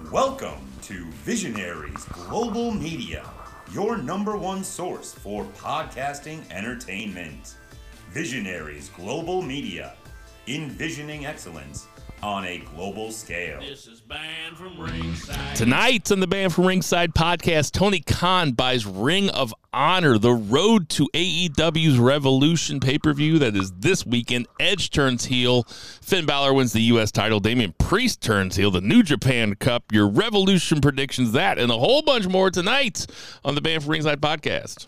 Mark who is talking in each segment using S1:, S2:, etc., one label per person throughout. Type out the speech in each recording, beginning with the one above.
S1: Welcome to Visionaries Global Media, your number one source for podcasting entertainment. Visionaries Global Media, envisioning excellence on a global scale.
S2: This is banned from ringside.
S3: Tonight on the Banned from Ringside podcast, Tony Khan buys Ring of Honor, the road to AEW's Revolution pay per view that is this weekend. Edge turns heel. Finn Balor wins the U.S. title. Damian Priest turns heel. The New Japan Cup. Your Revolution predictions, that, and a whole bunch more tonight on the Banned from Ringside podcast.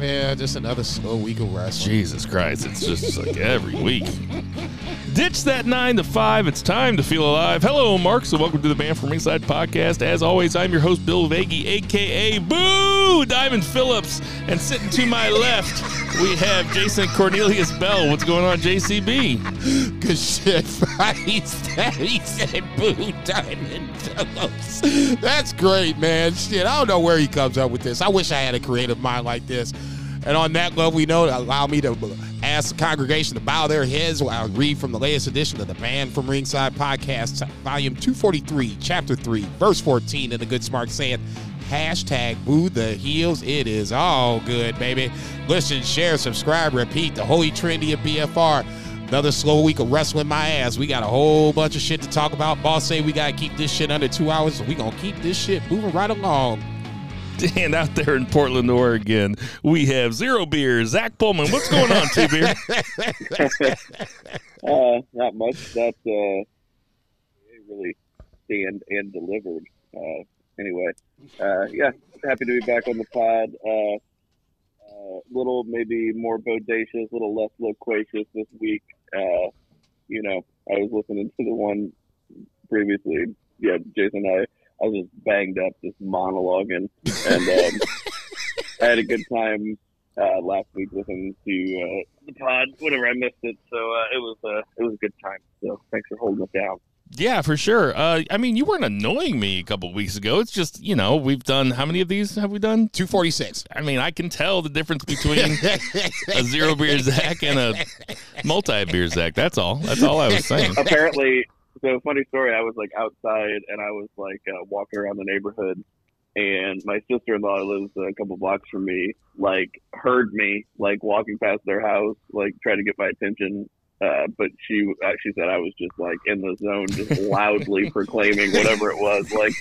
S4: Yeah, just another slow week of wrestling.
S3: Jesus Christ, it's just like every week. Ditch that nine to five. It's time to feel alive. Hello, Mark. So welcome to the Banned from Ringside podcast. As always, I'm your host, Bill Vagey, aka Boo Diamond Phillips. And sitting to my left, we have Jason Cornelius Bell. What's going on, JCB?
S4: Good shit. he said, he said Boo Diamond Phillips. That's great, man. Shit, I don't know where he comes up with this. I wish I had a creative mind like this. And on that level, we know allow me to ask the congregation to bow their heads while I read from the latest edition of the Banned from Ringside podcast, volume 243, chapter 3, verse 14, in the Good Smart saying, hashtag boo the heels. It is all good, baby. Listen, share, subscribe, repeat the holy trinity of BFR. Another slow week of wrestling my ass. We got a whole bunch of shit to talk about. Boss say we gotta keep this shit under two hours, so we gonna keep this shit moving right along.
S3: And out there in Portland, Oregon, we have Zero Beer, Zach Pullman. What's going on, Two Beer?
S5: uh, not much. That uh, really stand and delivered. Uh, anyway, uh, yeah, happy to be back on the pod. Uh, uh, little maybe more bodacious, a little less loquacious this week. Uh, you know, I was listening to the one previously. Yeah, Jason, and I I was just banged up, just monologuing, and um, I had a good time uh, last week listening to uh, the pod. Whatever, I missed it, so uh, it was uh, it was a good time. So thanks for holding it down.
S3: Yeah, for sure. Uh, I mean, you weren't annoying me a couple weeks ago. It's just, you know, we've done how many of these have we done?
S4: 246.
S3: I mean, I can tell the difference between a zero beer Zach and a multi beer Zach. That's all. That's all I was saying.
S5: Apparently, so funny story. I was like outside and I was like uh, walking around the neighborhood, and my sister in law lives a couple blocks from me. Like heard me like walking past their house, like trying to get my attention. Uh, but she uh, she said I was just like in the zone, just loudly proclaiming whatever it was, like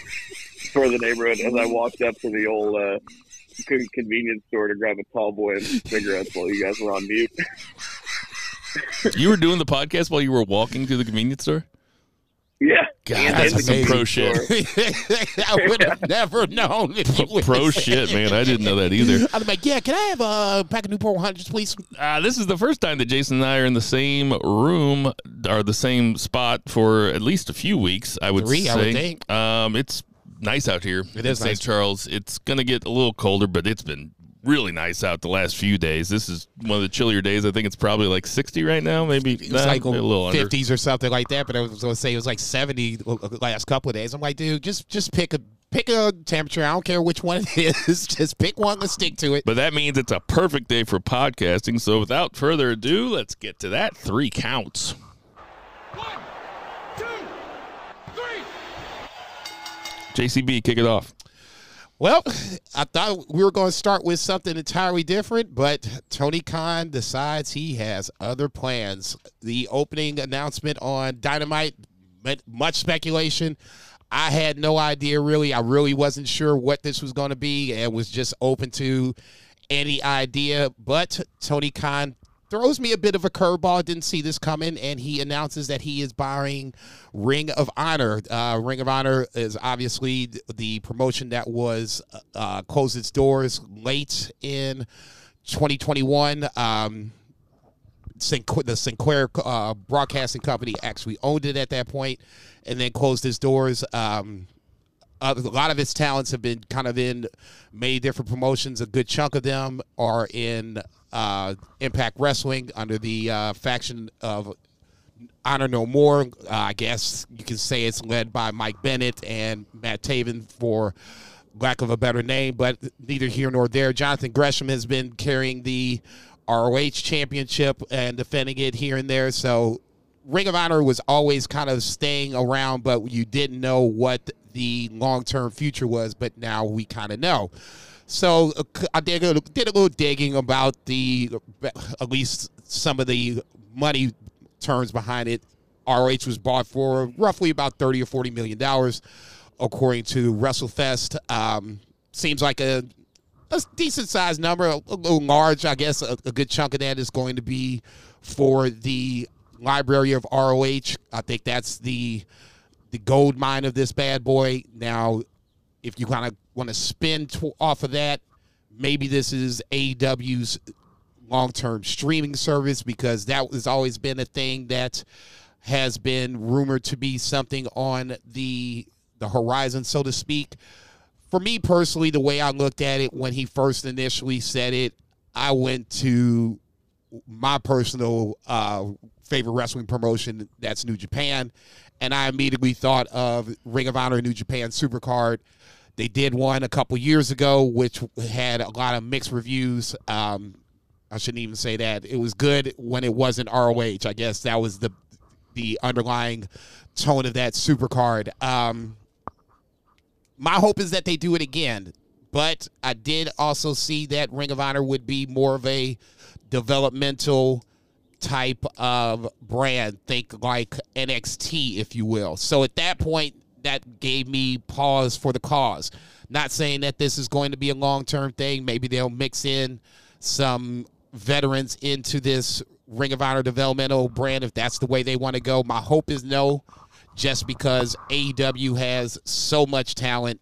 S5: for the neighborhood. As I walked up to the old uh, convenience store to grab a tall boy and cigarettes while you guys were on mute.
S3: You were doing the podcast while you were walking to the convenience store?
S5: Yeah,
S3: God,
S5: And
S3: that's some pro shit.
S4: I would have never known. If you would
S3: Pro shit, man. I didn't know that either.
S4: I'd be like, yeah, can I have a pack of Newport 100s, please?
S3: Uh, this is the first time that Jason and I are in the same room or the same spot for at least a few weeks. I would
S4: Three,
S3: say.
S4: I would think.
S3: Um, it's nice out here.
S4: It
S3: in
S4: is
S3: St.
S4: nice.
S3: Charles. It's gonna get a little colder, but it's been really nice out the last few days. This is one of the chillier days. I think it's probably like sixty right now. Maybe
S4: It
S3: nah,
S4: like
S3: a little under.
S4: 50s or something like that, but I was going to say it was like 70 last couple of days. I'm like, dude, just just pick a pick a temperature. I don't care which one it is. Just pick one. Let's stick to it.
S3: But that means it's a perfect day for podcasting. So without further ado, let's get to that. Three counts.
S2: One, two, three.
S3: JCB, kick it off.
S4: Well, I thought we were going to start with something entirely different, but Tony Khan decides he has other plans. The opening announcement on Dynamite, much speculation. I had no idea really. I really wasn't sure what this was going to be and was just open to any idea. But Tony Khan throws me a bit of a curveball. Didn't see this coming, and he announces that he is buying Ring of Honor. Uh, Ring of Honor is obviously the promotion that was uh, closed its doors late in 2021. Um, the Sinclair uh, Broadcasting Company actually owned it at that point, and then closed its doors. Um, uh, a lot of its talents have been kind of in many different promotions. A good chunk of them are in uh, Impact Wrestling under the uh, faction of Honor No More. Uh, I guess you can say it's led by Mike Bennett and Matt Taven for lack of a better name, but neither here nor there. Jonathan Gresham has been carrying the ROH championship and defending it here and there. So Ring of Honor was always kind of staying around, but you didn't know what the long term future was. But now we kind of know. So uh, I did a, did a little digging about the at least some of the money terms behind it. ROH was bought for roughly about thirty or forty million dollars, according to WrestleFest. Um, seems like a a decent sized number, a, a little large, I guess. A, a, good chunk of that is going to be for the library of ROH. I think that's the the gold mine of this bad boy. Now, if you kind of want to spin t- off of that, maybe this is AEW's long term streaming service because that has always been a thing that has been rumored to be something on the the horizon, so to speak. For me personally, the way I looked at it when he first initially said it, I went to my personal uh, favorite wrestling promotion, that's New Japan, and I immediately thought of Ring of Honor New Japan Supercard. They did one a couple years ago, which had a lot of mixed reviews. Um, I shouldn't even say that. It was good when it wasn't ROH. I guess that was the the underlying tone of that supercard. Um, my hope is that they do it again. But I did also see that Ring of Honor would be more of a developmental type of brand. Think like NXT, if you will. So at that point, that gave me pause for the cause. Not saying that this is going to be a long term thing. Maybe they'll mix in some veterans into this Ring of Honor developmental brand if that's the way they want to go. My hope is no, just because AEW has so much talent,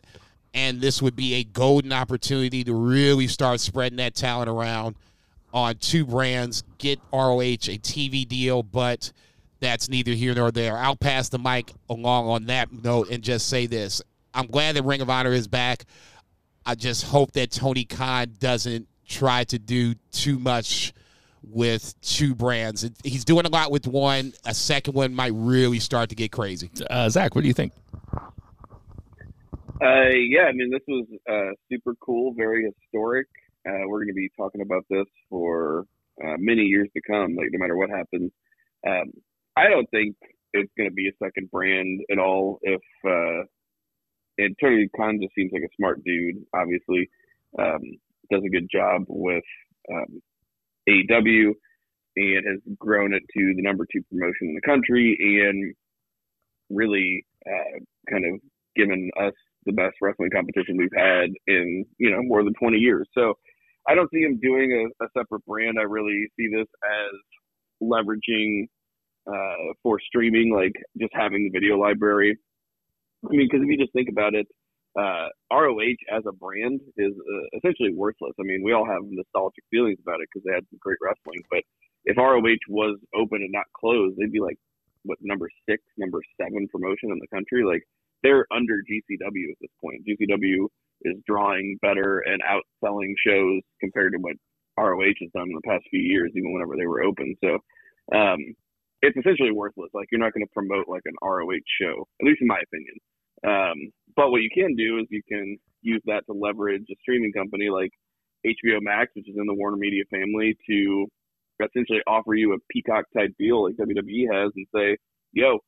S4: and this would be a golden opportunity to really start spreading that talent around on two brands, get ROH a TV deal, but that's neither here nor there. I'll pass the mic along on that note and just say this. I'm glad that Ring of Honor is back. I just hope that Tony Khan doesn't try to do too much with two brands. He's doing a lot with one. A second one might really start to get crazy.
S3: Uh, Zach, what do you think?
S5: Uh, yeah, I mean, this was uh, super cool, very historic. Uh, we're going to be talking about this for uh, many years to come, like no matter what happens. Um, I don't think it's going to be a second brand at all. If uh, and Tony Khan just seems like a smart dude. Obviously, um, does a good job with um, AEW and has grown it to the number two promotion in the country and really uh, kind of given us the best wrestling competition we've had in you know more than 20 years. So I don't see him doing a, a separate brand. I really see this as leveraging uh, for streaming, like just having the video library. I mean, because if you just think about it, uh, ROH as a brand is uh, essentially worthless. I mean, we all have nostalgic feelings about it because they had some great wrestling. But if ROH was open and not closed, they'd be like what number six, number seven promotion in the country. Like they're under GCW at this point. GCW is drawing better and outselling shows compared to what ROH has done in the past few years, even whenever they were open. So um, it's essentially worthless. Like you're not going to promote like an ROH show, at least in my opinion. Um, but what you can do is you can use that to leverage a streaming company like HBO Max, which is in the Warner Media family, to essentially offer you a peacock type deal like WWE has and say, yo,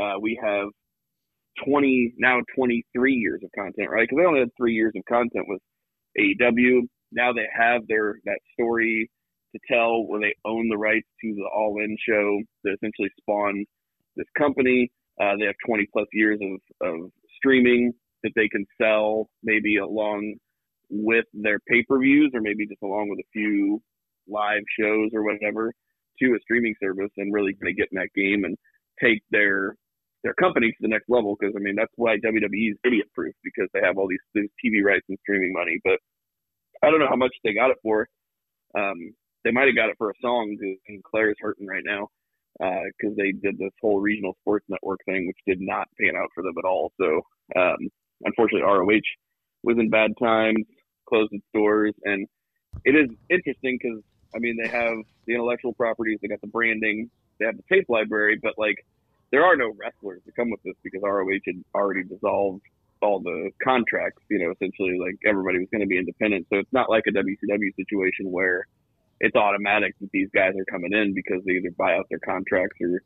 S5: uh, we have 20, now 23 years of content, right? Because they only had three years of content with AEW. Now they have their that story tell where they own the rights to the All In show that essentially spawned this company. Uh, they have 20 plus years of, of streaming that they can sell maybe along with their pay per views or maybe just along with a few live shows or whatever to a streaming service and really kind of get in that game and take their their company to the next level because I mean that's why WWE is idiot proof because they have all these, these TV rights and streaming money. But I don't know how much they got it for. Um, they might have got it for a song Sinclair's hurting right now because uh, they did this whole regional sports network thing, which did not pan out for them at all. So um, unfortunately, ROH was in bad times, closed its doors, and it is interesting because I mean they have the intellectual properties, they got the branding, they have the tape library, but like there are no wrestlers to come with this because ROH had already dissolved all the contracts. You know, essentially like everybody was going to be independent, so it's not like a WCW situation where it's automatic that these guys are coming in because they either buy out their contracts or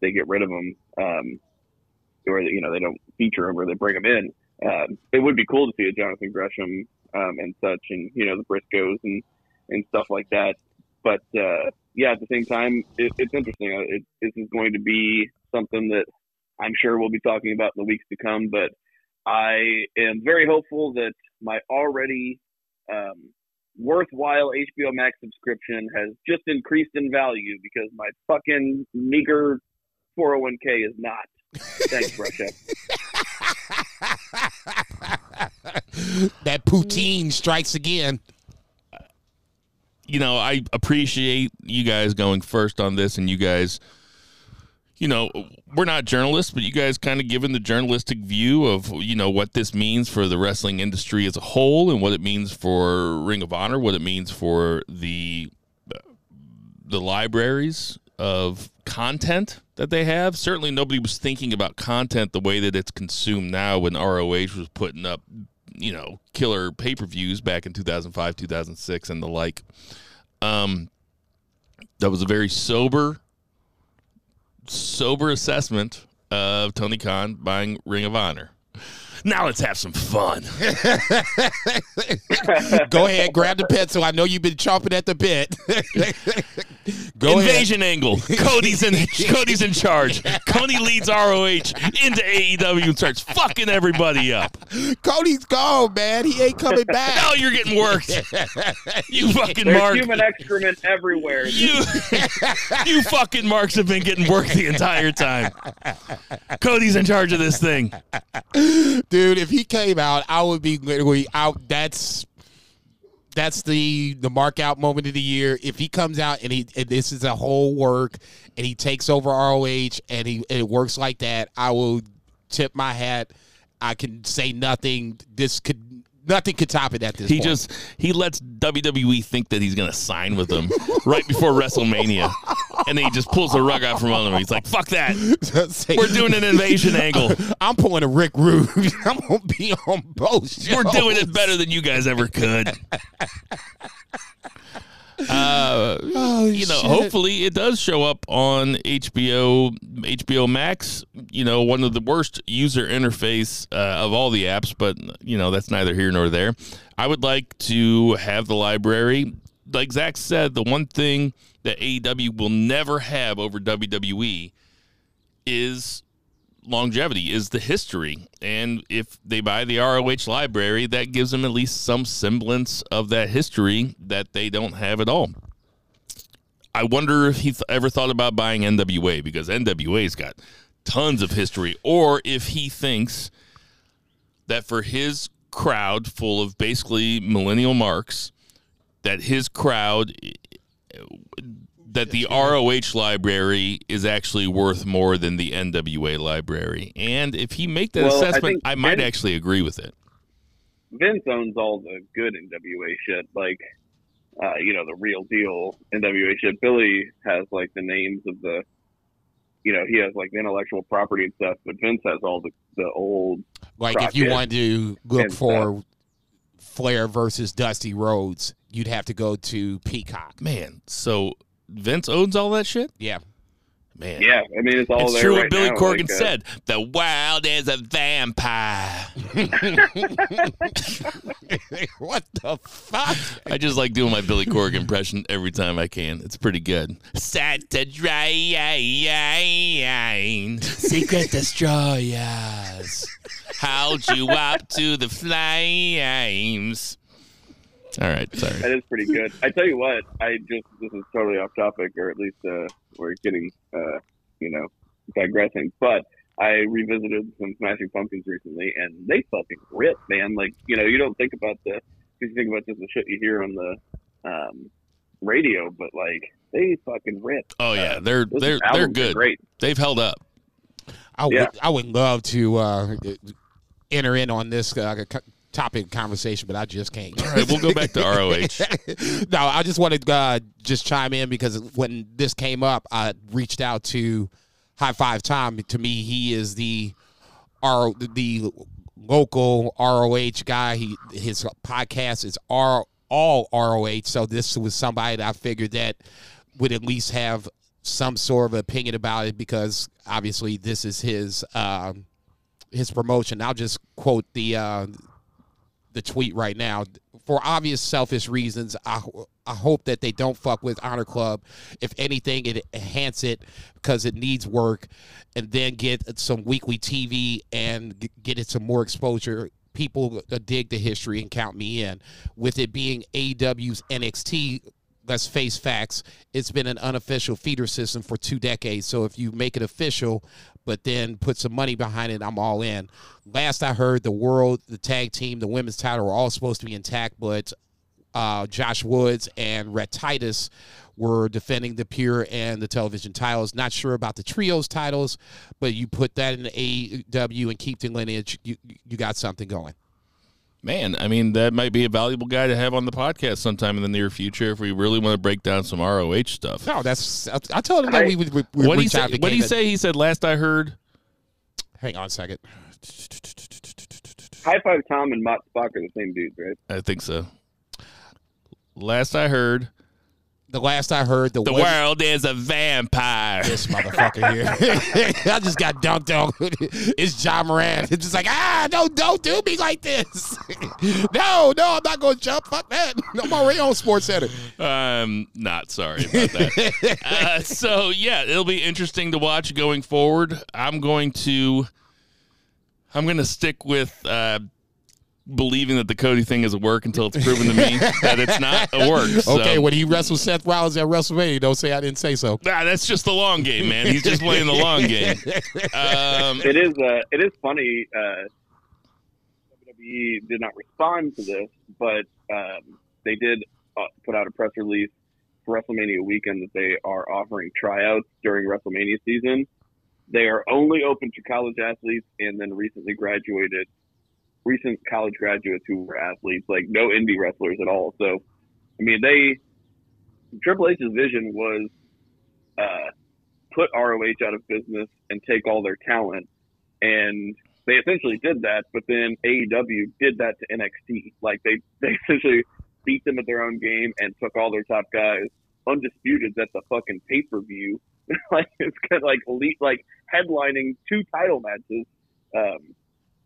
S5: they get rid of them, um, or you know they don't feature them or they bring them in. Um, it would be cool to see a Jonathan Gresham um, and such, and you know the Briscoes and and stuff like that. But uh, yeah, at the same time, it, it's interesting. Uh, It, this is going to be something that I'm sure we'll be talking about in the weeks to come. But I am very hopeful that my already um, worthwhile HBO Max subscription has just increased in value because my fucking meager 401k is not. Thanks, Russia.
S4: that poutine strikes again.
S3: you know, I appreciate you guys going first on this and you guys you know, we're not journalists, but you guys kind of given the journalistic view of, you know, what this means for the wrestling industry as a whole and what it means for Ring of Honor, what it means for the the libraries of content that they have. Certainly nobody was thinking about content the way that it's consumed now when ROH was putting up, you know, killer pay-per-views back in 2005, 2006 and the like. Um that was a very sober sober assessment of Tony Khan buying Ring of Honor. Now let's have some fun.
S4: Go ahead, grab the pencil. I know you've been chomping at the bit. Go
S3: Invasion angle. Cody's in Cody's in charge. Cody leads ROH into AEW and starts fucking everybody up.
S4: Cody's gone, man. He ain't coming back.
S3: Now you're getting worked. You fucking
S5: There's
S3: mark.
S5: human excrement everywhere.
S3: You, you fucking marks have been getting worked the entire time. Cody's in charge of this thing.
S4: Dude, if he came out, I would be literally out. That's that's the the mark out moment of the year. If he comes out and he and this is a whole work and he takes over ROH and he and it works like that, I will tip my hat. I can say nothing. This could nothing could top it at this
S3: He
S4: point.
S3: just he lets WWE think that he's gonna sign with them right before WrestleMania, and then he just pulls the rug out from under him. He's like, "Fuck that,
S4: Say-
S3: we're doing an invasion angle.
S4: I'm pulling a Rick Rude. I'm gonna be on both. Shows.
S3: We're doing it better than you guys ever could." Uh,
S4: Oh,
S3: you know,
S4: shit.
S3: hopefully it does show up on HBO, HBO Max. You know, one of the worst user interface uh, of all the apps, but you know that's neither here nor there. I would like to have the library, like Zach said, the one thing that AEW will never have over WWE is longevity, is the history, and if they buy the ROH library, that gives them at least some semblance of that history that they don't have at all. I wonder if he th- ever thought about buying NWA because NWA's got tons of history, or if he thinks that for his crowd full of basically millennial marks, that his crowd, that the ROH library is actually worth more than the NWA library. And if he make that
S5: Well,
S3: assessment,
S5: think
S3: I, might
S5: Vince-
S3: actually agree with it.
S5: Vince owns all the good NWA shit, like uh, you know the real deal NWA shit. Billy has like the names of the, you know, he has like the intellectual property and stuff, but Vince has all the the old.
S4: Like if you
S5: Crockett
S4: wanted to look
S5: and
S4: for Flair versus Dusty Rhodes, you'd have to go to Peacock.
S3: Man, so Vince owns all that shit?
S4: Yeah.
S3: Man.
S5: Yeah, I mean it's all
S3: it's
S5: there
S3: true
S5: right
S3: what Billy
S5: now,
S3: Corgan
S5: like, uh,
S3: said. The wild is a vampire.
S4: what the fuck?
S3: I just like doing my Billy Corgan impression every time I can. It's pretty good. Set to drain, secret destroyers. Held you up to the flames. All right, sorry.
S5: That is pretty good. I tell you what, I just this is totally off topic, or at least uh, we're getting, uh, you know, digressing. But I revisited some Smashing Pumpkins recently, and they fucking rip, man. Like you know, you don't think about the because you think about just the shit you hear on the um, radio, but like they fucking rip.
S3: Oh yeah, they're they're they're good.
S5: Great.
S3: They've held up.
S4: I would
S5: Yeah.
S4: I would love to uh, enter in on this uh, co- topic of conversation, but I just can't.
S3: All right, we'll go back to ROH.
S4: no, I just wanted to uh, just chime in because when this came up, I reached out to High Five Tom. To me, he is the R the local ROH guy. He his podcast is R all ROH. So this was somebody that I figured that would at least have some sort of opinion about it because obviously this is his um, his promotion. I'll just quote the uh, the tweet right now. For obvious selfish reasons, I, I hope that they don't fuck with Honor Club. If anything, it enhance it because it needs work, and then get some weekly TV and get it some more exposure. People dig the history and count me in. With it being AW's NXT, let's face facts, it's been an unofficial feeder system for two decades. So if you make it official, but then put some money behind it, I'm all in. Last I heard, the world, the tag team, the women's title were all supposed to be intact, but uh, Josh Woods and Rhett Titus were defending the Pure and the television titles. Not sure about the trios titles, but you put that in the AEW and keep the lineage, you, you got something going.
S3: Man, I mean, that might be a valuable guy to have on the podcast sometime in the near future if we really want to break down some ROH stuff.
S4: No, that's I, I told him that
S5: I-
S4: we would. We, we
S3: what did he
S4: reach
S3: say?
S4: out to
S3: What did he say? He said last I heard.
S4: Hang on a second.
S5: High Five Tom and Mott Spock are the same dudes, right?
S3: I think so. Last I heard,
S4: The last I heard, the,
S3: the
S4: women-
S3: world is a vampire.
S4: This motherfucker here. I just got dunked on. It's John Moran. It's just like, ah, don't don't do me like this. no, no, I'm not gonna jump. Fuck that. I'm already on Sports Center.
S3: I'm not sorry about that. uh, so yeah, it'll be interesting to watch going forward. I'm going to, I'm going to stick with uh, believing that the Cody thing is a work until it's proven to me that it's not a work. So,
S4: Okay, when he wrestled Seth Rollins at WrestleMania, don't say I didn't say so.
S3: nah, that's just the long game, man. He's just playing the long game. Um,
S5: It is. Uh, it is funny. Uh, WWE did not respond to this, but um, they did uh, put out a press release for WrestleMania weekend that they are offering tryouts during WrestleMania season. They are only open to college athletes and then recently graduated, recent college graduates who were athletes, like no indie wrestlers at all. So, I mean, they Triple H's vision was uh, put ROH out of business and take all their talent, and they essentially did that. But then AEW did that to NXT. Like they they essentially beat them at their own game and took all their top guys undisputed at the fucking pay per view. like it's kind of like elite, like headlining two title matches. Um,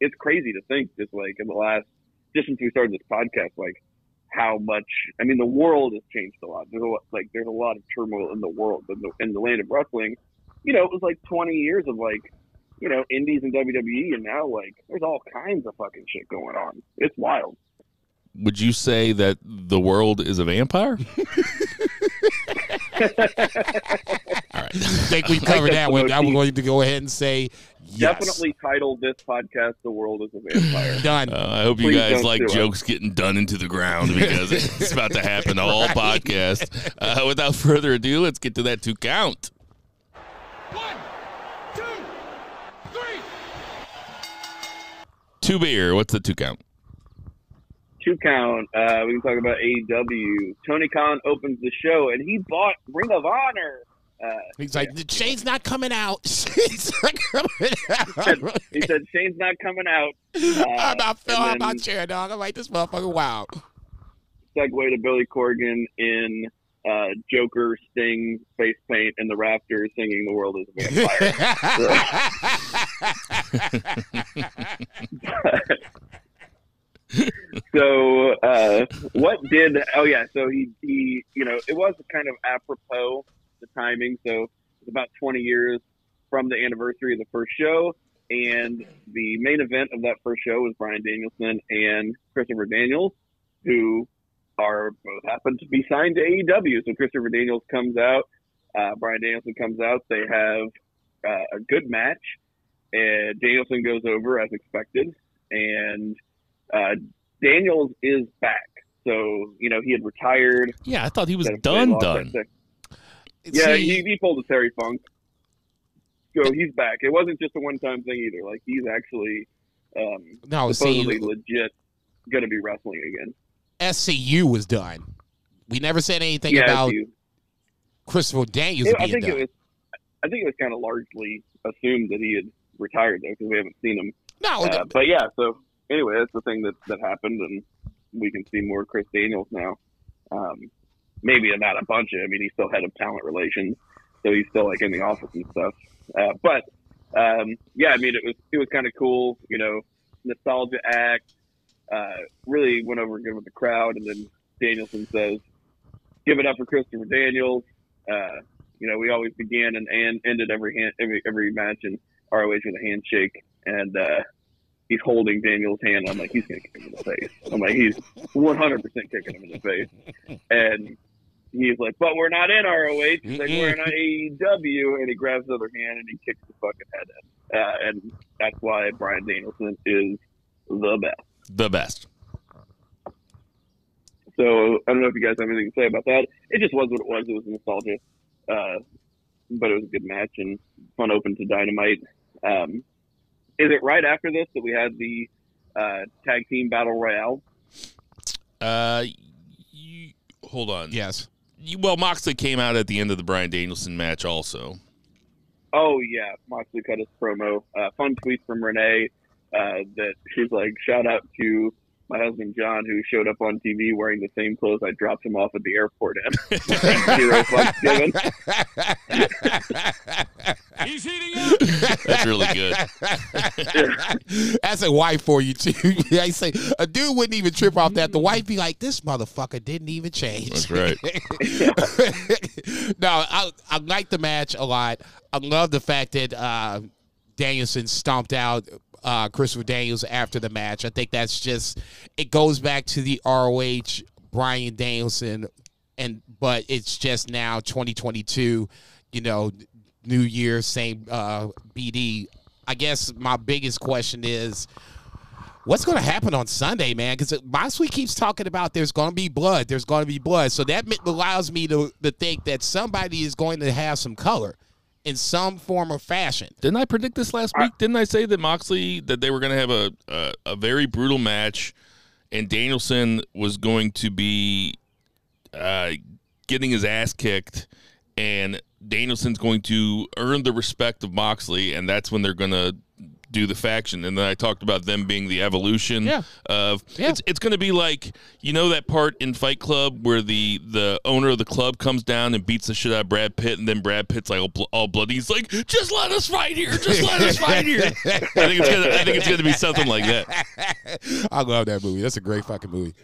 S5: it's crazy to think just like in the last, just since we started this podcast, like how much. I mean, the world has changed a lot. There's a lot, like there's a lot of turmoil in the world in the in the land of wrestling. You know, it was like 20 years of like, you know, indies and WWE, and now like there's all kinds of fucking shit going on. It's wild.
S3: would you say that the world is a vampire? All right.
S4: I think we covered that one. I'm going to go ahead and say yes.
S5: Definitely title this podcast "The World is a Vampire."
S4: done.
S3: Uh, I hope you
S5: Please
S3: guys like
S5: sue us.
S3: jokes getting done into the ground because it's about to happen all podcast. Uh, without further ado, let's get to that two count.
S2: One, two, three.
S3: Two beer. What's the two count?
S5: Two count. Uh, we can talk about AEW. Tony Khan opens the show, and he bought Ring of Honor. Uh,
S4: He's like, the Shane's not coming out. Shane's not coming out.
S5: he said Shane's not coming out. Uh,
S4: I'm not feeling
S5: and
S4: my chair, dog. I'm like, this motherfucker, wow.
S5: segue to Billy Corgan in uh, Joker, Sting, face paint, and the Raptors singing "The World is a Vampire." so uh, what did oh yeah so he he you know it was kind of apropos the timing so it's about 20 years from the anniversary of the first show and the main event of that first show was bryan danielson and christopher daniels who are both happen to be signed to aew so christopher daniels comes out uh, bryan danielson comes out they have uh, a good match and danielson goes over as expected and uh, Daniels is back. So, you know, he had retired.
S3: Yeah, I thought he was done. Done.
S5: Yeah,
S4: See,
S5: he, he pulled a Terry Funk. So he's back. It wasn't just a one time thing either. Like, he's actually um,
S4: no, see,
S5: supposedly legit going to be wrestling again.
S4: SCU was done. We never said anything
S5: yeah,
S4: about
S5: you-
S4: Christopher Daniels
S5: I
S4: being
S5: think
S4: done.
S5: it was. I think it was kind of largely assumed that he had retired though, because we haven't seen him
S4: no,
S5: Uh, but yeah, so anyway, that's the thing that that happened, and we can see more Chris Daniels now. Um, maybe not a bunch of. I mean, he's still head of talent relations, so he's still like in the office and stuff. Uh, but um, yeah, I mean, it was it was kind of cool, you know, nostalgia act. Uh, really went over good with the crowd, and then Danielson says, "Give it up for Christopher Daniels." Uh, you know, we always began and, and ended every hand, every every match in ROH with a handshake, and uh, he's holding Daniel's hand. I'm like, he's gonna kick him in the face. I'm like, he's 100 percent kicking him in the face, and he's like, but we're not in ROH. He's like, we're in AEW, and he grabs the other hand and he kicks the fucking head in, uh, and that's why Bryan Danielson is the best.
S3: The best.
S5: So I don't know if you guys have anything to say about that. It just was what it was. It was nostalgia, uh, but it was a good match and fun open to Dynamite. Um, is it right after this that we had the uh, tag team battle royale?
S3: Uh, you, hold on.
S4: Yes.
S3: Well, Moxley came out at the end of the Bryan Danielson match, also.
S5: Oh yeah, Moxley cut his promo. Uh, fun tweet from Renee uh, that she's like, shout out to my husband John who showed up on TV wearing the same clothes I dropped him off at the airport in. Zero fucks given.
S2: He's heating up.
S3: That's really good.
S4: That's a wife for you too. I say a dude wouldn't even trip off that. The wife be like, "This motherfucker didn't even change."
S3: That's right.
S4: no, I I like the match a lot. I love the fact that uh, Danielson stomped out uh, Christopher Daniels after the match. I think that's just it goes back to the ROH Bryan Danielson, and but it's just now 2022. You know, New Year, same uh, BD. I guess my biggest question is. What's going to happen on Sunday, man? Because Moxley keeps talking about there's going to be blood, there's going to be blood. So that allows me to, to think that somebody is going to have some color in some form or fashion.
S3: Didn't I predict this last week? Didn't I say that Moxley that they were going to have a, a a very brutal match, and Danielson was going to be uh, getting his ass kicked, and Danielson's going to earn the respect of Moxley, and that's when they're going to do the faction. And then I talked about them being the evolution
S4: Yeah.
S3: of
S4: Yeah.
S3: it's it's going to be like you know that part in Fight Club where the the owner of the club comes down and beats the shit out of Brad Pitt, and then Brad Pitt's like all, all bloody. He's like, "Just let us fight here. Just let us fight here." I think it's gonna I think it's gonna be something like that.
S4: I love that movie. That's a great fucking movie.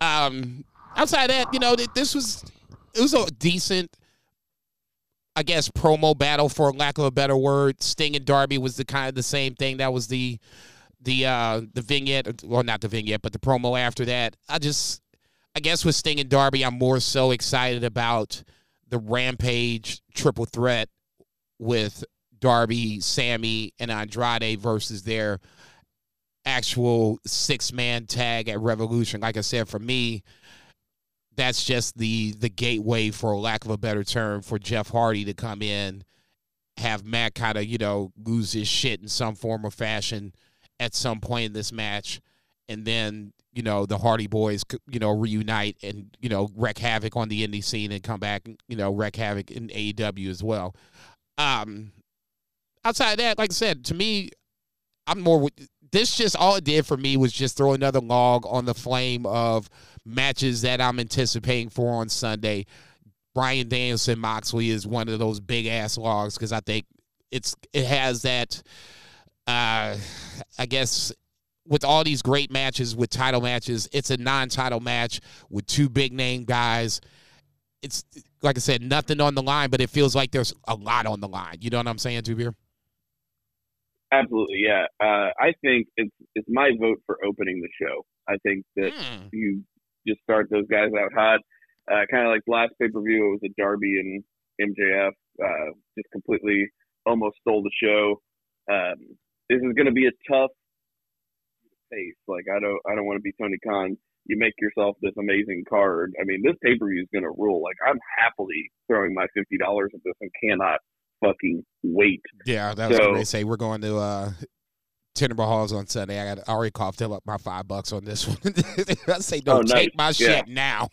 S4: Um, outside of that, you know, th- this was it was a decent, I guess, promo battle for lack of a better word. Sting and Darby was the kind of the same thing. That was the the uh the vignette, well, not the vignette, but the promo after that. I just, I guess, with Sting and Darby, I'm more so excited about the Rampage triple threat with Darby, Sammy, and Andrade versus their actual six man tag at Revolution. Like I said, for me, that's just the the gateway, for lack of a better term, for Jeff Hardy to come in, have Matt kind of you know lose his shit in some form or fashion at some point in this match, and then you know the Hardy Boys you know reunite and you know wreak havoc on the indie scene and come back and you know wreak havoc in AEW as well. Um, outside that, like I said, to me, I'm more this. Just all it did for me was just throw another log on the flame of matches that I'm anticipating for on Sunday. Bryan Danielson Moxley is one of those big ass logs because I think it's it has that. Uh, I guess with all these great matches with title matches, it's a non-title match with two big name guys. It's like I said, nothing on the line, but it feels like there's a lot on the line. You know what I'm saying, Two
S5: Absolutely, yeah. Uh, I think it's it's my vote for opening the show. I think that
S4: Hmm.
S5: you just start those guys out hot. Uh, kind of like last pay per view, it was a Darby and MJF. Uh, just completely almost stole the show. Um, this is going to be a tough pace. Like I don't I don't want to be Tony Khan. You make yourself this amazing card. I mean, this pay per view is going to rule. Like I'm happily throwing my fifty dollars at this and cannot fucking wait.
S4: Yeah, that's
S5: So-
S4: what they say. We're going to uh Timber Halls on Sunday. I got I already coughed up my five bucks on this one. I say no,
S5: Oh, nice.
S4: take my
S5: Yeah.
S4: shit now.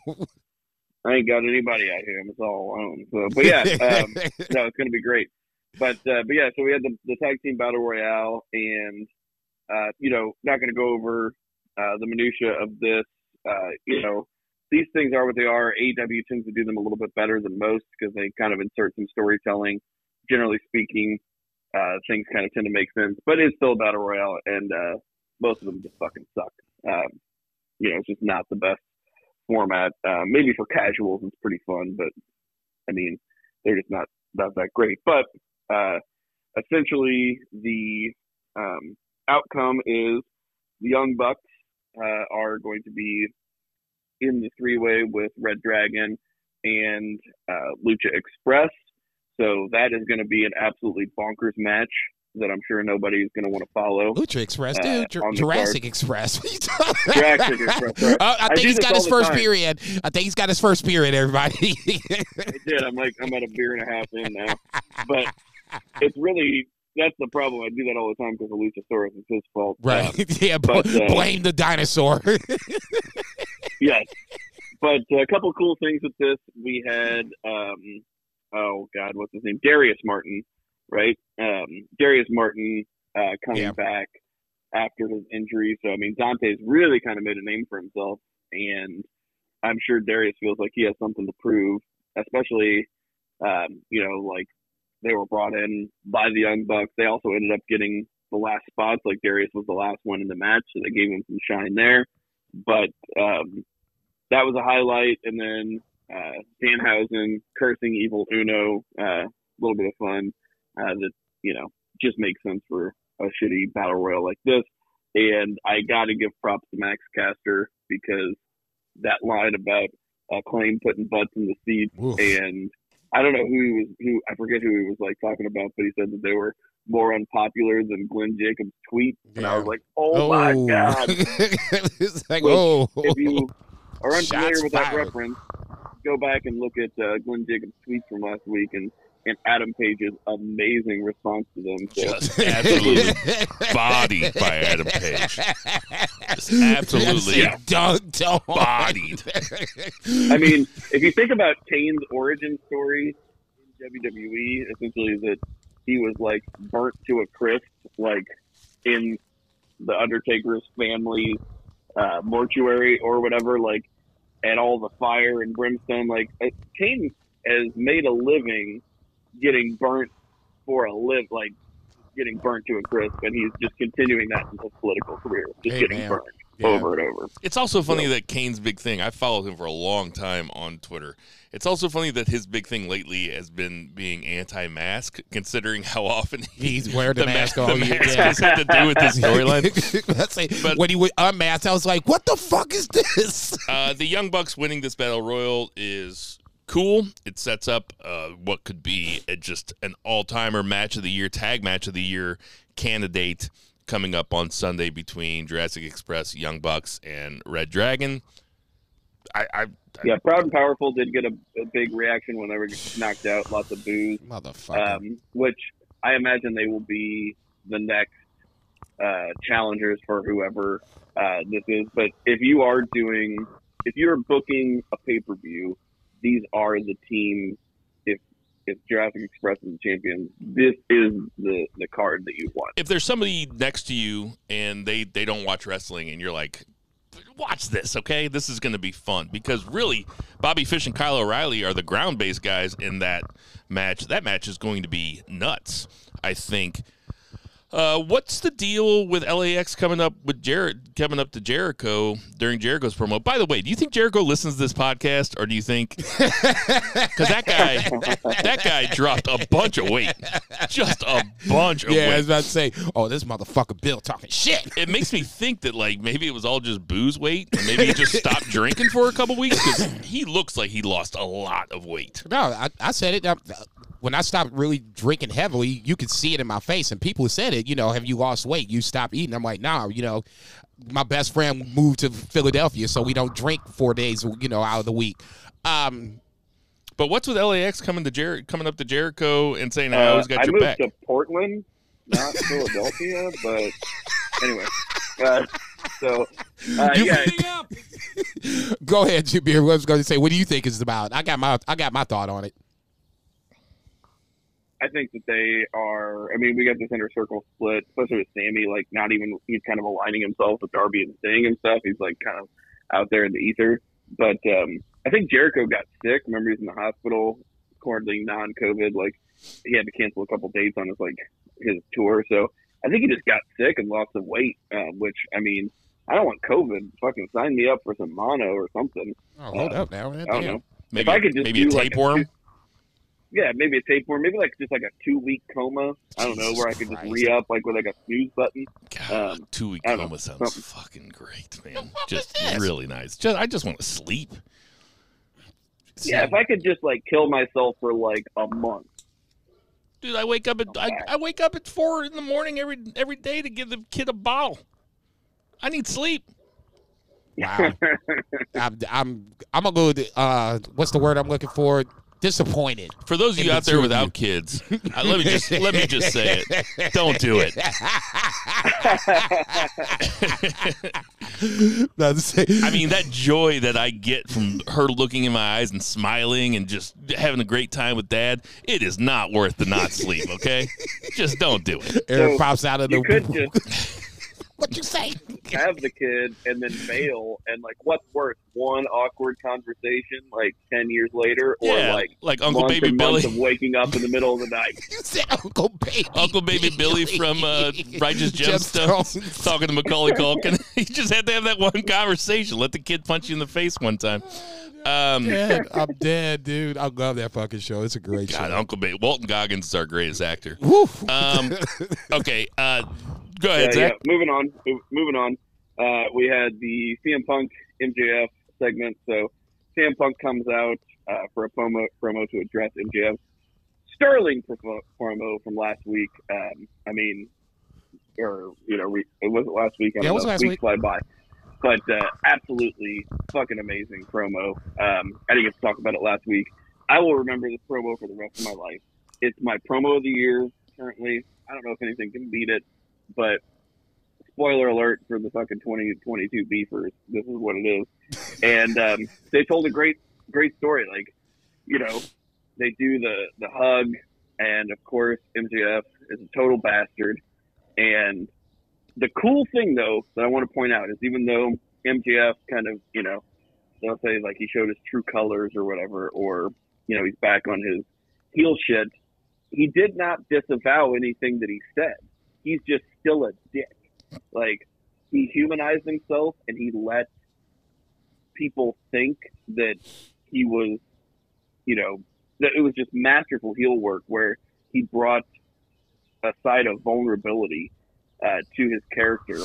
S5: I ain't got anybody out here. I'm just all alone. So, but yeah, um, no, it's going to be great. But uh, but yeah, so we had the, the tag team battle royale, and uh, you know, not going to go over uh, the minutia of this. Uh, you know, these things are what they are. AEW tends to do them a little bit better than most because they kind of insert some storytelling. Generally speaking, uh, things kind of tend to make sense, but it's still a battle royale, and uh, most of them just fucking suck. Um, you know, it's just not the best format. Uh, maybe for casuals, it's pretty fun, but I mean, they're just not not that great. But uh, essentially, the um, outcome is the Young Bucks uh, are going to be in the three way with Red Dragon and uh, Lucha Express. So that is going to be an absolutely bonkers match that I'm sure nobody is going to want to follow.
S4: Lucha Express,
S5: Uh,
S4: dude. Jur- Jurassic
S5: card.
S4: Express. What you talking
S5: Jurassic Express, sorry.
S4: Uh, I
S5: I
S4: think
S5: do
S4: he's got his first
S5: time.
S4: period. I think he's got his first period, everybody.
S5: I did. I'm like, I'm at a beer and a half in now. But it's really, that's the problem. I do that all the time because of Luchasaurus. It's his fault.
S4: right.
S5: Um,
S4: yeah,
S5: but, uh,
S4: blame the dinosaur.
S5: yes. But a couple cool things with this. We had, um, oh God, what's his name? Darius Martin, right? Um, Darius Martin uh, coming
S4: Yeah.
S5: back after his injury. So I mean, Dante's really kind of made a name for himself, and I'm sure Darius feels like he has something to prove, especially, um, you know, like they were brought in by the Young Bucks. They also ended up getting the last spots. Like Darius was the last one in the match, so they gave him some shine there. But um, that was a highlight. And then uh, Danhausen cursing evil Uno, a little bit of fun uh, that you know just makes sense for a shitty battle royal like this. And I got to give props to Max Caster because that line about uh, Claim putting butts in the seats
S4: Oof.
S5: and I don't know who he was who I forget who he was like talking about, but he said that they were more unpopular than Glenn Jacobs' tweet, and I was like, oh, my god!
S4: it's like,
S5: Which,
S4: oh.
S5: If you are unfamiliar
S4: Shots
S5: with that reference, go back and look at uh, Glenn Jacobs' tweets from last week and and Adam Page's amazing response to them. So,
S3: Just absolutely bodied by Adam Page. Just absolutely
S5: Yeah.
S4: dunked on.
S3: bodied.
S5: I mean, if you think about Kane's origin story in WWE, essentially is that he was like burnt to a crisp, like in the Undertaker's family uh, mortuary or whatever, like, and all the fire and brimstone. Like, Kane has made a living getting burnt for a live, like getting burnt to a crisp, and he's just continuing that in his political career, just
S4: Hey,
S5: getting
S4: man.
S5: burnt
S4: Yeah.
S5: over and over.
S3: It's also funny that Kane's big thing. I followed him for a long time on Twitter. It's also funny that his big thing lately has been being anti-mask, considering how often
S4: He's wearing the,
S3: the
S4: mask
S3: ma-
S4: all
S3: the
S4: year.
S3: mask
S4: yeah.
S3: has had to do with this storyline.
S4: That's like,
S3: But-
S4: when he was unmasked, I was like, "What the fuck is this?"
S3: Uh, the Young Bucks winning this battle royal is cool. It sets up uh, what could be a, just an all-timer match of the year, tag match of the year candidate coming up on Sunday between Jurassic Express, Young Bucks, and Red Dragon. I, I, I
S5: Yeah, Proud and Powerful did get a, a big reaction when they were knocked out, lots of boos,
S4: Motherfucker.
S5: um, which I imagine they will be the next uh, challengers for whoever uh, this is. But if you are doing, if you're booking a pay per view, these are the teams. If Jurassic Express is the champion, this is the the card that you want.
S3: if there's somebody next to you and they they don't watch wrestling and you're like watch this okay? This is going to be fun. Because really bobby fish and kyle o'reilly are the ground based guys in that match. That match is going to be nuts i think uh, what's the deal with LAX coming up with Jared coming up to Jericho during Jericho's promo? By the way, do you think Jericho listens to this podcast, or do you think because that guy that guy dropped a bunch of weight, just a bunch of
S4: yeah, I
S3: weight
S4: was about to say, "Oh, this motherfucker Bill talking shit."
S3: it makes me think that like maybe it was all just booze weight and maybe he just stopped drinking for a couple weeks because he looks like he lost a lot of weight
S4: No, I, I said it. uh, When I stopped really drinking heavily, you could see it in my face, and people said it. You know, have you lost weight? You stopped eating. I'm like, nah. You know, my best friend moved to Philadelphia, so we don't drink four days. You know, out of the week. Um,
S3: but what's with lax coming to Jer- coming up to jericho and saying i
S5: Uh,
S3: always got
S5: I
S3: your
S5: moved
S3: back
S5: to Portland, not Philadelphia, but anyway. Uh, so uh,
S4: You-
S5: yeah,
S4: go ahead, Jabir. I was going to say, what do you think it's about? I got my I got my thought on it.
S5: I think that they are. I mean, we got this inner circle split, especially with Sammy. Like, not even he's kind of aligning himself with Darby and Sting and stuff. He's like kind of out there in the ether. but um, I think Jericho got sick. Remember, he's in the hospital, currently non-COVID. Like he had to cancel a couple dates on his like his tour. So I think he just got sick and lost some weight. Um, which I mean, I don't want COVID. Fucking sign me up for some mono or something.
S4: Oh, hold
S5: Uh,
S4: up now. man.
S5: I don't know.
S3: Maybe,
S5: I could just
S3: maybe a
S5: do, like, a
S3: tapeworm.
S5: two- Yeah, maybe a tapeworm. Maybe like just like a two-week coma. I don't know
S4: Jesus
S5: where I could just re-up like with like a snooze button.
S3: God,
S5: um,
S3: two week
S5: I don't know,
S3: coma sounds
S5: something.
S3: fucking great, man. Just really nice. Just I just want to sleep.
S5: Yeah, if I could just like kill myself for like a month.
S3: Dude, I wake up at I, I wake up at four in the morning every every day to give the kid a bottle. I need sleep.
S4: Wow. I'm, I'm, I'm gonna go. With, uh, what's the word I'm looking for? Disappointed.
S3: For those of you out there without
S4: you.
S3: kids, uh, let me just let me just say it. Don't do it.
S4: Not to say-
S3: I mean, that joy that I get from her looking in my eyes and smiling and just having a great time with dad, it is not worth the not sleep, okay? just don't do it.
S4: Eric
S5: So,
S4: pops out of
S5: you
S4: the.
S5: could just
S4: what you say?
S5: have the kid and then bail, and like, what's worse, one awkward conversation like ten years later, or
S3: yeah,
S5: like
S3: like, Uncle
S5: months
S3: Baby
S5: and months
S3: Billy.
S5: of waking up in the middle of the night?
S4: You said Uncle Baby.
S3: Uncle Baby Billy from uh, Righteous Gemstones
S4: Gemstones.
S3: talking to Macaulay Culkin. he just had to have that one conversation. Let the kid punch you in the face one time. Um,
S4: Dead. I'm dead, dude. I love that fucking show. It's a great
S3: God,
S4: show.
S3: Uncle Baby. Walton Goggins is our greatest actor.
S4: Woof.
S3: Um, okay, uh, go
S5: Yeah,
S3: ahead,
S5: yeah.
S3: Zach.
S5: Moving on. Moving on. Uh, we had the CM Punk MJF segment. So CM Punk comes out uh, for a promo promo to address MJF's sterling promo, promo from last week. Um, I mean, or you know, we, it wasn't last week. I
S4: Yeah, it was last
S5: weeks
S4: week.
S5: Fly by. But uh, absolutely fucking amazing promo. Um, I didn't get to talk about it last week. I will remember this promo for the rest of my life. It's my promo of the year currently. I don't know if anything can beat it, but spoiler alert for the fucking 2022 beefers. This is what it is. And um, they told a great, great story. Like, you know, they do the, the hug, and of course, MJF is a total bastard. And the cool thing, though, that I want to point out is even though MJF kind of, you know, they'll say like he showed his true colors or whatever, or, you know, he's back on his heel shit, he did not disavow anything that he said. He's just still a dick. Like, he humanized himself and he let people think that he was, you know, that it was just masterful heel work where he brought a side of vulnerability uh, to his character.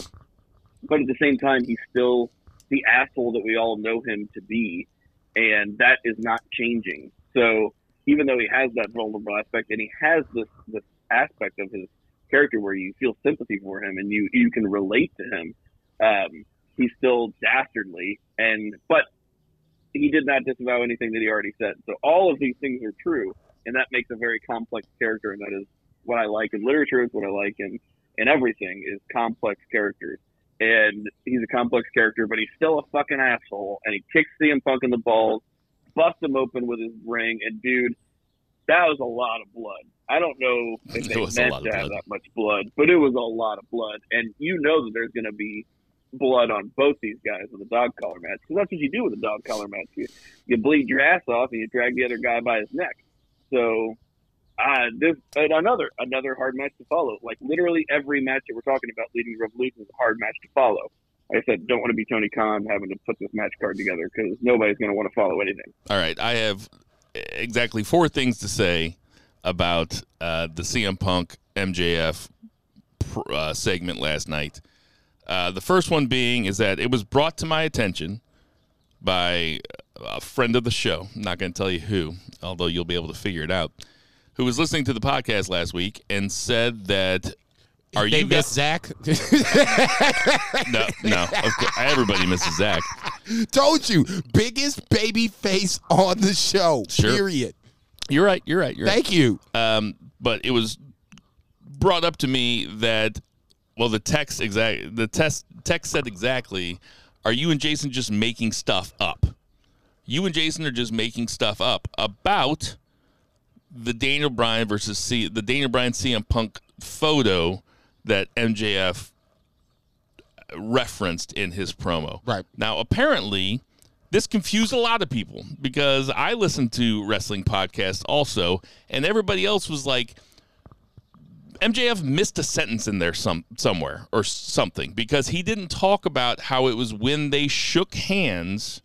S5: But at the same time, he's still the asshole that we all know him to be. And that is not changing. So even though he has that vulnerable aspect and he has this, this aspect of his character where you feel sympathy for him and you, you can relate to him, um, he's still dastardly. And, but he did not disavow anything that he already said. So all of these things are true. And that makes a very complex character. And that is what I like in literature, is what I like in, in everything is complex characters. And he's a complex character, but he's still a fucking asshole. And he kicks CM Punk in the balls, busts him open with his ring. And dude, that was a lot of blood. I don't know if they meant to have
S3: blood.
S5: that much blood, but it was a lot of blood. And you know that there's going to be blood on both these guys with a dog collar match because that's what you do with a dog collar match. You, you bleed your ass off and you drag the other guy by his neck. So, uh, this another another hard match to follow. Like literally every match that we're talking about leading to Revolution is a hard match to follow. Like I said, don't want to be Tony Khan having to put this match card together because nobody's going to want to follow anything.
S3: All right, I have exactly four things to say about uh, the CM Punk MJF uh, segment last night. Uh, the first one being is that it was brought to my attention by a friend of the show. I'm not going to tell you who, although you'll be able to figure it out. Who was listening to the podcast last week and said that are
S4: they
S3: you
S4: miss? Zach?
S3: No, no. Everybody misses Zach.
S4: Told you, biggest baby face on the show.
S3: Sure.
S4: Period.
S3: You're right. You're right. You're right.
S4: Thank you.
S3: um, but it was brought up to me that well the text exact the test text said exactly are you and jason just making stuff up you and jason are just making stuff up about the daniel bryan versus C, the daniel bryan cm punk photo that mjf referenced in his promo
S4: Right.
S3: now apparently this confused a lot of people because I listened to wrestling podcasts also, and everybody else was like, MJF missed a sentence in there some somewhere or something because he didn't talk about how it was when they shook hands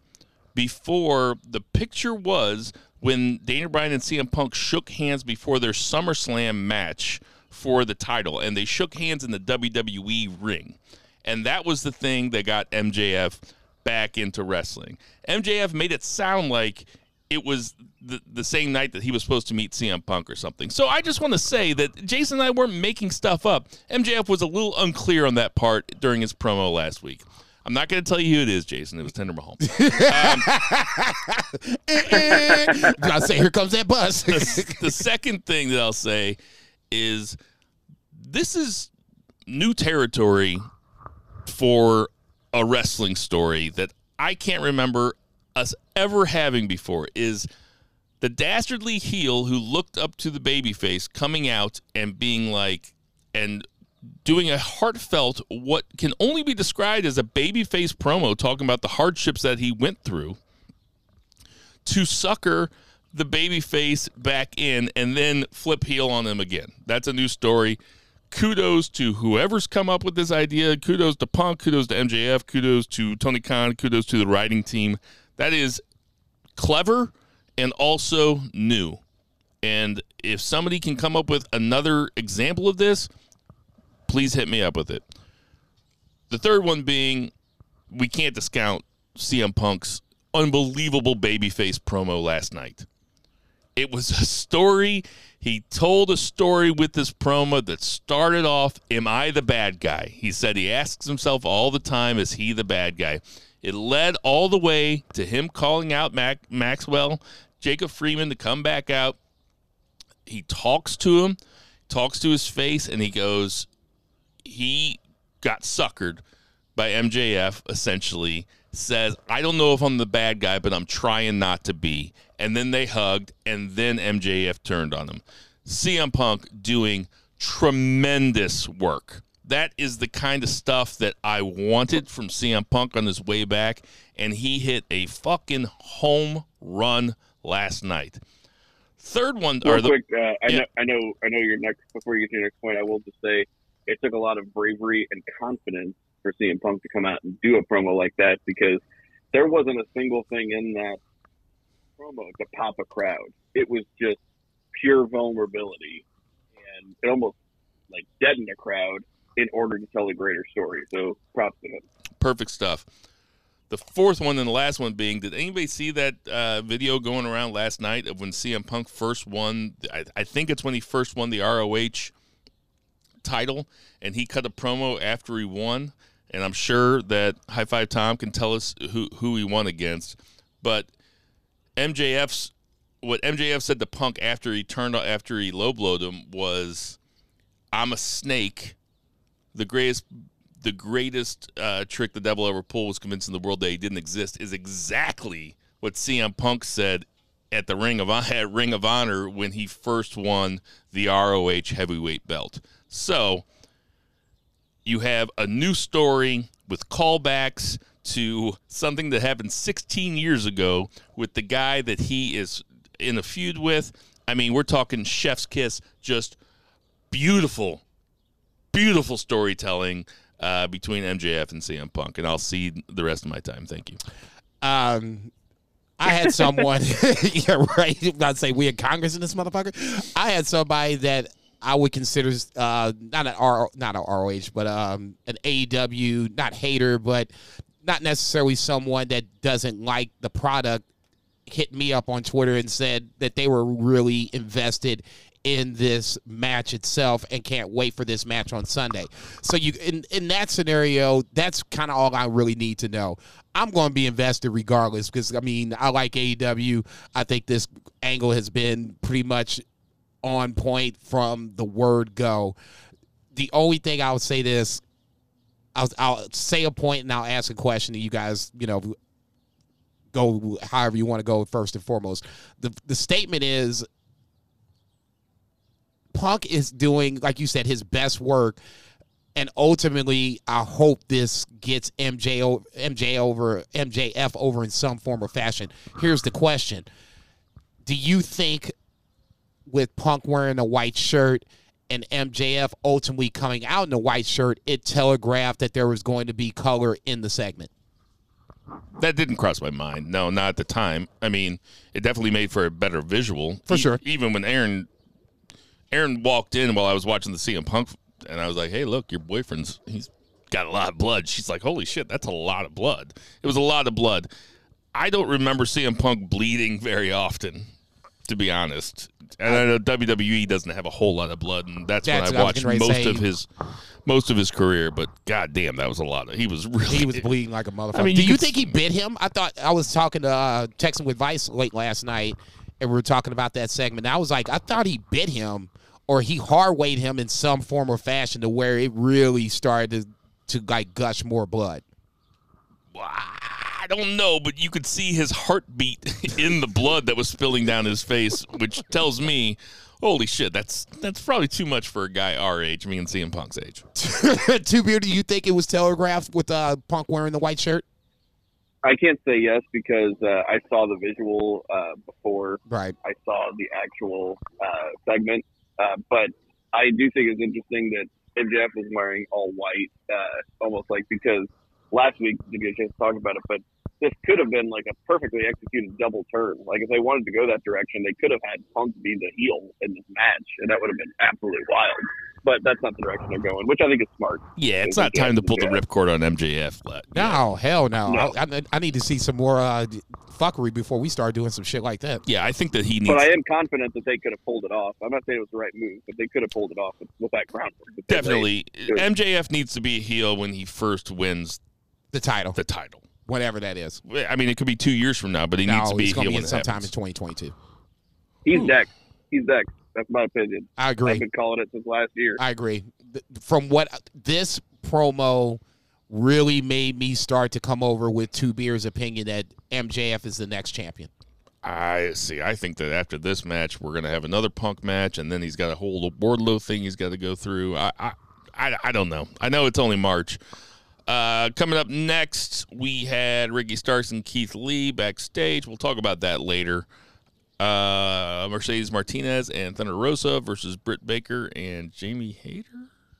S3: before the picture was when Daniel Bryan and CM Punk shook hands before their SummerSlam match for the title and they shook hands in the WWE ring. And that was the thing that got MJF back into wrestling. MJF made it sound like it was the, the same night that he was supposed to meet CM Punk or something. So I just want to say that Jason and I weren't making stuff up. MJF was a little unclear on that part during his promo last week. I'm not going to tell you who it is, Jason. It was Tender Mahal. Um, eh, eh.
S4: I say, here comes that bus.
S3: the, the second thing that I'll say is this is new territory for a wrestling story that I can't remember us ever having before is the dastardly heel who looked up to the babyface coming out and being like and doing a heartfelt what can only be described as a babyface promo talking about the hardships that he went through to sucker the baby face back in and then flip heel on him again. That's a new story. Kudos to whoever's come up with this idea. Kudos to Punk. Kudos to MJF. Kudos to Tony Khan. Kudos to the writing team. That is clever and also new. And if somebody can come up with another example of this, please hit me up with it. The third one being we can't discount CM Punk's unbelievable babyface promo last night. It was a story. He told a story with this promo that started off, Am I the bad guy? He said he asks himself all the time, Is he the bad guy? It led all the way to him calling out Mac- Maxwell, Jacob Friedman to come back out. He talks to him, talks to his face, and he goes, He got suckered by MJF, essentially, says, I don't know if I'm the bad guy, but I'm trying not to be. And then they hugged, and then MJF turned on him. CM Punk doing tremendous work. That is the kind of stuff that I wanted from CM Punk on his way back, and he hit a fucking home run last night. Third one,
S5: Real
S3: or the,
S5: quick, uh, I,
S3: yeah.
S5: know, I know, I know. Your next before you get to your next point, I will just say it took a lot of bravery and confidence for CM Punk to come out and do a promo like that because there wasn't a single thing in that promo to pop a crowd. It was just pure vulnerability, and it almost like deadened a crowd in order to tell a greater story. So props to him.
S3: perfect stuff. The fourth one and the last one being, did anybody see that uh, video going around last night of when CM Punk first won? I, I think it's when he first won the ROH title, and he cut a promo after he won. And I'm sure that High Five Tom can tell us who who he won against. But MJF's what MJF said to Punk after he turned after he low blowed him was, "I'm a snake." The greatest the greatest uh, trick the devil ever pulled was convincing the world that he didn't exist is exactly what CM Punk said at the Ring of at Ring of Honor when he first won the ROH heavyweight belt. So you have a new story with callbacks to something that happened 16 years ago with the guy that he is in a feud with. I mean, we're talking chef's kiss, just beautiful, beautiful storytelling uh, between MJF and CM Punk. And I'll see the rest of my time. Thank you.
S4: um, I had someone, yeah, right. I'm not saying we had Congress in this motherfucker. I had somebody that I would consider uh, not an R, not an ROH, but um, an AEW, not hater, but not necessarily someone that doesn't like the product. Hit me up on Twitter and said that they were really invested in this match itself and can't wait for this match on Sunday. So you in in that scenario, that's kind of all I really need to know. I'm going to be invested regardless because I mean I like AEW. I think this angle has been pretty much on point from the word go. The only thing I would say this, I'll, I'll say a point and I'll ask a question to you guys. You know, go however you want to go first and foremost. The the statement is Punk is doing, like you said, his best work and ultimately, I hope this gets MJ o- MJ over MJF over in some form or fashion. Here's the question: Do you think with Punk wearing a white shirt and MJF ultimately coming out in a white shirt, it telegraphed that there was going to be color in the segment?
S3: That didn't cross my mind. No, not at the time. I mean, it definitely made for a better visual.
S4: For
S3: E-
S4: sure.
S3: Even when Aaron Aaron walked in while I was watching the CM Punk and I was like, "Hey, look, your boyfriend's he's got a lot of blood." She's like, "Holy shit, that's a lot of blood." It was a lot of blood. I don't remember CM Punk bleeding very often, to be honest. And I know WWE doesn't have a whole lot of blood, and that's,
S4: That's
S3: when
S4: what
S3: I
S4: I
S3: watched
S4: getting ready to
S3: most
S4: say.
S3: of his most of his career. But god damn, that was a lot of. He was really
S4: He was bleeding like a motherfucker.
S3: I mean,
S4: do
S3: you
S4: you
S3: could
S4: think he bit him? I thought I was talking to uh, texting with Vice late last night, and we were talking about that segment. I was like, I thought he bit him, or he hard weighed him in some form or fashion to where it really started to, to like gush more blood.
S3: I don't know, but you could see his heartbeat in the blood that was spilling down his face, which tells me, holy shit, that's that's probably too much for a guy our age, me and CM Punk's age.
S4: Two beer, do you think it was telegraphed with uh, Punk wearing the white shirt?
S5: I can't say yes because uh, I saw the visual uh, before
S4: Right.
S5: I saw the actual uh, segment. Uh, but I do think it's interesting that MJF was wearing all white, uh, almost like because last week didn't get a chance to talk about it, but this could have been like a perfectly executed double turn. Like if they wanted to go that direction, they could have had Punk be the heel in this match, and that would have been absolutely wild. But that's not the direction they're going, which I think is smart.
S3: Yeah, it's not time to pull the ripcord on MJF. But,
S4: No, hell no.
S5: No.
S4: I, I, I need to see some more uh, fuckery before we start doing some shit like that.
S3: yeah, I think that he needs
S5: But I am confident that they could have pulled it off. I'm not saying it was the right move, but they could have pulled it off with, with that groundwork. that they
S3: definitely MJF needs to be a heel when he first wins
S4: The title,
S3: the title.
S4: Whatever that is.
S3: I mean, it could be two years from now, but he needs to be
S4: he's
S3: a
S4: gonna be in sometime
S3: happens.
S4: in 2022.
S5: He's
S3: Ooh.
S5: next. He's next. That's my opinion.
S4: I agree.
S5: I've
S4: agree.
S5: been calling it since last year.
S4: I agree. From what this promo really made me start to come over with two beers opinion that MJF is the next champion.
S3: I see. I think that after this match, we're gonna have another Punk match, and then he's got a whole Wardlow thing he's got to go through. I, I, I, I don't know. I know it's only March. Uh, coming up next, we had Ricky Starks and Keith Lee backstage. We'll talk about that later. Uh, Mercedes Martinez and Thunder Rosa versus Britt Baker and Jamie Hayter.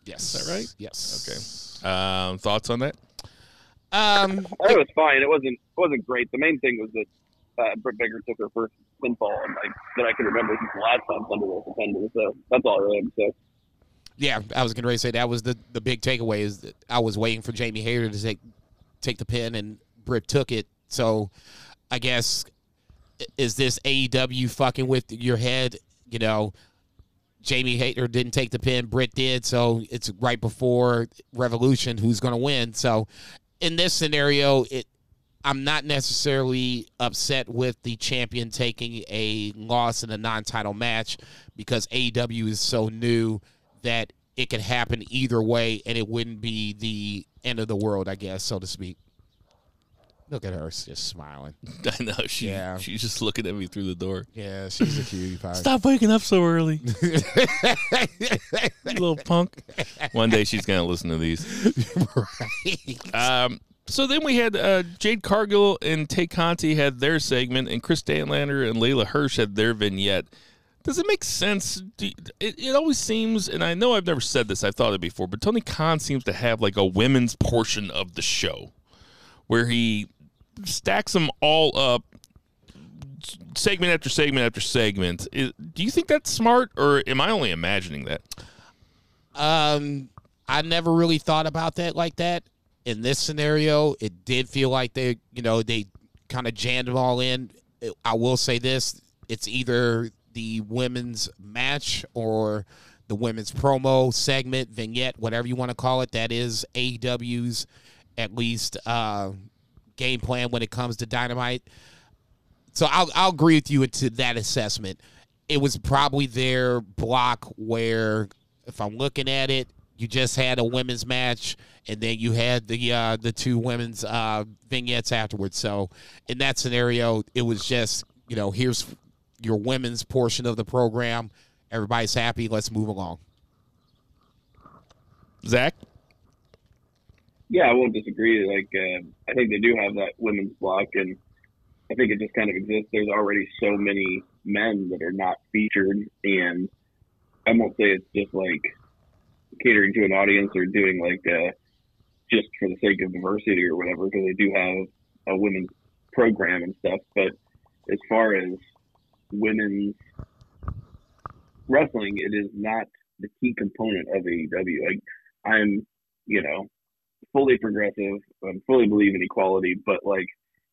S4: Yes.
S3: Is that right?
S4: Yes. Okay.
S3: Um, thoughts on that?
S4: Um,
S5: it was fine. It wasn't it wasn't great. The main thing was that uh, Britt Baker took her first pinfall and like that I can remember since the last time Thunder was offended. So that's all I really have to say.
S4: Yeah, I was going to say that was the, the big takeaway is that I was waiting for Jamie Hayter to take take the pin and Britt took it. So I guess is this AEW fucking with your head? You know, Jamie Hayter didn't take the pin, Britt did, so it's right before Revolution. Who's going to win? So in this scenario, it I'm not necessarily upset with the champion taking a loss in a non-title match because AEW is so new that it could happen either way and it wouldn't be the end of the world, I guess, so to speak. Look at her just smiling.
S3: I know she
S4: Yeah.
S3: she's just looking at me through the door.
S4: Yeah, she's a cutie pie.
S3: Stop waking up so early, you little punk. One day she's gonna listen to these.
S4: right.
S3: Um, so then we had uh, Jade Cargill and Tay Conti had their segment, and Kris Statlander and Leyla Hirsch had their vignette. Does it make sense? You- it, it always seems, and I know I've never said this, I've thought it before, but Tony Khan seems to have like a women's portion of the show where he stacks them all up segment after segment after segment. Do you think that's smart, or am I only imagining that?
S4: Um, I never really thought about that like that. In this scenario, it did feel like they, you know, they kind of jammed them all in. I will say this: it's either the women's match or the women's promo segment, vignette, whatever you want to call it. That is AEW's at least uh, game plan when it comes to Dynamite. So I'll I'll agree with you to that assessment. It was probably their block where, if I'm looking at it, you just had a women's match, and then you had the uh, the two women's uh, vignettes afterwards. So in that scenario, it was just you know here's your women's portion of the program. Everybody's happy. Let's move along.
S3: Zach?
S5: yeah, I won't disagree. Like, uh, I think they do have that women's block, and I think it just kind of exists. There's already so many men that are not featured, and I won't say it's just like catering to an audience or doing like uh, just for the sake of diversity or whatever, because they do have a women's program and stuff. But as far as women's wrestling, it is not the key component of AEW. Like, I'm, you know, fully progressive and fully believe in equality, but like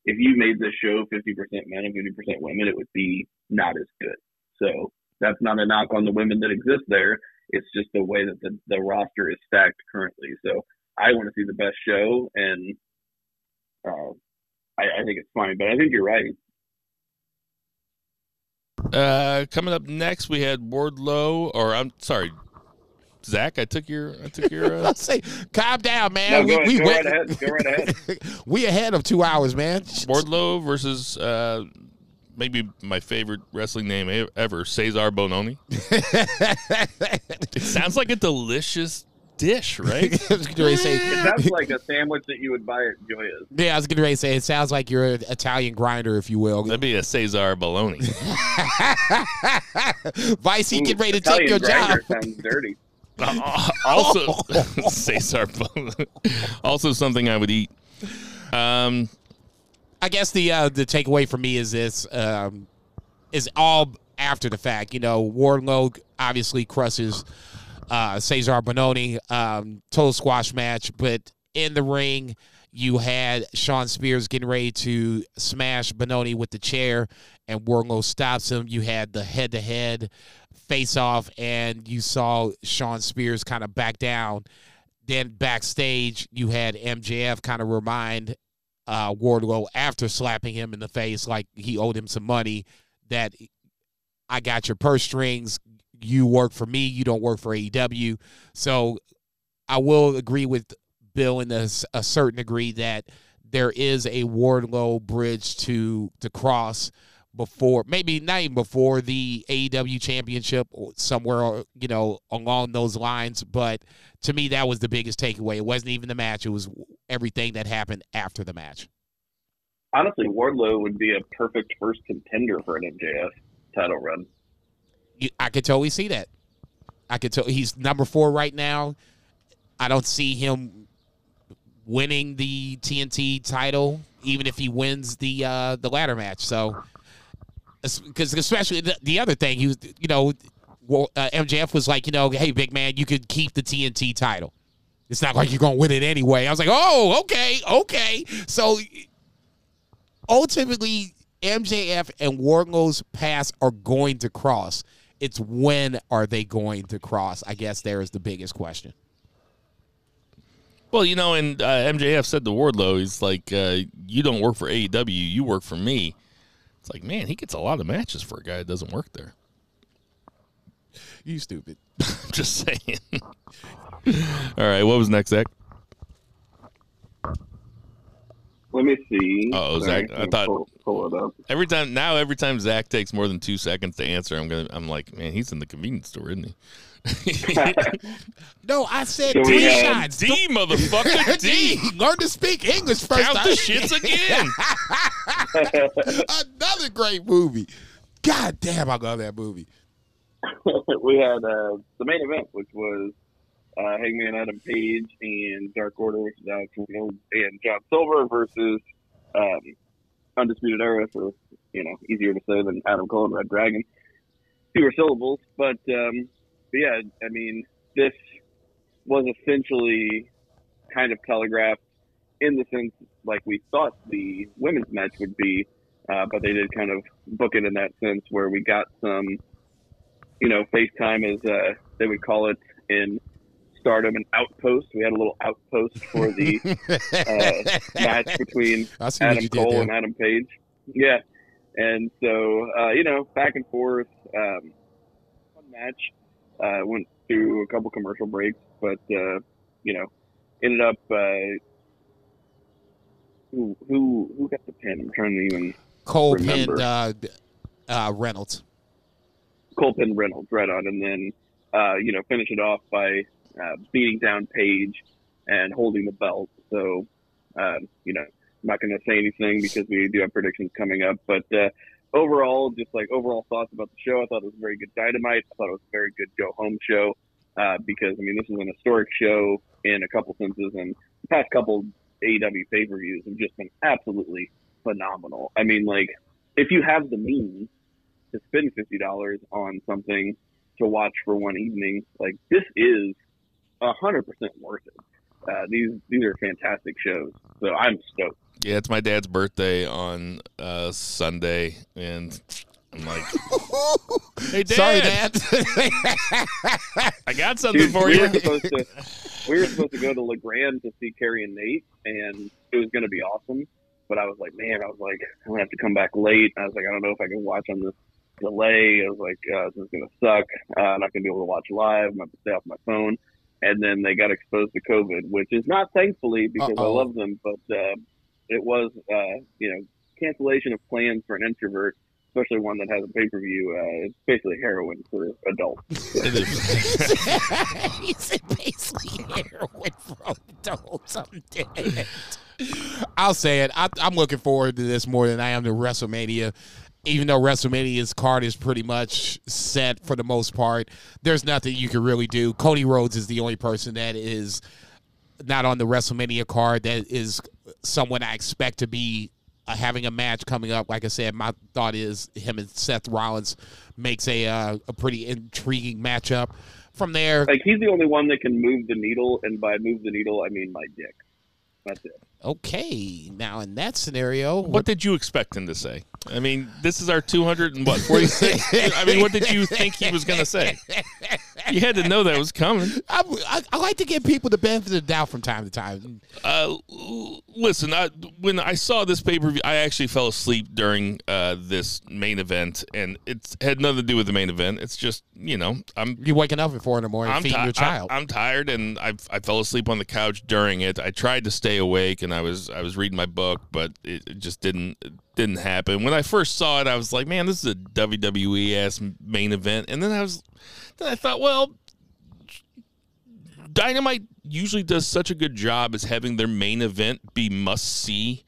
S5: if you made this show 50% men and 50% women, it would be not as good. So that's not a knock on the women that exist there. It's just the way that the, the roster is stacked currently. So I want to see the best show, and uh, I, I think it's fine. But I think you're right.
S3: Uh, coming up next, we had Wardlow, or I'm sorry, Zach. I took your, I took your. Uh,
S4: Let's say, calm down, man.
S5: No, go,
S4: we we
S5: go
S4: went,
S5: right ahead. Go right ahead.
S4: we ahead of two hours, man.
S3: Wardlow versus uh, maybe my favorite wrestling name ever, Cezar Bononi. it sounds like a delicious dish, right?
S4: I was getting ready to say,
S5: It sounds like a sandwich that you would buy at Joya's.
S4: yeah, I was going to say, it sounds like you're an Italian grinder, if you will.
S3: That'd be a Cesar Bologna.
S4: Vice, he get ready to
S5: Italian
S4: take your job.
S5: grinder Sounds dirty.
S3: Uh, also, Cesar. Bo- also, something I would eat. Um,
S4: I guess the uh, the takeaway for me is this um, is all after the fact. You know, Wardlow obviously crushes uh, Cezar Bononi, um, total squash match, but in the ring. You had Shawn Spears getting ready to smash Bononi with the chair, and Wardlow stops him. You had the head to head face off, and you saw Shawn Spears kind of back down. Then backstage, you had MJF kind of remind uh, Wardlow after slapping him in the face like he owed him some money that I got your purse strings. You work for me. You don't work for AEW. So I will agree with Bill in a, a certain degree that there is a Wardlow bridge to to cross before maybe not even before the AEW championship or somewhere you know along those lines but to me that was the biggest takeaway it wasn't even the match it was everything that happened after the match
S5: Honestly, Wardlow would be a perfect first contender for an MJF title run.
S4: I could totally see that I could tell he's number 4 right now I don't see him winning the TNT title even if he wins the uh the ladder match so because especially the, the other thing, he was, you know, uh, MJF was like, you know, hey, big man, you could keep the TNT title. It's not like you're gonna win it anyway. I was like, oh, okay, okay. So ultimately, MJF and Wardlow's paths are going to cross. It's when are they going to cross? I guess there is the biggest question.
S3: well, you know, and uh, MJF said to Wardlow, he's like, uh, "You don't work for AEW, you work for me." It's like, man, he gets a lot of matches for a guy that doesn't work there.
S4: You stupid.
S3: Just saying. All right, what was next, Zach?
S5: Let me see.
S3: Uh-oh, Zach, I
S5: Let
S3: thought-
S5: pull, pull it up.
S3: Every time now, every time Zach takes more than two seconds to answer, I'm gonna, I'm like, man, he's in the convenience store, isn't he?
S4: No, I said
S5: So we
S4: three
S5: had
S4: shots.
S3: D, motherfucker, D.
S4: D. Learn to speak English first.
S3: Count the shits again.
S4: Another great movie. God damn, I love that movie.
S5: we had uh, the main event, which was uh, Hangman Adam Page and Dark Order, which is Alex Reynolds and John Silver versus um, Undisputed Era, for you know easier to say than Adam Cole and Red Dragon. Fewer syllables, but, um, but yeah, I mean this was essentially kind of telegraphed in the sense like we thought the women's match would be, uh, but they did kind of book it in that sense where we got some you know, FaceTime as uh, they would call it in Stardom, an outpost. We had a little outpost for the uh, match between Adam
S4: you did
S5: Cole and Adam Page. Yeah, and so uh, you know, back and forth, um, fun match. Uh, went through a couple commercial breaks, but uh, you know, ended up. Uh, who who who got the pin? I'm trying to even
S4: Cole
S5: Remember.
S4: pinned uh, uh, Reynolds.
S5: Colton Reynolds right on, and then uh, you know finish it off by uh, beating down Page and holding the belt. So, um, you know, I'm not going to say anything because we do have predictions coming up. But uh, overall, just like overall thoughts about the show, I thought it was a very good dynamite. I thought it was a very good go home show uh, because I mean this is an historic show in a couple senses, and the past couple AEW pay per views have just been absolutely phenomenal. I mean, like if you have the means to spend fifty dollars on something to watch for one evening, like this is hundred percent worth it. Uh, these these are fantastic shows, so I'm stoked.
S3: Yeah, it's my dad's birthday on uh, Sunday, and I'm like, "Hey, Dad,
S4: Sorry, Dad.
S3: I got something
S5: Dude,
S3: for
S5: we
S3: you."
S5: were supposed to we were supposed to go to LeGrand to see Carrie and Nate, and it was going to be awesome. But I was like, man, I was like, I'm gonna have to come back late. I was like, I don't know if I can watch on this delay. I was like, uh, this is gonna suck. Uh, I'm not gonna be able to watch live. I'm gonna have to stay off my phone. And then they got exposed to COVID, which is not thankfully because
S4: Uh-oh.
S5: I love them, but uh, it was, uh, you know, cancellation of plans for an introvert, especially one that has a pay per view. Uh, it's basically heroin for adults.
S4: he said basically heroin from adults. I'm dead. I'll say it. I, I'm looking forward to this more than I am to WrestleMania. Even though WrestleMania's card is pretty much set for the most part, there's nothing you can really do. Cody Rhodes is the only person that is not on the WrestleMania card that is someone I expect to be uh, having a match coming up. Like I said, my thought is him and Seth Rollins makes a uh, a pretty intriguing matchup. From there,
S5: Like he's the only one that can move the needle, and by move the needle, I mean my dick. That's it.
S4: Okay, now in that scenario,
S3: What did you expect him to say? I mean, this is our 200 and what 46. I mean, what did you think he was going to say? You had to know that was coming.
S4: I, I, I like to give people the benefit of the doubt from time to time.
S3: Uh, listen, I, when I saw this pay per view, I actually fell asleep during uh, this main event, and it had nothing to do with the main event. It's just you know, I'm
S4: You're waking up at four in the morning,
S3: I'm,
S4: feeding
S3: ti-
S4: your child.
S3: I, am tired, and I I fell asleep on the couch during it. I tried to stay awake, and I was I was reading my book, but it, it just didn't it didn't happen. When I first saw it, I was like, man, this is a WWE ass main event, and then I was then I thought, well. Dynamite usually does such a good job as having their main event be must see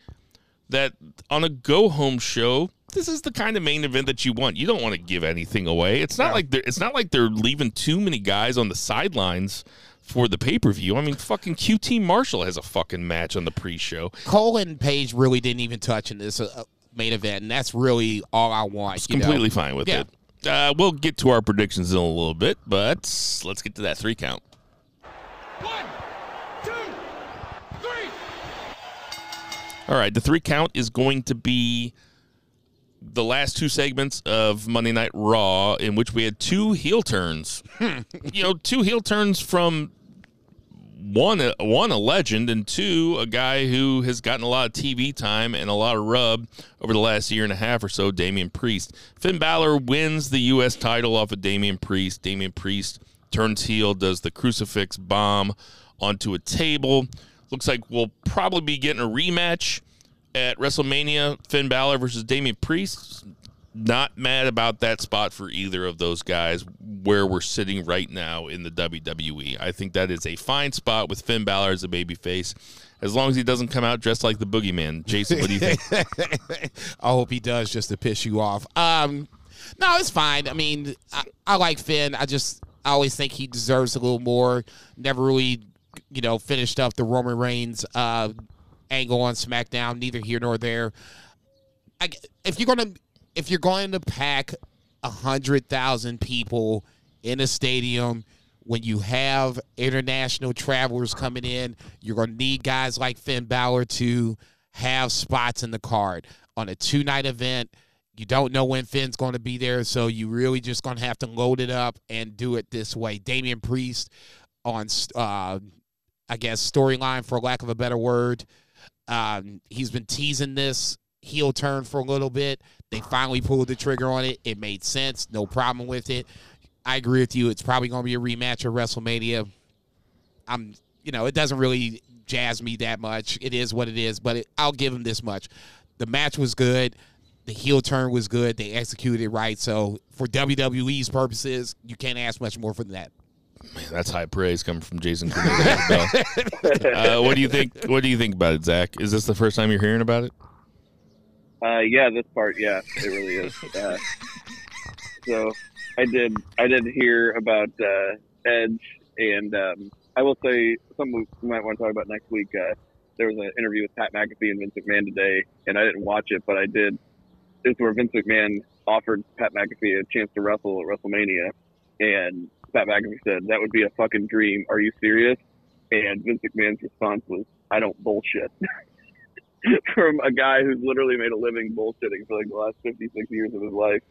S3: that on a go home show, this is the kind of main event that you want. You don't want to give anything away. It's not like they're it's not like they're leaving too many guys on the sidelines for the pay per view. I mean, fucking QT Marshall has a fucking match on the pre show.
S4: Cole and Page really didn't even touch in this uh, main event, and that's really all I want.
S3: It's
S4: you know?
S3: completely fine with
S4: Yeah.
S3: it. Uh, we'll get to our predictions in a little bit, but let's get to that three count.
S2: One, two, three.
S3: All right, the three count is going to be the last two segments of Monday Night Raw, in which we had two heel turns. you know, two heel turns from one, one a legend, and two a guy who has gotten a lot of TV time and a lot of rub over the last year and a half or so. Damian Priest. Finn Balor wins the U.S. title off of Damian Priest. Damian Priest turns heel, does the crucifix bomb onto a table. Looks like we'll probably be getting a rematch at WrestleMania. Finn Balor versus Damian Priest. Not mad about that spot for either of those guys where we're sitting right now in the WWE. I think that is a fine spot with Finn Balor as a babyface. As long as he doesn't come out dressed like the boogeyman. Jason, what do you think?
S4: I hope he does just to piss you off. Um, no, it's fine. I mean, I, I like Finn. I just I always think he deserves a little more. Never really, you know, finished up the Roman Reigns uh, angle on SmackDown. Neither here nor there. I, if you're gonna if you're going to pack a hundred thousand people in a stadium when you have international travelers coming in, you're going to need guys like Finn Balor to have spots in the card on a two night event. You don't know when Finn's going to be there, so you really just going to have to load it up and do it this way. Damian Priest on, uh, I guess, storyline for lack of a better word. Um, he's been teasing this heel turn for a little bit. They finally pulled the trigger on it. It made sense. No problem with it. I agree with you. It's probably going to be a rematch of WrestleMania. I'm, you know, it doesn't really jazz me that much. It is what it is, but it, I'll give him this much. The match was good. The heel turn was good. They executed it right. So, for WWE's purposes, you can't ask much more for that.
S3: Man, that's high praise coming from Jason. uh, what do you think? What do you think about it, Zach? Is this the first time you're hearing about it?
S5: Uh, yeah, this part, yeah, it really is. Uh, so I did, I did hear about uh, Edge, and um, I will say something we might want to talk about next week. Uh, there was an interview with Pat McAfee and Vince McMahon today, and I didn't watch it, but I did. This is where Vince McMahon offered Pat McAfee a chance to wrestle at WrestleMania, and Pat McAfee said, "That would be a fucking dream. Are you serious?" And Vince McMahon's response was, "I don't bullshit." From a guy who's literally made a living bullshitting for like the last 56 years of his life.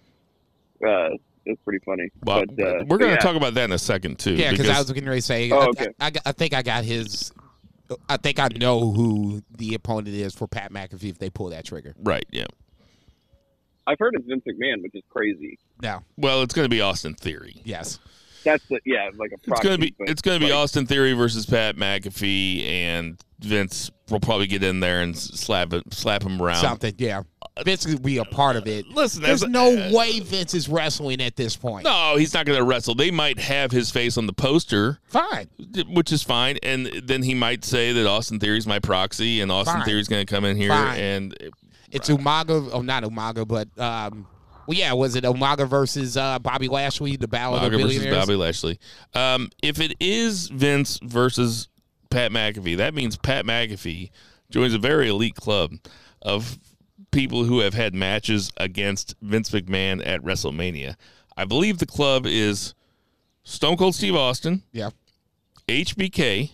S5: Uh, it's pretty funny.
S3: Well,
S5: but uh,
S3: we're going to
S5: yeah.
S3: talk about that in a second too.
S4: Yeah, because I was getting ready to say.
S5: Oh,
S4: I,
S5: okay.
S4: I, I, I think I got his. I think I know who the opponent is for Pat McAfee if they pull that trigger.
S3: right. Yeah.
S5: I've heard it's Vince McMahon, which is crazy.
S4: No.
S3: Well, it's going to be Austin Theory.
S4: Yes.
S5: That's the yeah, like a
S3: It's going to be
S5: but,
S3: it's going to be
S5: like,
S3: Austin Theory versus Pat McAfee, and Vince will probably get in there and slap it, slap him around.
S4: Something. Yeah. Vince could be a part of it.
S3: Listen,
S4: There's
S3: that's-
S4: no way Vince is wrestling at this point.
S3: No, he's not going to wrestle. They might have his face on the poster,
S4: Fine.
S3: which is fine, and then he might say that Austin Theory's my proxy, and Austin
S4: Fine.
S3: Theory's going to come in here
S4: Fine.
S3: and
S4: It's Umaga. Oh, not Umaga, but um. Well, yeah. Was it Umaga versus uh, Bobby Lashley, the Battle of
S3: Bobby
S4: the
S3: versus Bobby Lashley. Um, if it is Vince versus Pat McAfee, that means Pat McAfee joins a very elite club of people who have had matches against Vince McMahon at WrestleMania. I believe the club is Stone Cold Steve Austin,
S4: Yeah.
S3: HBK,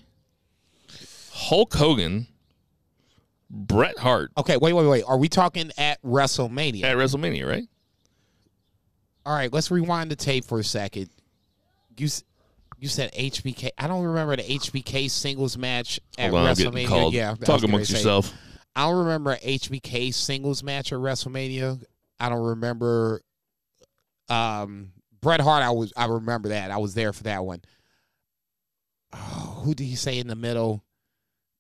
S3: Hulk Hogan, Bret Hart
S4: Okay. Wait. Wait. Wait. Are we talking at WrestleMania?
S3: at WrestleMania, right?
S4: All right, let's rewind the tape for a second. You you said HBK. I don't remember the HBK singles match at
S3: Hold on, I'm
S4: WrestleMania.
S3: called.
S4: Yeah, I was
S3: Talk amongst
S4: ready to say,
S3: yourself.
S4: I don't remember a HBK singles match at WrestleMania. I don't remember um Bret Hart. I was I remember that. I was there for that one. Oh, who did he say in the middle?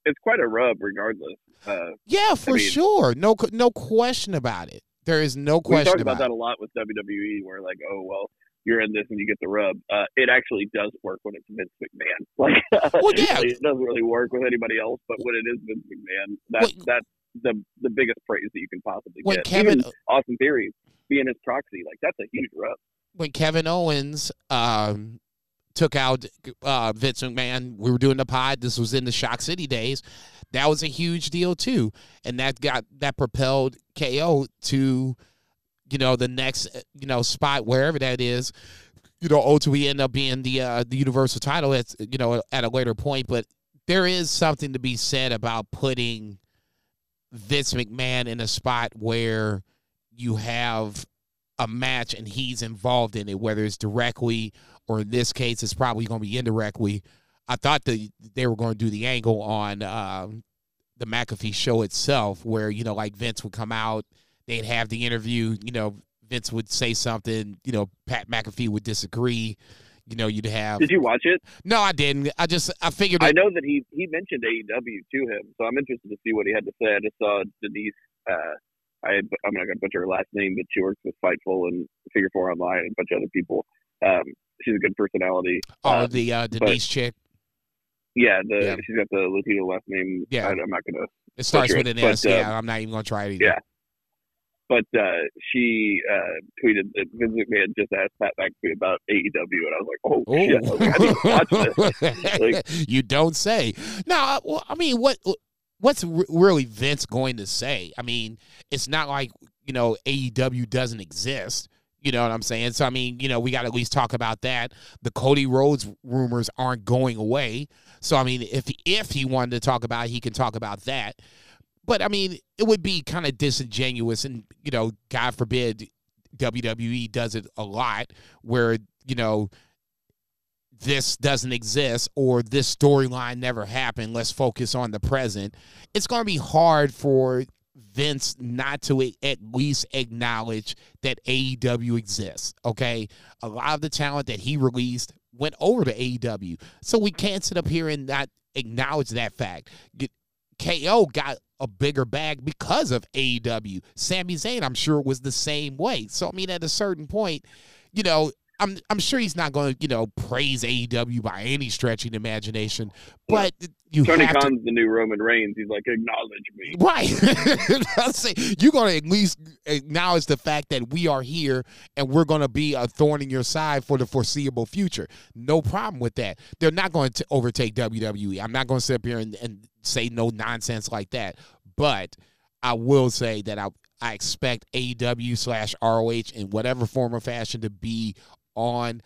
S5: It's quite a rub, regardless. Uh,
S4: Yeah, for
S5: mean-
S4: sure. No no question about it. There is no
S5: we
S4: question
S5: talk about
S4: about
S5: that a lot with WWE, where like, oh well, you're in this and you get the rub. Uh, it actually does work when it's Vince McMahon. Like,
S4: Well, yeah.
S5: it doesn't really work with anybody else, but when it is Vince McMahon, that's
S4: Well-
S5: that's the the biggest praise that you can possibly
S4: When
S5: get.
S4: Kevin-
S5: Even Austin Theory being his proxy, like that's a huge rub.
S4: when Kevin Owens um, took out uh, Vince McMahon, we were doing the pod. This was in the Shock City days. That was a huge deal too, and that got that propelled KO to, you know, the next you know spot wherever that is. You know, ultimately end up being the uh, the Universal title at you know at a later point. But there is something to be said about putting Vince McMahon in a spot where you have a match and he's involved in it, whether it's directly or in this case, it's probably going to be indirectly. I thought that they were going to do the angle on um, the McAfee show itself, where you know, like Vince would come out, they'd have the interview. You know, Vince would say something. You know, Pat McAfee would disagree. You know, you'd have.
S5: Did you watch it?
S4: No, I didn't. I just I figured.
S5: I
S4: It,
S5: know that he he mentioned AEW to him, so I'm interested to see what he had to say. I just saw Denise. Uh, I I'm not gonna butcher her last name, but she works with Fightful and Figure Four Online and a bunch of other people. Um, she's a good personality.
S4: oh,
S5: Uh,
S4: the uh, Denise chick.
S5: yeah, the
S4: Yeah.
S5: she's got the Latino last name.
S4: Yeah.
S5: I, I'm not gonna.
S4: It starts with
S5: it,
S4: an S.
S5: but, uh,
S4: yeah, I'm not even going to try it either.
S5: yeah. But uh, she uh, tweeted that Vince McMahon just asked Pat McAfee about AEW, and I was like, oh,
S4: Oh.
S5: shit! Like, I need to watch this. Like-
S4: you don't say. No, I- well, I mean, what what's re- really Vince going to say? I mean, it's not like you know AEW doesn't exist. You know what I'm saying? So I mean, you know, we got to at least talk about that. The Cody Rhodes rumors aren't going away. So I mean, if if he wanted to talk about, it, he can talk about that. But I mean, it would be kind of disingenuous, and you know, God forbid, WWE does it a lot, where you know this doesn't exist or this storyline never happened. Let's focus on the present. It's going to be hard for Vince not to at least acknowledge that AEW exists. Okay. A lot of the talent that he released went over to AEW. So we can't sit up here and not acknowledge that fact. KO got a bigger bag because of AEW. Sami Zayn, I'm sure, was the same way. So, I mean, at a certain point, you know, I'm I'm sure he's not going to you know praise AEW by any stretch of imagination, but you
S5: Tony
S4: have to.
S5: Khan's the new Roman Reigns. He's like, acknowledge me.
S4: Right. Say you're going to at least acknowledge the fact that we are here and we're going to be a thorn in your side for the foreseeable future. No problem with that. They're not going to overtake WWE. I'm not going to sit up here and, and say no nonsense like that. But I will say that I I expect AEW slash ROH in whatever form or fashion to be on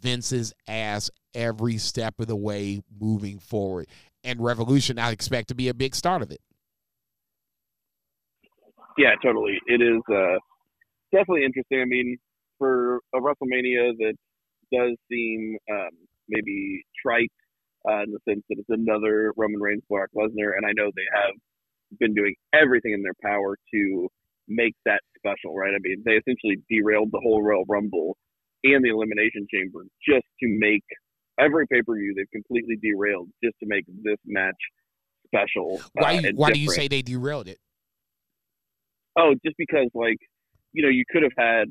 S4: Vince's ass every step of the way moving forward. And Revolution, I expect to be a big start of it.
S5: Yeah, totally. It is uh, definitely interesting. I mean, for a WrestleMania that does seem um, maybe trite uh, in the sense that it's another Roman Reigns, Brock Lesnar, and I know they have been doing everything in their power to make that special, right? I mean, they essentially derailed the whole Royal Rumble and the Elimination Chamber just to make every pay per view they've completely derailed just to make this match special.
S4: Why?
S5: uh,
S4: why do you say they derailed it?
S5: Oh, just because like you know you could have had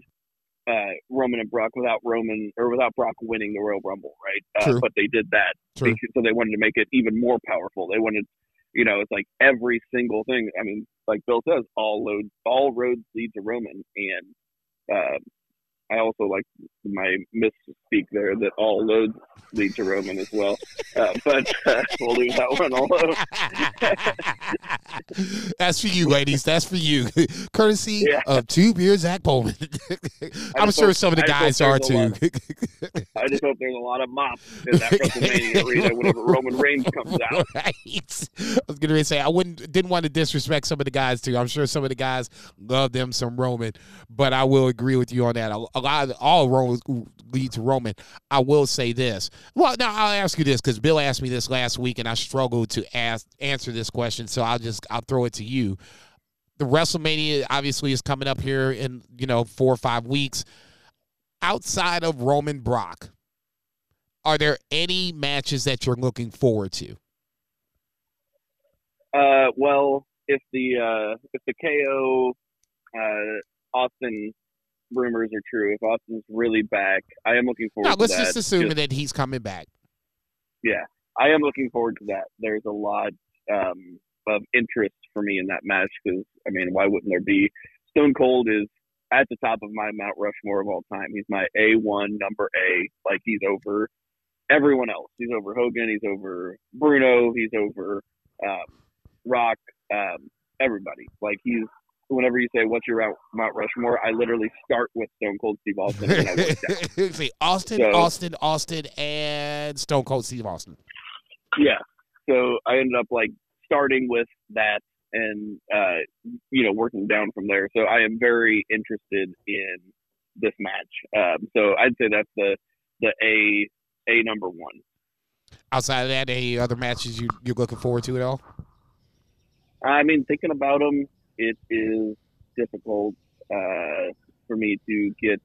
S5: uh, Roman and Brock without Roman or without Brock winning the Royal Rumble, right? Uh,
S4: True.
S5: but they did that,
S4: True.
S5: so they wanted to make it even more powerful. They wanted, you know, it's like every single thing. I mean, like Bill says, all load, all roads lead to Roman, and uh, I also like my misspeak there that all loads lead to Roman as well. Uh, but uh, we'll leave that one alone.
S4: That's for you, ladies. That's for you. Courtesy
S5: Yeah.
S4: of two beer Zach Bowman. I'm sure
S5: hope-
S4: some of the guys are too.
S5: I just hope there's a lot of mops in that WrestleMania arena whenever Roman Reigns comes out.
S4: right. I was gonna say I wouldn't didn't want to disrespect some of the guys too. I'm sure some of the guys love them some Roman, but I will agree with you on that. A, a lot of all roads lead to Roman. I will say this. Well, now I'll ask you this because Bill asked me this last week, and I struggled to ask answer this question. So I'll just I'll throw it to you. The WrestleMania obviously is coming up here in you know four or five weeks. Outside of Roman Brock, are there any matches that you're looking forward to?
S5: Uh, well, if the uh, if the KO uh, Austin rumors are true, if Austin's really back, I am looking forward
S4: No,
S5: to
S4: let's just assume
S5: Just-
S4: that he's coming back.
S5: yeah, I am looking forward to that. There's a lot um, of interest for me in that match because I mean, why wouldn't there be? Stone Cold is at the top of my Mount Rushmore of all time. He's my A one number A. Like he's over everyone else. He's over Hogan. He's over Bruno. He's over um, Rock. Um, everybody. Like he's. Whenever you say what's your Mount- Rushmore, I literally start with Stone Cold Steve Austin and I.
S4: See, Austin,
S5: So-
S4: Austin, Austin, and Stone Cold Steve Austin.
S5: Yeah. So I ended up like starting with that and uh you know working down from there. So I am very interested in this match. Um so I'd say that's the the A A number one.
S4: Outside of that, any other matches you you're looking forward to at all?
S5: I mean thinking about them it is difficult uh for me to get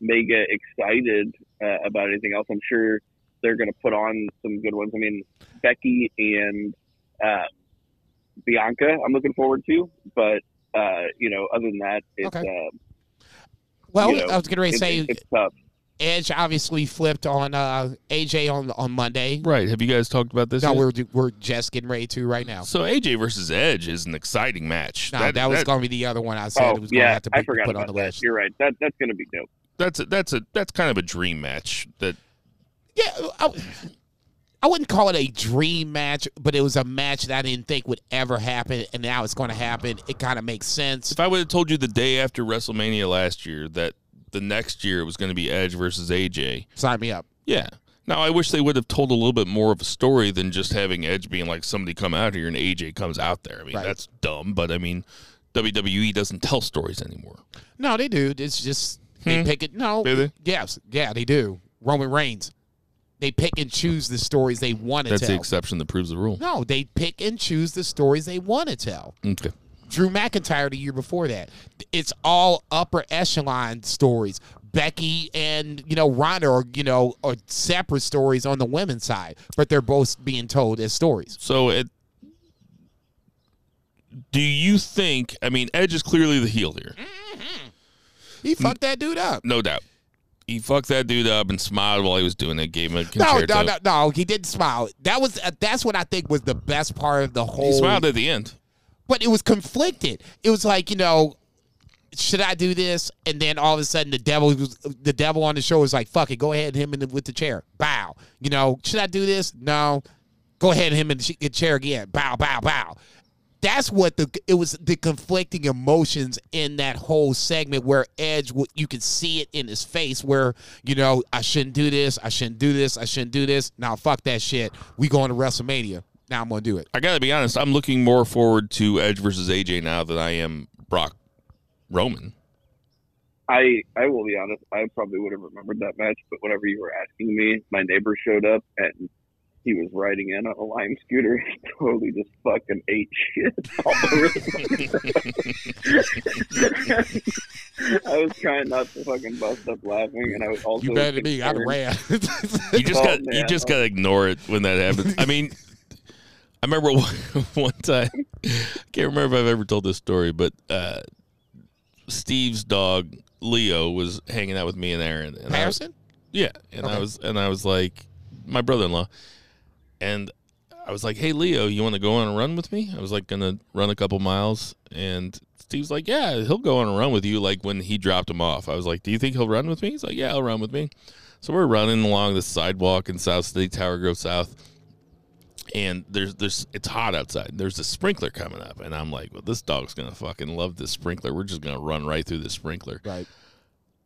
S5: mega excited uh, about anything else. I'm sure they're going to put on some good ones. I mean, Becky and uh, Bianca, I'm looking forward to, but uh, you know, other than that, it's
S4: Okay.
S5: uh,
S4: Well,
S5: You know,
S4: I was getting ready to
S5: it's,
S4: say
S5: it's tough.
S4: Edge obviously flipped on uh, AJ on on Monday.
S3: Right. Have you guys talked about this?
S4: No,
S3: yet?
S4: we're we're just getting ready to right now.
S3: So AJ versus Edge is an exciting match.
S4: No, that, was going to be the other one I said
S5: Oh
S4: it was going to have to be
S5: I forgot
S4: put on the
S5: that.
S4: list.
S5: You're right. That that's going to be dope.
S3: that's a, that's a that's kind of a dream match. That
S4: Yeah, I, I wouldn't call it a dream match, but it was a match that I didn't think would ever happen, and now it's going to happen. It kind of makes sense.
S3: if I would have told you the day after WrestleMania last year that the next year it was going to be Edge versus AJ,
S4: Sign me up.
S3: yeah. Now I wish they would have told a little bit more of a story than just having Edge being like somebody come out here and AJ comes out there. I mean
S4: Right.
S3: that's dumb, but I mean WWE doesn't tell stories anymore.
S4: No, they do. It's just they
S3: Hmm.
S4: pick it. No,
S3: Do they?
S4: yes, yeah, they do. Roman Reigns, they pick and choose the stories they want to tell.
S3: That's the exception that proves the rule.
S4: no, they pick and choose the stories they want to tell.
S3: Okay.
S4: Drew McIntyre the year before that. It's all upper echelon stories. Becky and you know Ronda are you know are separate stories on the women's side, but they're both being told as stories.
S3: So it do you think I mean Edge is clearly the heel here. Mm-hmm.
S4: He fucked that dude up.
S3: No doubt. He fucked that dude up and smiled while he was doing it. Gave him a
S4: No,
S3: Con-chair-to.
S4: no, no, no. He didn't smile. That was uh, that's what I think was the best part of the whole.
S3: He smiled at the end.
S4: but it was conflicted. It was like you know, should I do this? And then all of a sudden, the devil was the devil on the show was like, "Fuck it, go ahead, and him in the, with the chair, bow." You know, should I do this? No, go ahead, and him in the chair again, bow, bow, bow. That's what the it was the conflicting emotions in that whole segment where Edge w- you could see it in his face where you know I shouldn't do this I shouldn't do this I shouldn't do this now fuck that shit we going to WrestleMania now I'm gonna do it
S3: I gotta be honest. I'm looking more forward to Edge versus AJ now than I am Brock Roman.
S5: I I will be honest. I probably would have remembered that match, but whenever you were asking me, my neighbor showed up and he was riding in on a lime scooter. He totally just fucking ate shit all over the place. I was trying not to fucking bust up laughing, and I was also
S4: you better than me I'd have
S5: concerned-
S4: ran
S3: You just
S5: Oh,
S3: got you just got to ignore it when that happens. I mean, I remember one, one time. I can't remember if I've ever told this story, but uh, Steve's dog Leo was hanging out with me and Aaron. And I was,
S4: Harrison
S3: yeah, and I was and I was like, my brother-in-law, and I was like, "Hey, Leo, you want to go on a run with me?" I was like, gonna run a couple miles, and Steve's like, "Yeah, he'll go on a run with you." Like when he dropped him off, I was like, "Do you think he'll run with me?" He's like, "Yeah, he'll run with me." So we're running along the sidewalk in South City, Tower Grove South, and there's there's it's hot outside. There's a sprinkler coming up, and I'm like, "Well, this dog's gonna fucking love this sprinkler. We're just gonna run right through the sprinkler."
S4: right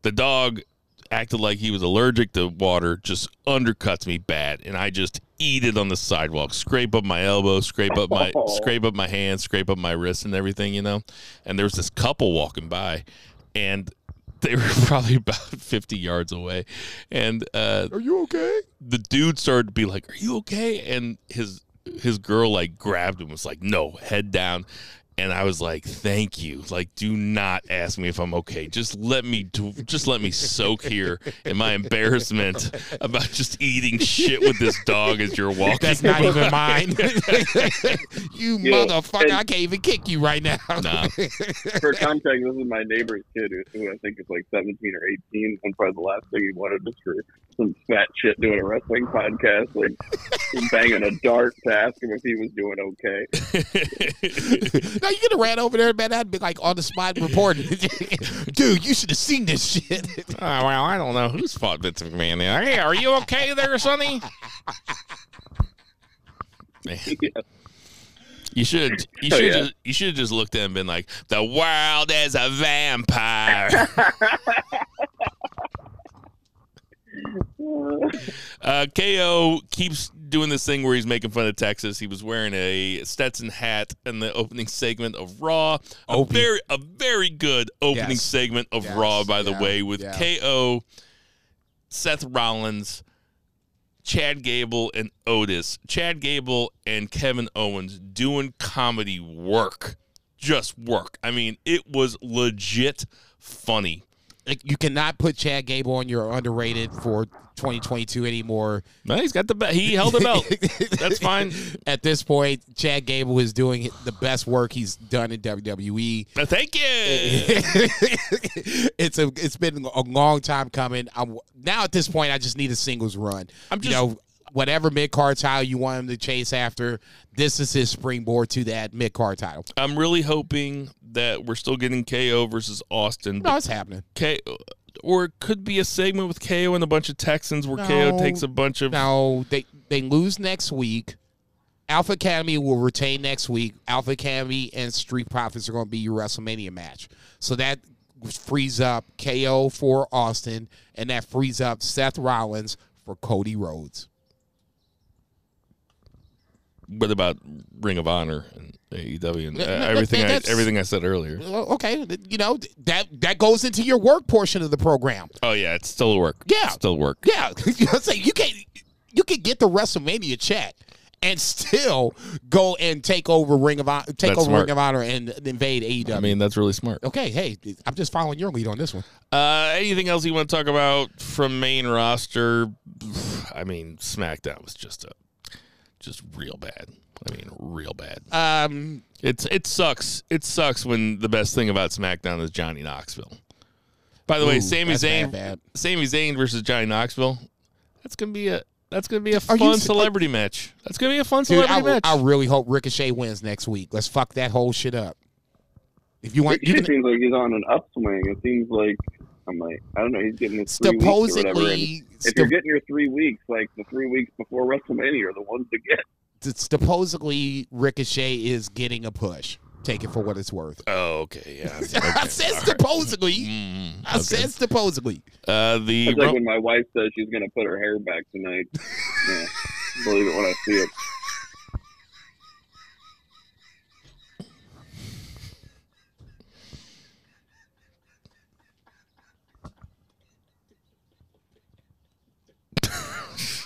S3: the dog acted like he was allergic to water, just undercuts me bad, and I just eat it on the sidewalk, scrape up my elbow, scrape up my
S5: Oh.
S3: scrape up my hand, scrape up my wrist and everything, you know. And there was this couple walking by, and they were probably about fifty yards away, and uh,
S4: are you okay
S3: the dude started to be like, "Are you okay?" And his his girl like grabbed him, was like, "No, head down." And I was like, "Thank you. Like, do not ask me if I'm okay. Just let me do, just let me soak here in my embarrassment about just eating shit with this dog as you're walking."
S4: that's not even mine you
S5: Yeah,
S4: motherfucker
S5: and-
S4: I can't even kick you right now
S3: Nah.
S5: For context, this is my neighbor's kid, who, who I think is like 17 or 18, and probably the last thing he wanted was for some fat shit doing a wrestling podcast, like banging a dart to ask him if he was doing okay.
S4: now you could have ran over there, man. I'd be like on the spot reporting. Dude, you should have seen this shit.
S3: oh, well, I don't know who's fought Vince McMahon. Hey, are you okay there, Sonny? Man. You should you
S5: Oh,
S3: should
S5: yeah.
S3: just, you should have just looked at him and been like, the world is a vampire. Uh, KO keeps doing this thing where he's making fun of Texas. He was wearing a Stetson hat in the opening segment of Raw. A
S4: Opie.
S3: very a very good opening
S4: Yes.
S3: segment of
S4: Yes,
S3: Raw, by the
S4: yeah,
S3: way, with
S4: yeah.
S3: KO, Seth Rollins. Chad Gable and Otis, Chad Gable and Kevin Owens doing comedy work. Just work. I mean, it was legit funny.
S4: Like, you cannot put Chad Gable on your underrated for 2022 anymore.
S3: No, he's got the belt. He held the belt. That's fine.
S4: At this point, Chad Gable is doing the best work he's done in WWE.
S3: Uh, Thank you.
S4: it's a it's been a long time coming. I'm now at this point I just need a singles run.
S3: I'm
S4: you
S3: just-
S4: know whatever mid card title you want him to chase after. This is his springboard to that mid card title.
S3: I'm really hoping that we're still getting KO versus Austin,
S4: No, it's happening.
S3: K, or it could be a segment with KO and a bunch of Texans where KO takes a bunch of.
S4: No, they they lose next week. Alpha Academy will retain next week. Alpha Academy and Street Profits are going to be your WrestleMania match. So that frees up KO for Austin, and that frees up Seth Rollins for Cody Rhodes.
S3: What about Ring of Honor and AEW and uh, everything? I, everything I said earlier.
S4: Okay, you know that that goes into your work portion of the program.
S3: Oh yeah, it's still work.
S4: Yeah.
S3: still work.
S4: Yeah, you know what I'm? You can you can get the WrestleMania chat and still go and take over Ring of Honor, take
S3: That's
S4: over
S3: smart.
S4: Ring of Honor and invade AEW.
S3: I mean, that's really smart.
S4: okay, hey, I'm just following your lead on this one.
S3: Uh, anything else you want to talk about from main roster? I mean, SmackDown was just a, just real bad. I mean, real bad.
S4: Um,
S3: It's it sucks. It sucks when the best thing about SmackDown is Johnny Knoxville. By the way,
S4: Ooh,
S3: Sami
S4: that's
S3: Zayn,
S4: bad, bad.
S3: Sami Zayn versus Johnny Knoxville. That's gonna be a that's gonna be a
S4: Are
S3: fun
S4: s-
S3: celebrity match. That's gonna be a fun
S4: Dude, I,
S3: celebrity match.
S4: I really hope Ricochet wins next week. Let's fuck that whole shit up. If you want, you
S5: Ricochet
S4: can,
S5: seems like he's on an upswing. It seems like I'm like I don't know. He's getting his three weeks or whatever. and
S4: supposedly,
S5: if you're getting your three weeks, like the three weeks before WrestleMania, are the ones to get.
S4: st- supposedly Ricochet is getting a push. Take it for what it's worth.
S3: oh, okay, yeah.
S4: I
S3: Okay.
S4: said supposedly.
S3: Mm,
S4: I said supposedly.
S3: uh, the
S5: It's like when my wife says she's going to put her hair back tonight. yeah, believe it when I see it.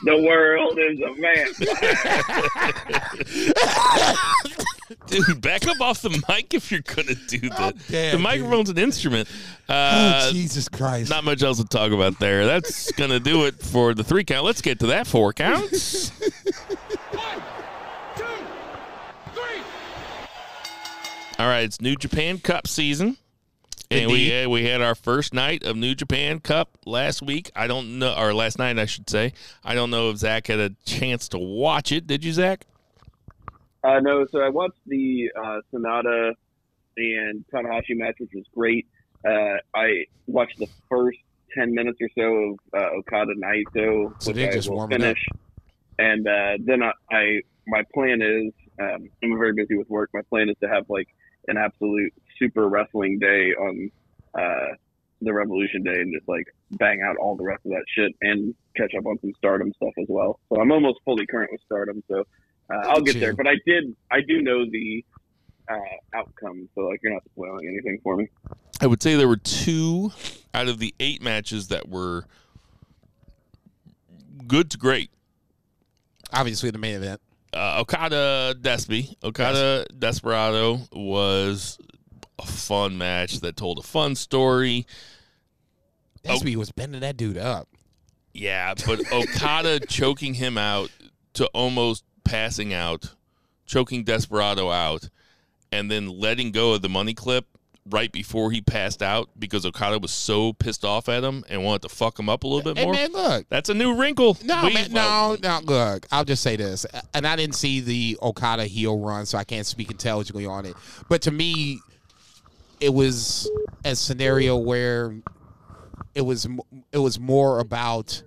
S5: The world is a man.
S3: dude, back up off the mic if you're gonna do that.
S4: damn,
S3: the microphone's an instrument. Uh,
S4: oh Jesus Christ!
S3: not much else to talk about there. That's gonna do it for the three count. Let's get to that four counts.
S2: One, two, three.
S3: All right, it's New Japan Cup season. And we
S4: Indeed.
S3: had, we had our first night of New Japan Cup last week. I don't know, or last night, I should say. I don't know if Zach had a chance to watch it. Did you, Zach?
S5: Uh, no, so I watched the uh, Sonata and Tanahashi match, which was great. Uh, I watched the first 10 minutes or so of uh, Okada Naito,
S4: So
S5: which
S4: they're
S5: I
S4: just
S5: will
S4: warming up.
S5: finish. And uh, then I, I, my plan is, um, I'm very busy with work. My plan is to have like an absolute super wrestling day on uh, the Revolution Day and just like bang out all the rest of that shit and catch up on some Stardom stuff as well. So I'm almost fully current with Stardom, so uh, I'll get there. But I did, I do know the uh, outcome, so like you're not spoiling anything for me.
S3: I would say there were two out of the eight matches that were good to great.
S4: Obviously, the main event.
S3: Uh, Okada Despy, Okada Desperado was a fun match that told a fun story. Oh.
S4: Despy was bending that dude up.
S3: Yeah, but Okada choking him out to almost passing out, choking Desperado out, and then letting go of the money clip right before he passed out because Okada was so pissed off at him and wanted to fuck him up a little bit
S4: Hey
S3: more.
S4: man, look.
S3: That's a new wrinkle.
S4: No,
S3: We-
S4: man, no, no. Look, I'll just say this, and I didn't see the Okada heel run, so I can't speak intelligently on it. But to me, it was a scenario where it was it was more about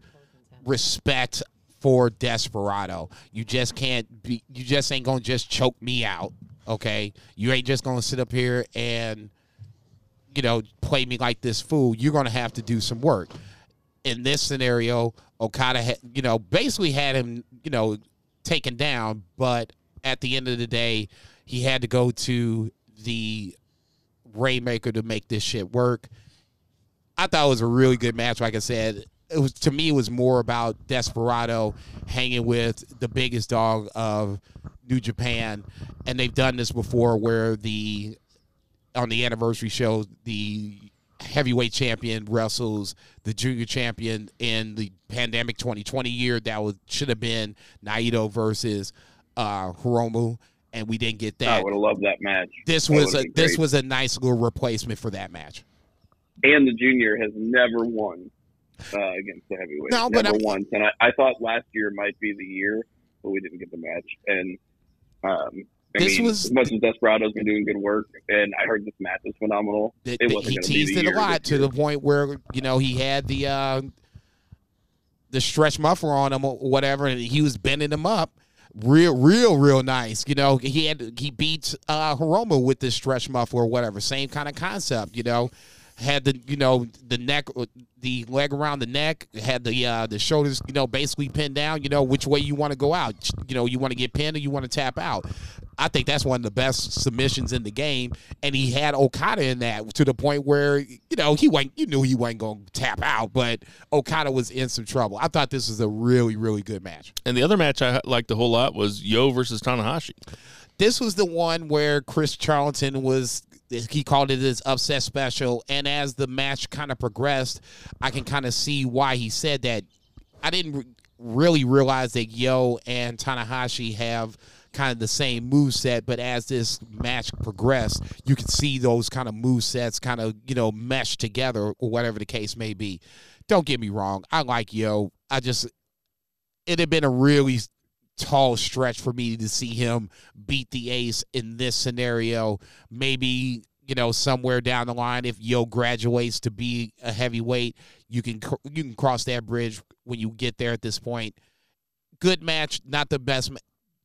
S4: respect for Desperado. You just can't be. You just ain't gonna just choke me out. Okay, you ain't just gonna sit up here and you know play me like this fool. You're gonna have to do some work in this scenario, Okada had, you know, basically had him, you know, taken down, but at the end of the day, he had to go to the Rainmaker to make this shit work. I thought it was a really good match. Like I said, it was to me, it was more about Desperado hanging with the biggest dog of New Japan, and they've done this before, where the on the anniversary show, the heavyweight champion wrestles the junior champion in the pandemic 2020 year. That was should have been Naito versus uh Hiromu, and we didn't get that.
S5: I would have loved that match.
S4: This
S5: That
S4: was a this was a nice little replacement for that match.
S5: and the junior has never won uh, against the heavyweight.
S4: No, but
S5: never
S4: I'm-
S5: once. And I, I thought last year might be the year, but we didn't get the match. And um, I
S4: This
S5: mean,
S4: was-
S5: as much as Desperado's been doing good work, and I heard this match was phenomenal. It wasn't
S4: he teased it a lot to the point where you know he had the uh, the stretch muffler on him or whatever, and he was bending him up. Real, real, real nice. You know, he had he beat uh, Hiromu with this stretch muffler or whatever. Same kind of concept. You know, had the you know the neck, the leg around the neck, had the uh, the shoulders. You know, basically pinned down. You know which way you want to go out. You know, you want to get pinned or you want to tap out. I think that's one of the best submissions in the game, and he had Okada in that to the point where you know he went. You knew he wasn't going to tap out, but Okada was in some trouble. I thought this was a really, really good match.
S3: And the other match I liked a whole lot was Yo versus Tanahashi.
S4: This was the one where Chris Charlton was. He called it his upset special, and as the match kind of progressed, I can kind of see why he said that. I didn't re- really realize that Yo and Tanahashi have kind of the same move set, but as this match progressed, you could see those kind of move sets kind of you know mesh together or whatever the case may be. Don't get me wrong, I like Yo. I just it had been a really tall stretch for me to see him beat the ace in this scenario. Maybe you know somewhere down the line, if Yo graduates to be a heavyweight, you can you can cross that bridge when you get there. At this point, good match, not the best. Ma-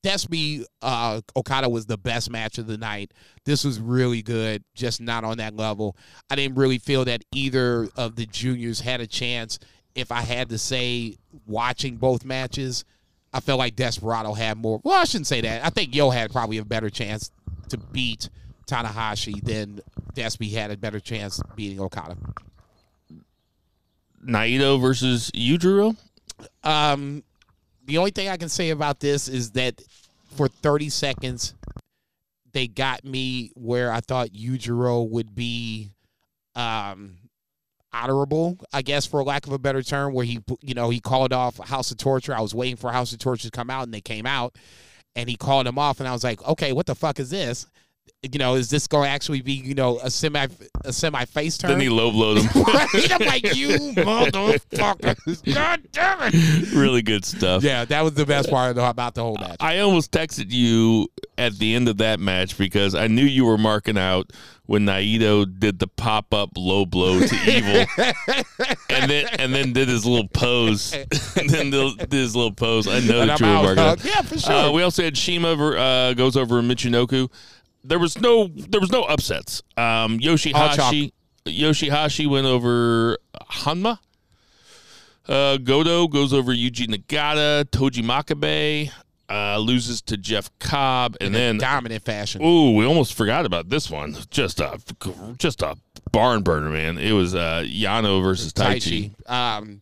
S4: Despi uh, Okada was the best match of the night. This was really good, just not on that level. I didn't really feel that either of the juniors had a chance. If I had to say, watching both matches, I felt like Desperado had more. Well, I shouldn't say that. I think Yo had probably a better chance to beat Tanahashi than Despi had a better chance beating Okada.
S3: Naito versus Yujiro.
S4: Um, the only thing I can say about this is that for 30 seconds, they got me where I thought Yujiro would be um, honorable, I guess, for lack of a better term, where he, you know, he called off House of Torture. I was waiting for House of Torture to come out, and they came out, and he called him off, and I was like, okay, what the fuck is this? You know, is this going to actually be, you know, a semi a semi face turn?
S3: Then he low blowed him.
S4: Right? I'm like, you motherfucker. God damn it.
S3: really good stuff.
S4: Yeah, that was the best part about the whole match.
S3: I almost texted you at the end of that match because I knew you were marking out when Naito did the pop up low blow to Evil, and then and then did his little pose, and then did his little pose. I know
S4: And
S3: that
S4: I'm
S3: you were marking out.
S4: Yeah, for sure.
S3: Uh, we also had Shima uh, goes over Michinoku. There was no there was no upsets. Um, Yoshihashi Yoshihashi went over Hanma. Uh, Godo goes over Yuji Nagata. Togi Makabe uh, loses to Jeff Cobb, and then
S4: dominant fashion.
S3: ooh, we almost forgot about this one. Just a just a barn burner, man. It was uh, Yano versus Taichi.
S4: Um,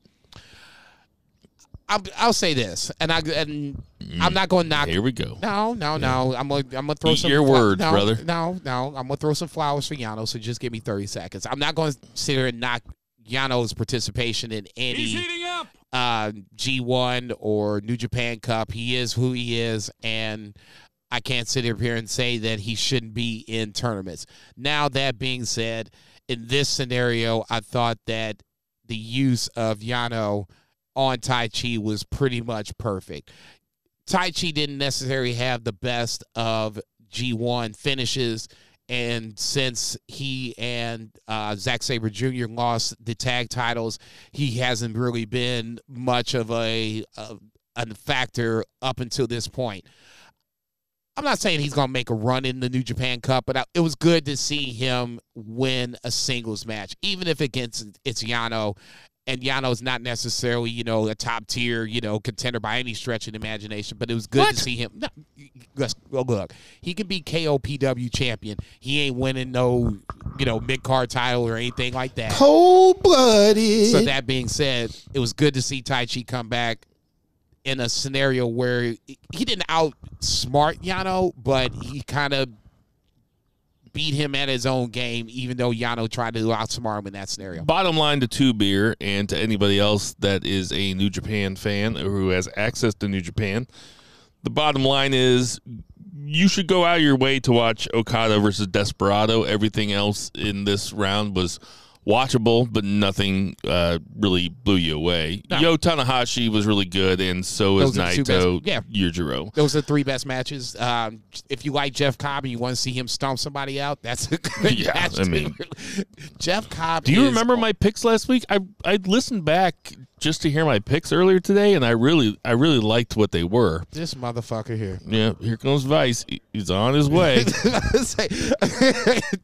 S4: I'll, I'll say this, and I and I'm not going to knock.
S3: Here we go.
S4: No, no, no. I'm gonna I'm gonna throw
S3: Eat
S4: some
S3: your
S4: fla-
S3: words,
S4: no,
S3: brother.
S4: No, no. I'm gonna throw some flowers for Yano. So just give me 30 seconds. I'm not going to sit here and knock Yano's participation in any
S2: He's heating up.
S4: uh, G1 or New Japan Cup. He is who he is, and I can't sit up here and say that he shouldn't be in tournaments. Now, that being said, in this scenario, I thought that the use of Yano on Taichi was pretty much perfect. Taichi didn't necessarily have the best of G1 finishes. And since he and uh, Zack Sabre Jr. lost the tag titles, he hasn't really been much of a, a, a factor up until this point. I'm not saying he's going to make a run in the New Japan Cup, but I, it was good to see him win a singles match, even if against it's Yano. And Yano's not necessarily, you know, a top tier, you know, contender by any stretch of the imagination. But it was good
S3: What?
S4: to see him. No, let's- well, look, he can be KOPW champion. He ain't winning no, you know, mid card title or anything like that.
S6: Cold blooded.
S4: So that being said, it was good to see Taichi come back in a scenario where he didn't outsmart Yano, but he kind of beat him at his own game, even though Yano tried to outsmart him in that scenario.
S3: Bottom line to Two Beer and to anybody else that is a New Japan fan or who has access to New Japan, the bottom line is you should go out of your way to watch Okada versus Desperado. Everything else in this round was watchable, but nothing uh, really blew you away.
S4: No.
S3: Yo Tanahashi was really good, and so is Naito
S4: yeah.
S3: Yujiro.
S4: Those are the three best matches. Um, if you like Jeff Cobb and you want to see him stomp somebody out, that's a good
S3: Yeah,
S4: match.
S3: I mean-
S4: Jeff Cobb.
S3: Do you remember my picks last week? I I listened back just to hear my picks earlier today, and I really I really liked what they were.
S4: this motherfucker here?
S3: Yeah, here comes Vice. He's on his way.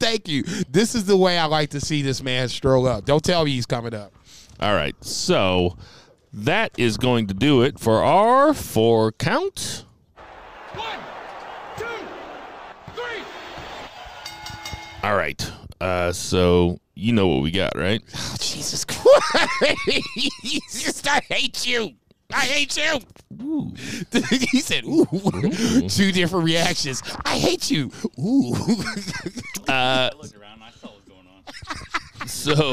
S4: Thank you. This is the way I like to see this man stroll up. Don't tell me he's coming up.
S3: All right, so that is going to do it for our four count.
S2: One, two, three.
S3: All right, uh, so you know what we got, right?
S4: Oh, Jesus Christ. I hate you. I hate you. he said, ooh. Two different reactions. I hate you. Ooh.
S3: Uh,
S7: looked around and I saw what was going on.
S3: so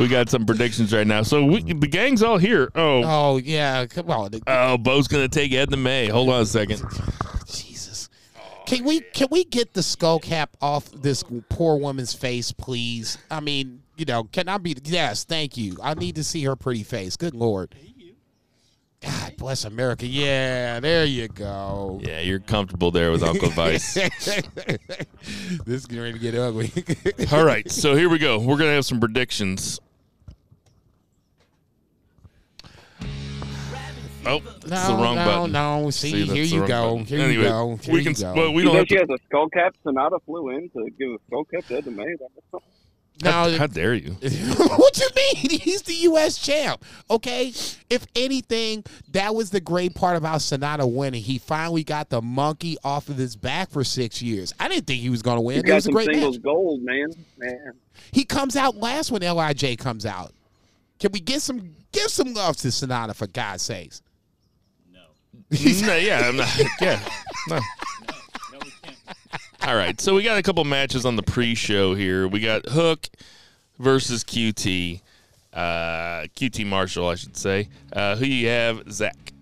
S3: we got some predictions right now. So we, the gang's all here. Oh,
S4: Oh yeah, come on,
S3: oh, Bo's gonna take Edna May. Hold on a second.
S4: Can we can we get the skull cap off this poor woman's face, please? I mean, you know, can I be? Yes, thank you. I need to see her pretty face. Good lord. God bless America. Yeah, there you go.
S3: Yeah, you're comfortable there with Uncle Vice.
S4: this is getting ready to get ugly.
S3: all right, so here we go. We're gonna have some predictions. Oh, that's
S4: no,
S3: the wrong
S4: no,
S3: button.
S4: no. See,
S3: See,
S4: here you go.
S3: button.
S4: Here
S3: Anyway,
S4: you go. Here
S3: we
S4: you
S3: can.
S4: go.
S3: Well, we
S5: You
S3: don't
S5: know
S3: have
S5: she
S3: to.
S5: has a skull cap. Sonata flew in to give a skull cap to Edna May. That-
S4: now,
S3: How dare you?
S4: what you mean? He's the U.S. champ. Okay. If anything, that was the great part about Sonata winning. He finally got the monkey off of his back for six years. I didn't think he was going to win.
S5: He
S4: It
S5: got
S4: was a
S5: some
S4: great
S5: singles
S4: match.
S5: gold, man. Man.
S4: He comes out last when Lij comes out. Can we get some give some love to Sonata for God's sakes?
S3: No, yeah, I'm not, yeah, no. All right, so we got a couple matches on the pre-show here. We got Hook versus QT, uh, QT Marshall, I should say. Uh, who you have, Zach?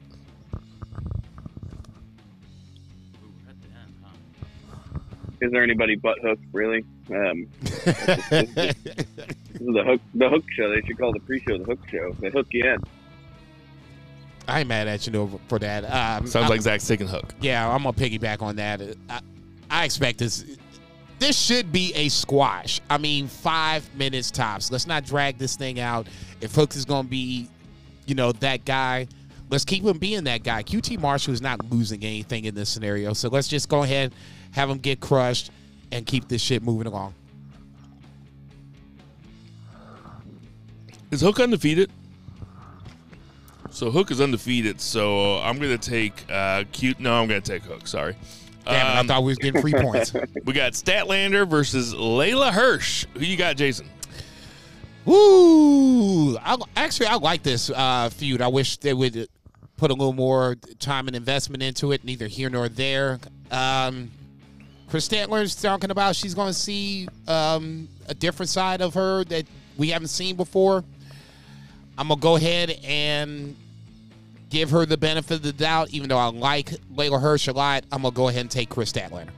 S5: Is there anybody but Hook, really? Um, this is the Hook, the Hook show. They should call the pre-show the Hook show. They hook you in.
S4: I ain't mad at you no, for that. Um,
S3: Sounds
S4: I-
S3: like Zach's taking Hook.
S4: Yeah, I'm gonna piggyback on that. I, I expect this. This should be a squash. I mean, five minutes tops. Let's not drag this thing out. If Hook is gonna be, you know, that guy, let's keep him being that guy. QT Marshall is not losing anything in this scenario, so let's just go ahead, have him get crushed, and keep this shit moving along.
S3: Is Hook undefeated? So Hook is undefeated. So I'm gonna take uh, cute. No, I'm gonna take Hook. Sorry.
S4: Damn it,
S3: Um,
S4: I thought we was getting free points.
S3: we got Statlander versus Leyla Hirsch. Who you got, Jason?
S4: Woo! I, actually, I like this uh, feud. I wish they would put a little more time and investment into it. Neither here nor there. Um, Kris Statlander's talking about she's going to see um, a different side of her that we haven't seen before. I'm gonna go ahead and give her the benefit of the doubt, even though I like Leyla Hirsch a lot. I'm gonna go ahead and take Kris Statlander.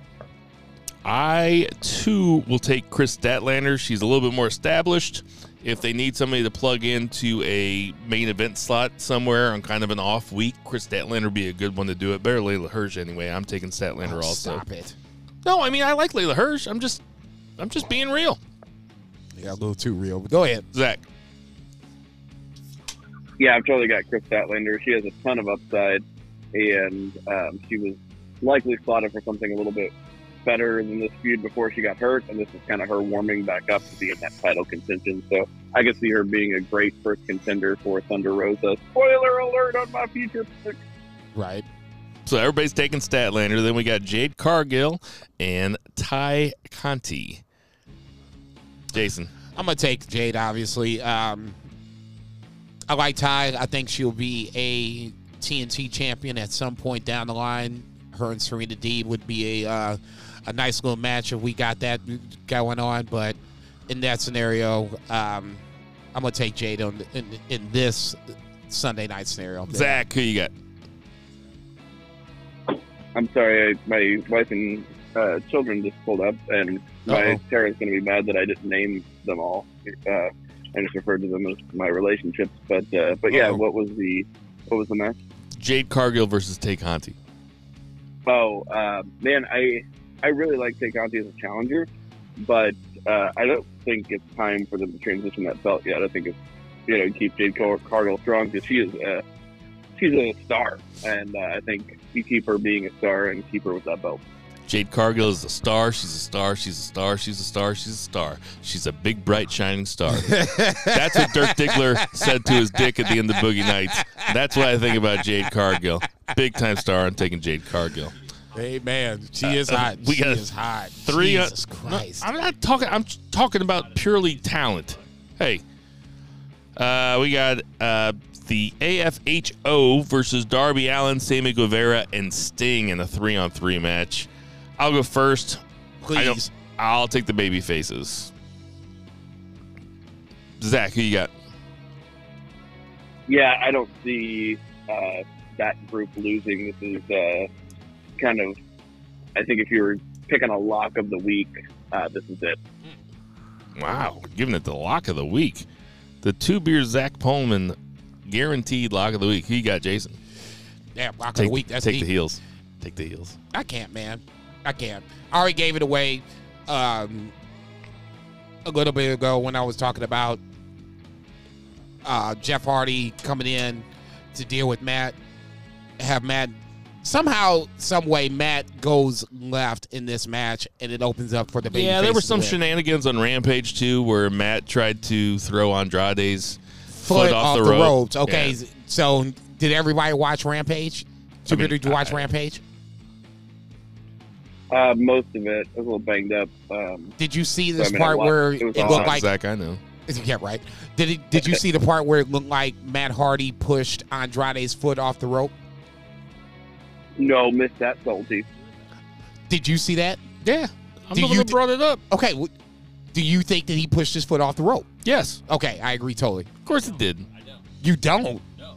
S3: I too will take Kris Statlander. She's a little bit more established. If they need somebody to plug into a main event slot somewhere on kind of an off week, Kris Statlander would be a good one to do it. Better Leyla Hirsch anyway. I'm taking Statlander
S4: Oh,
S3: also.
S4: Stop it.
S3: No, I mean I like Leyla Hirsch. I'm just I'm just being real.
S4: You got a little too real. But go ahead.
S3: Zach.
S5: Yeah, I've totally got Kris Statlander. She has a ton of upside, and um, she was likely slotted for something a little bit better than this feud before she got hurt, and this is kind of her warming back up to be in that title contention. So I could see her being a great first contender for Thunder Rosa. Spoiler alert on my future pick.
S4: Right.
S3: So everybody's taking Statlander. Then we got Jade Cargill and Tay Conti. Jason.
S4: I'm gonna take Jade. Obviously, um, I like Tay. I think she'll be a TNT champion at some point down the line. Her and Serena Deeb would be a uh, a nice little match if we got that going on. But in that scenario, um, I'm gonna take Jade on in, in this Sunday night scenario.
S3: Zach, who you got?
S5: I'm sorry, I, my wife and uh, children just pulled up, and my
S4: Uh-oh.
S5: Tara's going to be mad that I didn't name them all. Uh, I just referred to them as my relationships, but uh, but yeah,
S4: Uh-oh.
S5: what was the what was the match?
S3: Jade Cargill versus Tay Conti.
S5: Oh uh, man, I I really like Tay Conti as a challenger, but uh, I don't think it's time for them to transition that belt yet. I think it's you know keep Jade Car- Cargill strong because she is uh, she's a star, and uh, I think you keep her being a star and keep her with that belt.
S3: Jade Cargill is a star. She's a star. She's a star. She's a star. She's a star. She's a big, bright, shining star. That's what Dirk Diggler said to his dick at the end of Boogie Nights. That's what I think about Jade Cargill. Big time star. I'm taking Jade Cargill.
S4: Hey man, she is hot.
S3: we
S4: she
S3: got
S4: is hot.
S3: Three. uh,
S4: Jesus
S3: no, I'm not talking. I'm talking about purely talent. Hey, uh, we got uh, the AHFO versus Darby Allin, Sammy Guevara, and Sting in a three-on-three match. I'll go first.
S4: Please.
S3: I'll take the baby faces. Zach, who you got?
S5: Yeah, I don't see uh, that group losing. This is uh, kind of, I think if you were picking a lock of the week, uh, this is it.
S3: Wow, giving it the lock of the week. The two beer Zach Pullman guaranteed lock of the week. Who you got, Jason?
S4: Yeah, rock of
S3: Take,
S4: the week. That's
S3: take
S4: deep.
S3: the heels. Take the heels.
S4: I can't, man. I can't. I already gave it away um, a little bit ago when I was talking about uh, Jeff Hardy coming in to deal with Matt. Have Matt somehow, some way, Matt goes left in this match, and it opens up for the baby.
S3: yeah, there were some shenanigans on Rampage too, where Matt tried to throw Andrade's
S4: foot off, the, ropes. Okay,
S3: Yeah.
S4: so did everybody watch Rampage?
S3: I mean,
S4: Did you watch
S3: I-
S4: Rampage?
S5: Uh, most of it, I was a little banged up. Um,
S4: Did you see
S5: I
S4: this
S5: mean, I
S4: part where
S5: it
S4: it looked
S5: awesome.
S4: like
S3: Zach, I know.
S4: Yeah, right. Did it, did you see the part where it looked like Matt Hardy pushed Andrade's foot off the rope?
S5: no, missed that salty.
S4: Did you see that?
S3: Yeah, I'm
S4: Do
S3: the one
S4: you
S3: that
S4: th-
S3: brought it up.
S4: Okay. w- Do you think that he pushed his foot off the rope?
S3: Yes,
S4: Okay, I agree totally.
S3: of course it did.
S4: You don't. No.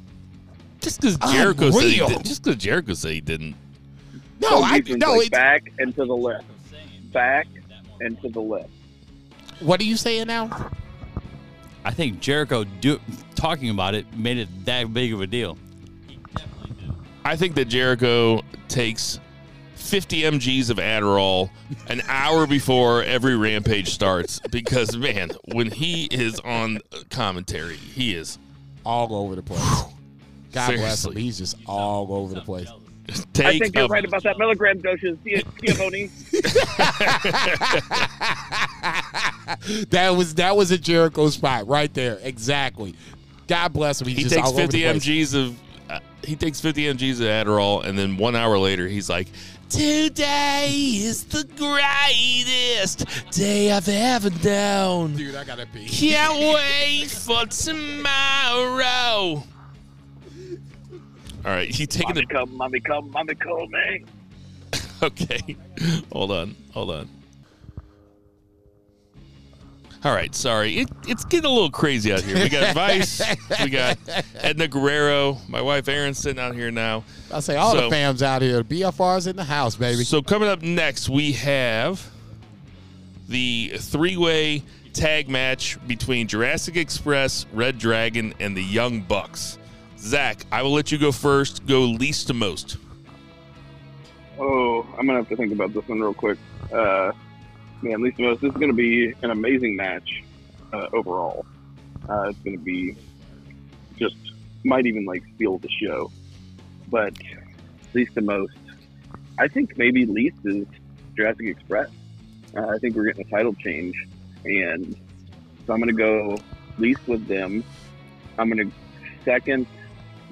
S3: Just because Jericho said he
S4: Unreal.
S3: did, just because Jericho said he didn't.
S4: No,
S5: Some
S4: I no.
S5: like back and to the left, back and to the left.
S4: what are you saying now?
S7: I think Jericho do, talking about it made it that big of a deal.
S3: I think that Jericho takes 50 mg's of Adderall an hour before every rampage starts because man, when he is on commentary, he is
S4: All over the place. God bless him. He's just all over the place.
S3: Take
S5: I think you're right about that milligram doses, Giovanni.
S4: that was that was a Jericho spot right there. Exactly. God bless him. He's
S3: he takes
S4: all over
S3: 50
S4: the place.
S3: mg's of uh, he takes 50 mg's of Adderall and then 1 hour later he's like Today is the greatest day I've ever known.
S4: Dude, I gotta pee.
S3: Can't wait for tomorrow. All right, he taking the.
S5: mommy
S3: it.
S5: come, mommy come, mommy call me. Eh?
S3: Okay, hold on, hold on. All right, sorry, it, it's getting a little crazy out here. We got Vice, we got Edna Guerrero, my wife Erin sitting out here now.
S4: I say all
S3: So-
S4: the fams out here. BFR's in the house, baby.
S3: So coming up next, we have the three-way tag match between Jurassic Express, Red Dragon, and the Young Bucks. Zach, I will let you go first. Go least to most.
S5: Oh, I'm gonna have to think about this one real quick. Uh, man, least to Most, this is gonna be an amazing match uh, overall. Uh, it's gonna be just might even like steal the show, but least to most, I think maybe least is Jurassic Express. Uh, I think we're getting a title change, and so I'm gonna go least with them. I'm gonna second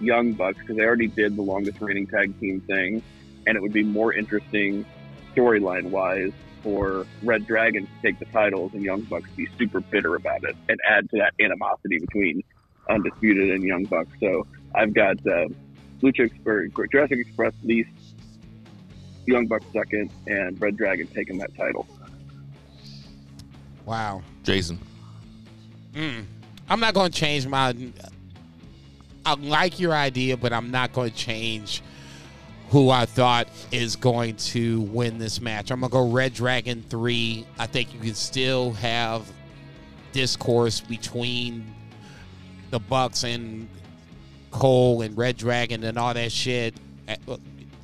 S5: Young Bucks because they already did the longest reigning tag team thing and it would be more interesting storyline wise for Red Dragon to take the titles and Young Bucks be super bitter about it and add to that animosity between Undisputed and Young Bucks. So I've got uh, Lucha or Jurassic Express least, Young Bucks second, and Red Dragon taking that title.
S4: wow.
S3: Jason.
S4: Mm. I'm not going to change my. I like your idea, but I'm not going to change who I thought is going to win this match. I'm going to go Red Dragon 3. I think you can still have discourse between the Bucks and Cole and Red Dragon and all that shit. Uh,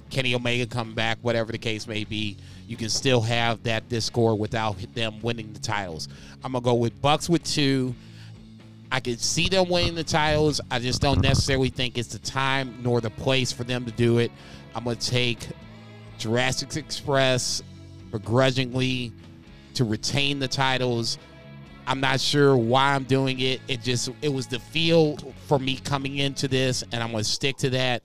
S4: Kenny Omega come back, whatever the case may be. You can still have that discord without them winning the titles. I'm gonna go with Bucks with two. I can see them winning the titles. I just don't necessarily think it's the time nor the place for them to do it. I'm gonna take Jurassic Express begrudgingly to retain the titles. I'm not sure why I'm doing it. It just it was the feel for me coming into this, and I'm gonna stick to that.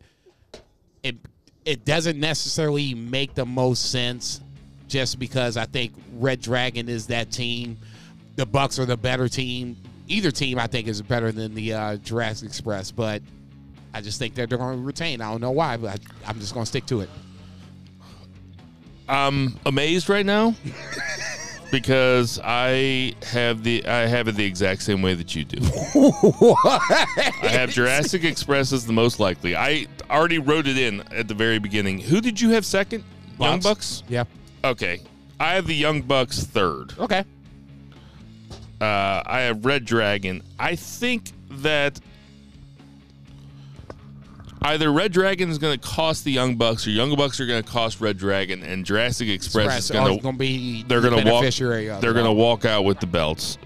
S4: It it doesn't necessarily make the most sense just because I think Red Dragon is that team. The Bucks are the better team. Either team I think is better than the uh, Jurassic Express, but I just think that they're going to retain. I don't know why, but I, I'm just going to stick to it.
S3: I'm amazed right now Because I have the I have it the exact same way that you do. I have Jurassic Express as the most likely. I already wrote it in at the very beginning. Who did you have second? Young Bucks.
S4: Yeah.
S3: Okay, I have the Young Bucks third.
S4: Okay.
S3: Uh, I have Red Dragon. I think that either Red Dragon is going to cost the Young Bucks, or Young Bucks are going to cost Red Dragon, and Jurassic Express, is going to
S4: be
S3: they're
S4: the
S3: going to walk. They're going to walk out with the belts.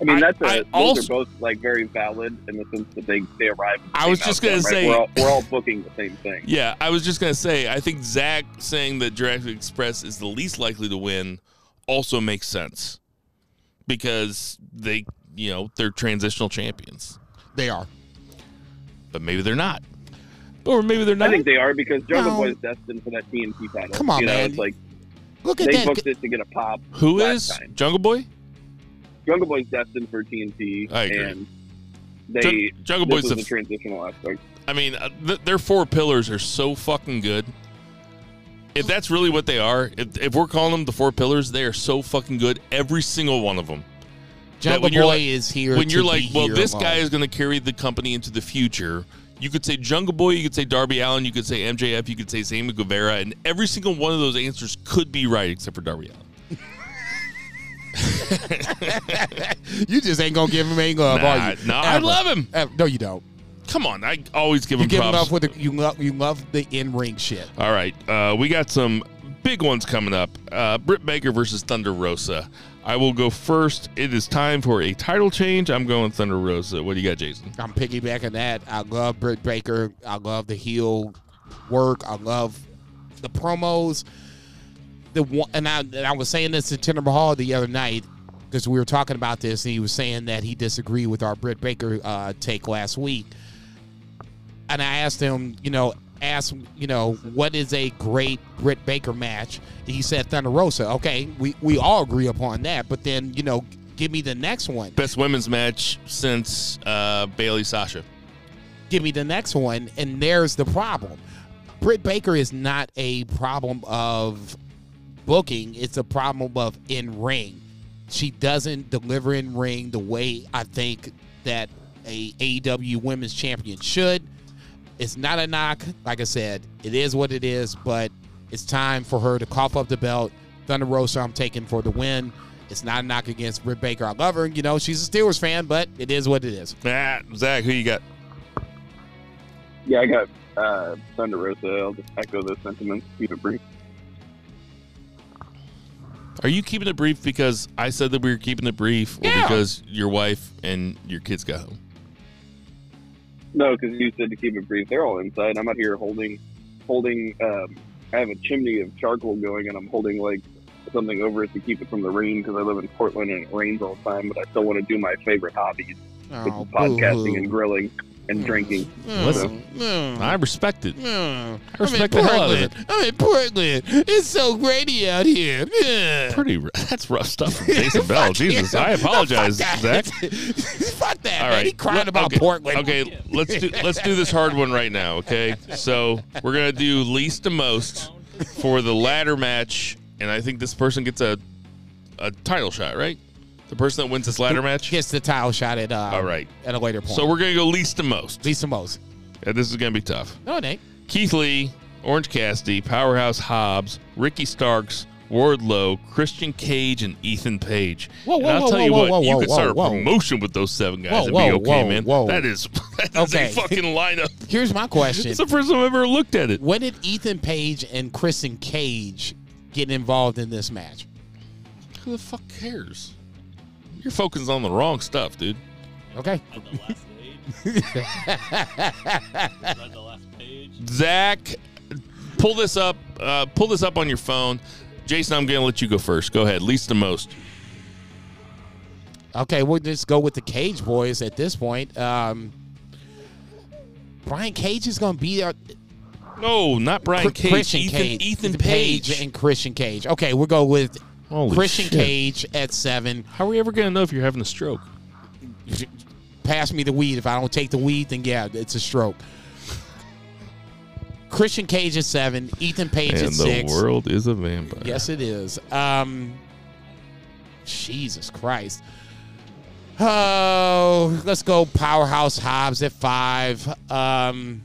S5: I mean, that's a,
S3: I
S5: those
S3: also-
S5: are both like very valid in the sense that they they arrive. the
S3: I was just gonna
S5: outcome, right?
S3: say-
S5: we're all, we're all booking the same thing.
S3: Yeah, I was just going to say, I think Zach saying that Jurassic Express is the least likely to win also makes sense because they, you know, they're transitional champions,
S4: They are.
S3: but maybe they're not, or maybe they're not.
S5: I think they are because Jungle
S4: No.
S5: Boy is destined for that TNT title.
S4: Come on,
S5: you know,
S4: man.
S5: It's like
S4: Look at
S5: they
S4: that.
S5: booked it to get a pop.
S3: Who is
S5: last
S3: is
S5: time.
S3: Jungle Boy?
S5: Jungle Boy's destined for TNT,
S3: I agree.
S5: and they
S3: Jun- Jungle
S5: this
S3: Boy's the
S5: a transitional aspect.
S3: I mean, uh, th- their four pillars are so fucking good. If that's really what they are, if, if we're calling them the four pillars, they are so fucking good. Every single one of them.
S4: Jungle
S3: when you're
S4: Boy
S3: like-
S4: is here.
S3: When you're like, well, this
S4: alone.
S3: guy is going to carry the company into the future. You could say Jungle Boy, you could say Darby Allin, you could say MJF, you could say Sammy Guevara, and every single one of those answers could be right except for Darby Allin.
S4: you just ain't gonna give him any love,
S3: Nah,
S4: are you?
S3: no, I love him.
S4: No, you don't.
S3: Come on, I always give
S4: You
S3: him
S4: give
S3: props.
S4: love with the you love you love the in ring shit.
S3: All right, uh, we got some big ones coming up. Uh, Britt Baker versus Thunder Rosa. I will go first. It is time for a title change. I'm going Thunder Rosa. What do you got, Jason?
S4: I'm piggybacking that. I love Britt Baker. I love the heel work. I love the promos. The one, and I, and I was saying this to Tinder Mahal the other night because we were talking about this, and he was saying that he disagreed with our Britt Baker uh, take last week. And I asked him, you know, ask, you know, what is a great Britt Baker match? And he said Thunder Rosa. Okay, we we all agree upon that, but then you know, give me the next one.
S3: Best women's match since uh, Bayley Sasha.
S4: give me the next one, and there's the problem. Britt Baker is not a problem of booking; it's a problem of in ring. She doesn't deliver in ring the way I think that a AEW Women's Champion should. It's not a knock, like I said. It is what it is, but it's time for her to cough up the belt. Thunder Rosa, I'm taking for the win. It's not a knock against Britt Baker. I love her. You know, she's a Steelers fan, but it is what it is.
S3: Ah, Zach, who you got?
S5: Yeah, I got uh, Thunder Rosa. I'll just echo those sentiments. Keep it brief.
S3: Are you keeping it brief because I said that we were keeping it brief, or
S4: Yeah.
S3: because your wife and your kids got home?
S5: No, because you said to keep it brief. They're all inside. I'm out here holding, holding. Um, I have a chimney of charcoal going, and I'm holding like something over it to keep it from the rain because I live in Portland and it rains all the time. But I still want to do my favorite hobbies, which
S4: Oh,
S5: is podcasting
S4: boo-hoo.
S5: and grilling and drinking.
S3: Listen,
S4: Mm.
S3: I respect it.
S4: Mm.
S3: I respect the hell out of
S4: Portland. I'm in Portland. It's so rainy out here. Yeah.
S3: Pretty. r- That's rough stuff from Jason Bell. Jesus, I apologize,
S4: Fuck
S3: Zach.
S4: that. Fuck that.
S3: All
S4: man.
S3: right,
S4: He crying
S3: Let-
S4: about
S3: okay,
S4: Portland.
S3: Okay, let's do let's do this hard one right now. Okay, so we're gonna do least to most for the ladder match, and I think this person gets a a title shot, right? The person that wins this ladder match.
S4: Gets the title shot at uh,
S3: All right.
S4: at a later point.
S3: So we're gonna go least to most.
S4: Lisa Mose.
S3: Yeah, this is gonna be tough.
S4: No, it ain't.
S3: Keith Lee, Orange Cassidy, Powerhouse Hobbs, Ricky Starks, Wardlow, Christian Cage, and Ethan Page.
S4: Whoa,
S3: And
S4: whoa,
S3: I'll
S4: whoa,
S3: tell you
S4: whoa,
S3: what,
S4: whoa,
S3: you
S4: whoa,
S3: could start
S4: whoa,
S3: a promotion with those seven guys
S4: Whoa,
S3: and
S4: whoa,
S3: be okay,
S4: whoa,
S3: man.
S4: whoa.
S3: That is that is
S4: Okay.
S3: a fucking lineup.
S4: Here's my question.
S3: It's the first time I've ever looked at it.
S4: when did Ethan Page and Christian Cage get involved in this match?
S3: Who the fuck cares? You're focusing on the wrong stuff, dude.
S4: Okay.
S7: On the last page. Read the last page.
S3: Zach, pull this up. Uh, pull this up on your phone. Jason, I'm gonna let you go first. Go ahead. Least to most.
S4: Okay, we'll just go with the Cage boys at this point. Um, Brian Cage is going to be there.
S3: No, not Brian
S4: Cr-
S3: Cage.
S4: Christian
S3: Ethan,
S4: Cage,
S3: Ethan Page.
S4: and Christian Cage. Okay, we'll go with
S3: Holy
S4: Christian
S3: shit.
S4: Cage at seven.
S3: How are we ever gonna know if you're having a stroke?
S4: Pass me the weed. If I don't take the weed, then yeah, it's a stroke. Christian Cage at seven. Ethan Page
S3: and
S4: at
S3: the world is a vampire.
S4: Yes, it is. Um, Jesus Christ. Oh, let's go Powerhouse Hobbs at five. Um,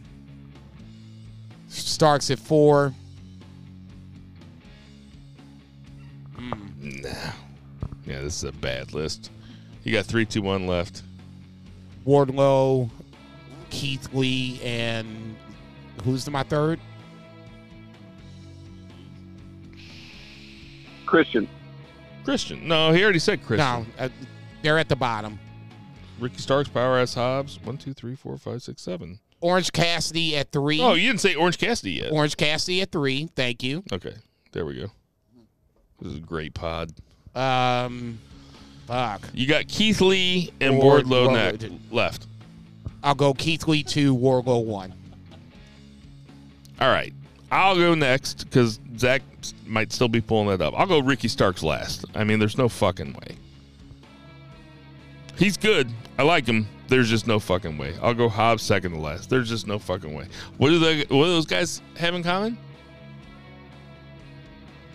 S4: Starks at four.
S3: Yeah, this is a bad list. You got three, two, one left.
S4: Wardlow, Keith Lee, and who's my third?
S5: Christian.
S3: Christian. No, he already said Christian.
S4: No, uh, they're at the bottom.
S3: Ricky Starks, Powerhouse Hobbs. One, two, three, four, five, six, seven.
S4: Orange Cassidy at three.
S3: Oh, you didn't say Orange Cassidy yet.
S4: Orange Cassidy at three. Thank you.
S3: Okay, there we go. This is a great pod.
S4: Um, fuck.
S3: You got Keith Lee and
S4: Wardlow.
S3: Wardlow neck left.
S4: I'll go Keith Lee two, Wardlow one.
S3: All right. I'll go next because Zach might still be pulling that up. I'll go Ricky Starks last. I mean, there's no fucking way. He's good. I like him. There's just no fucking way. I'll go Hobbs second to last. There's just no fucking way. What do they? What do those guys have in common?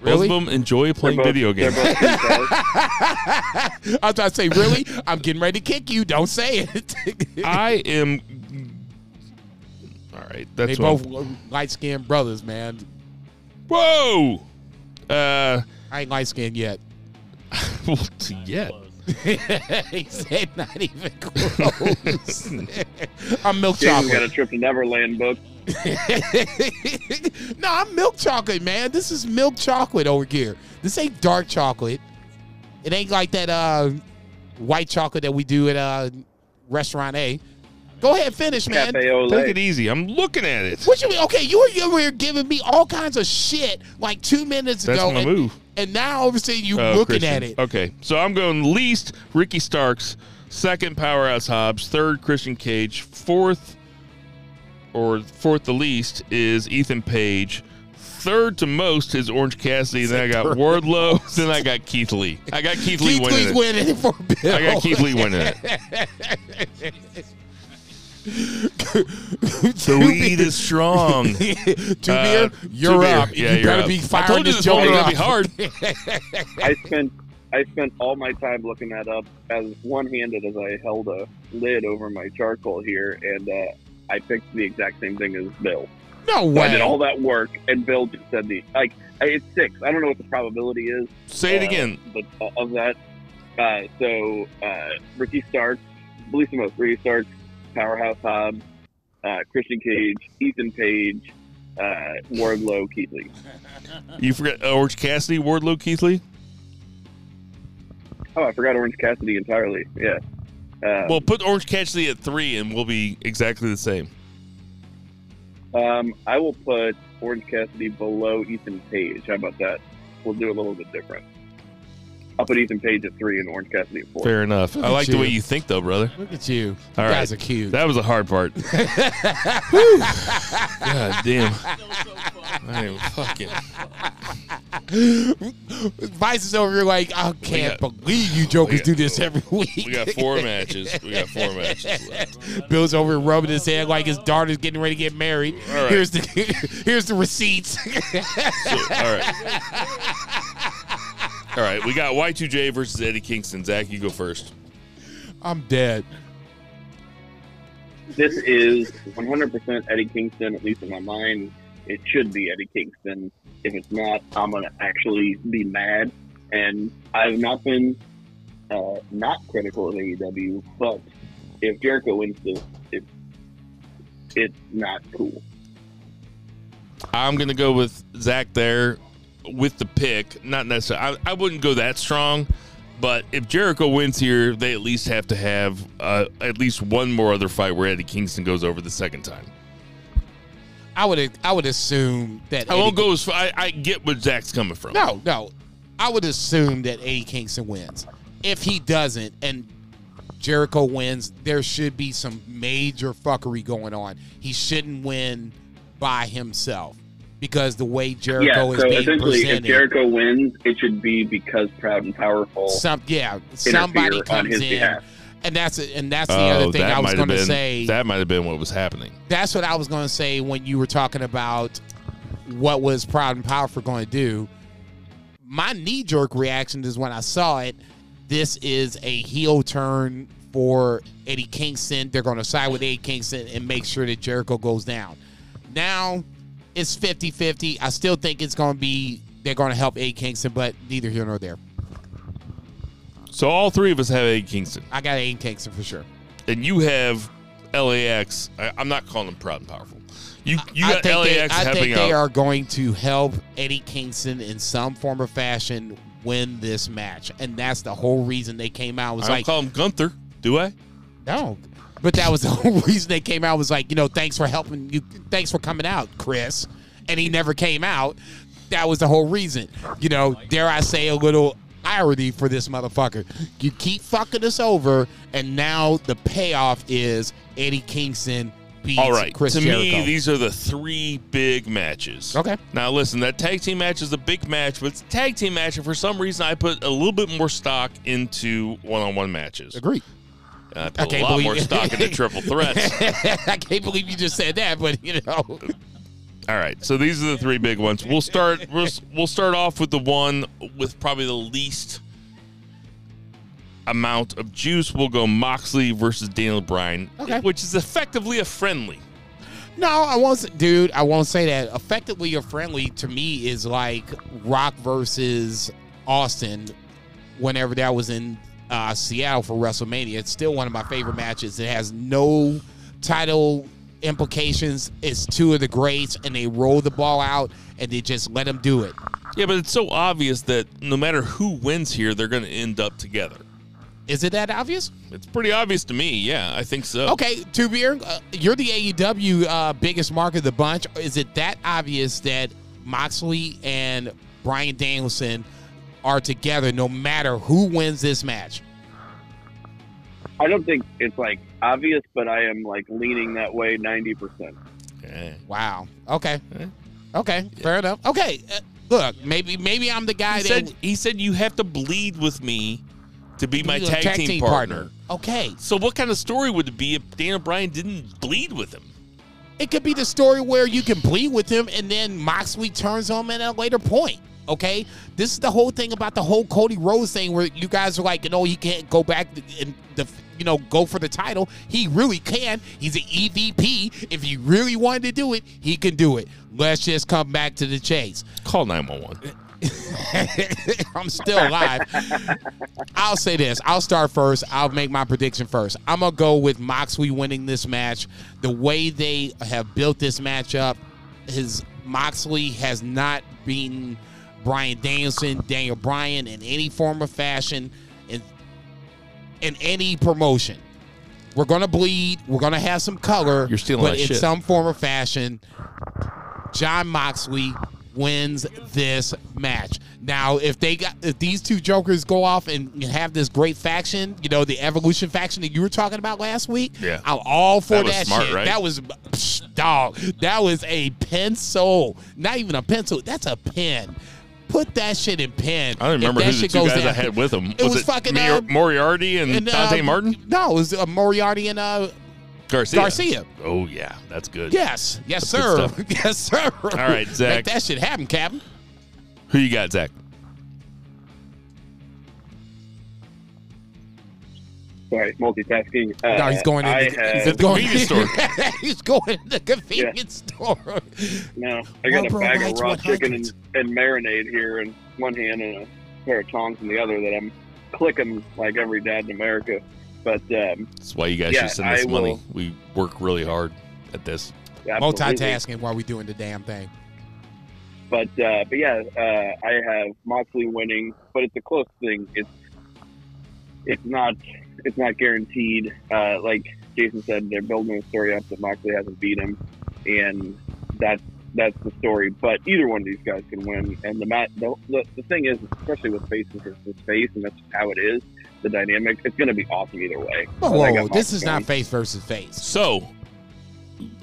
S4: Really?
S3: Both of them enjoy playing
S5: both-
S3: video games.
S5: both good guys.
S4: I was about to say, really? I'm getting ready to kick you. Don't say it.
S3: I am. All right,
S4: they
S3: that's what
S4: both light skinned brothers, man.
S3: Whoa. Uh,
S4: I ain't light skinned yet.
S3: yet.
S4: he said not even close. I'm milk
S5: Jason's got a trip to Neverland book.
S4: no, I'm milk chocolate, man. This is milk chocolate over here. This ain't dark chocolate. It ain't like that uh, white chocolate that we do at uh, restaurant A. Go ahead, finish, man.
S5: Cafe
S3: Take it easy. I'm looking at it.
S4: What you mean? Okay, you were, you were giving me all kinds of shit like two minutes
S3: That's
S4: ago.
S3: my
S4: and,
S3: move.
S4: and now all of a sudden you
S3: Oh,
S4: looking
S3: Christian.
S4: at it.
S3: Okay, so I'm going least Ricky Starks, second Powerhouse Hobbs, third Christian Cage, fourth or fourth the least is Ethan Page. Third to most is Orange Cassidy. Then I got Wardlow. then I got Keith Lee. I got Keith, Lee
S4: Keith
S3: winning
S4: Lee's
S3: it.
S4: winning it for Bill.
S3: I got Keith Lee winning it. The weed is strong.
S4: Two
S3: Uh,
S4: beer, you're
S3: two beer.
S4: up.
S3: Yeah,
S4: you
S3: you're
S4: better
S3: up.
S4: be
S3: I told you
S4: this
S3: this one gonna be
S4: up.
S3: hard.
S5: I spent I spent all my time looking that up as one handed as I held a lid over my charcoal here, and uh, I picked the exact same thing as Bill.
S4: No
S5: So I did all that work, and Bill just said the like I- it's six. I don't know what the probability is.
S3: Say it
S5: uh,
S3: again.
S5: but uh, of that. Uh, so uh, Ricky Starks, most. Ricky Starks, Powerhouse Hobbs, uh, Christian Cage, Ethan Page, uh, Wardlow, Keith Lee.
S3: You forgot Orange Cassidy, Wardlow, Keith Lee.
S5: Oh, I forgot Orange Cassidy entirely. Yeah. Uh,
S3: Well, put Orange Cassidy at three, and we'll be exactly the same.
S5: Um, I will put Orange Cassidy below Ethan Page. How about that? We'll do a little bit different. I'll put Ethan Page at three and Orange Cassidy at four.
S3: Fair enough.
S4: Look
S3: I
S4: at
S3: like the way you think, though, brother.
S4: Look at you.
S3: All
S4: you
S3: right.
S4: guys are cute.
S3: That was a hard part. God damn. I am fucking.
S4: Vice is over here like, I can't
S3: got-
S4: believe you jokers
S3: got-
S4: do this every week.
S3: We got four matches. We got four matches left.
S4: Bill's over here rubbing his head like his daughter's getting ready to get married.
S3: All right.
S4: Here's the here's the receipts.
S3: So, all right. All right. We got Y2J versus Eddie Kingston. Zach, you go first.
S4: I'm dead.
S5: This is 100% Eddie Kingston, at least in my mind. It should be Eddie Kingston. If it's not, I'm going to actually be mad. And I've not been uh, not critical of AEW, but if Jericho wins this, it's, it's not cool.
S3: I'm going to go with Zach there with the pick. Not necessarily. I, I wouldn't go that strong, but if Jericho wins here, they at least have to have uh, at least one more other fight where Eddie Kingston goes over the second time.
S4: I would I would assume that
S3: I won't
S4: Eddie-
S3: go as far. I, I get where Zach's coming from.
S4: No, no. I would assume that Eddie Kingston wins. If he doesn't and Jericho wins, there should be some major fuckery going on. He shouldn't win by himself because the way Jericho
S5: yeah,
S4: is
S5: so
S4: being
S5: essentially, if
S4: presented,
S5: Jericho wins, it should be because Proud and Powerful
S4: some yeah, somebody
S5: interfere on
S4: comes
S5: his
S4: in,
S5: behalf.
S4: And that's and that's the
S3: Oh,
S4: other thing I was going to say.
S3: that might have been what was happening.
S4: that's what I was going to say when you were talking about what was Proud and Powerful going to do. My knee jerk reaction is when I saw it this is a heel turn for Eddie Kingston. They're going to side with Eddie Kingston and make sure that Jericho goes down. Now it's 50 50. I still think it's going to be, they're going to help Eddie Kingston, but neither here nor there.
S3: So all three of us have Eddie Kingston,
S4: I got Eddie Kingston for sure.
S3: and you have LAX. I, I'm not calling them proud and powerful. You you
S4: I
S3: got
S4: think, they,
S3: LAX
S4: I
S3: helping
S4: think they
S3: out.
S4: are going to help Eddie Kingston in some form or fashion win this match. And that's the whole reason they came out. Was
S3: I don't
S4: like,
S3: call him Gunther, do I?
S4: No. But that was the whole reason they came out was like, you know, thanks for helping you thanks for coming out, Chris. And he never came out. That was the whole reason. You know, dare I say a little irony for this motherfucker. You keep fucking us over, and now the payoff is Eddie Kingston beats
S3: All right.
S4: Chris
S3: to
S4: Jericho.
S3: me, these are the three big matches.
S4: Okay.
S3: Now listen, that tag team match is a big match, but it's a tag team match, and for some reason, I put a little bit more stock into one-on-one matches.
S4: Agree.
S3: I
S4: I
S3: put a
S4: can't
S3: lot
S4: believe-
S3: more stock into triple threats.
S4: I can't believe you just said that, but you know.
S3: All right, so these are the three big ones. We'll start. We'll, we'll start off with the one with probably the least amount of juice. We'll go Moxley versus Daniel Bryan,
S4: Okay.
S3: which is effectively a friendly.
S4: No, I won't, dude. I won't say that. Effectively or friendly to me is like Rock versus Austin. Whenever that was in uh, Seattle for WrestleMania, it's still one of my favorite matches. It has no title implications. is two of the greats, and they roll the ball out and they just let them do it.
S3: Yeah, but it's so obvious that no matter who wins here, they're going to end up together.
S4: Is it that obvious?
S3: It's pretty obvious to me. Yeah, I think so.
S4: Okay, to be uh, you're the AEW uh, biggest mark of the bunch. Is it that obvious that Moxley and Bryan Danielson are together no matter who wins this match?
S5: I don't think it's like obvious, but I am like leaning that way ninety percent.
S3: Okay.
S4: Wow. Okay. Okay. Fair enough. Okay. Uh, look, maybe maybe I'm the guy
S3: He
S4: that
S3: said, he said you have to bleed with me to be my
S4: He's a
S3: tag, team, partner.
S4: Okay.
S3: So what kind of story would it be if Daniel Bryan didn't bleed with him?
S4: It could be the story where you can bleed with him and then Moxley turns on him at a later point. Okay, this is the whole thing about the whole Cody Rhodes thing, where you guys are like, you know, he can't go back and the, you know, go for the title. He really can. He's an EVP. If he really wanted to do it, he can do it. Let's just come back to the chase.
S3: Call 911.
S4: I'm still alive. I'll say this. I'll start first. I'll make my prediction first. I'm gonna go with Moxley winning this match. The way they have built this match up, his Moxley has not beaten Bryan Danielson, Daniel Bryan in any form or fashion in any promotion. We're gonna bleed. We're gonna have some color.
S3: You're stealing
S4: but in
S3: shit.
S4: some form or fashion, Jon Moxley wins this match. Now, if they got if these two jokers go off and have this great faction, you know, the evolution faction that you were talking about last week,
S3: Yeah.
S4: I'm all for
S3: That
S4: that,
S3: smart,
S4: shit.
S3: right?
S4: That was psh, dog. That was a pencil. Not even a pencil. That's a pen. Put that shit in pen.
S3: I don't remember who the two guys I had with him.
S4: It was, fucking
S3: Mor-
S4: uh,
S3: Moriarty and,
S4: and,
S3: Dante
S4: uh,
S3: Martin?
S4: No, it was uh, Moriarty and uh,
S3: Garcia.
S4: Garcia.
S3: Oh, yeah. That's good.
S4: Yes, yes,
S3: That's
S4: sir, yes, sir. All
S3: right, Zach.
S4: Make that shit happen, Captain.
S3: Who you got, Zach?
S5: Sorry, multitasking. Uh,
S4: No, he's going in.
S5: I
S4: the,
S5: have,
S4: he's going
S3: convenience store.
S4: he's going in the convenience store.
S5: no, I got a
S4: Marlboro
S5: bag
S4: Lights
S5: of raw chicken and, and marinade here in one hand and a pair of tongs in the other that I'm clicking like every dad in America. But um,
S3: That's why you guys
S5: Yeah,
S3: should send us
S5: I
S3: money.
S5: will-
S3: We work really hard at this.
S5: absolutely.
S4: Multitasking while we're doing the damn thing.
S5: But uh, but yeah, uh, I have Moxley winning, but it's a close thing. It's it's not it's not guaranteed. Uh, like Jason said, they're building a story up that Moxley hasn't beat him, and that's that's the story. But either one of these guys can win. And the mat the, the, the thing is, especially with face versus face, and that's how it is. The dynamic, it's going to be awesome either way.
S4: Whoa,
S5: But
S4: whoa, this is not face versus face.
S3: So.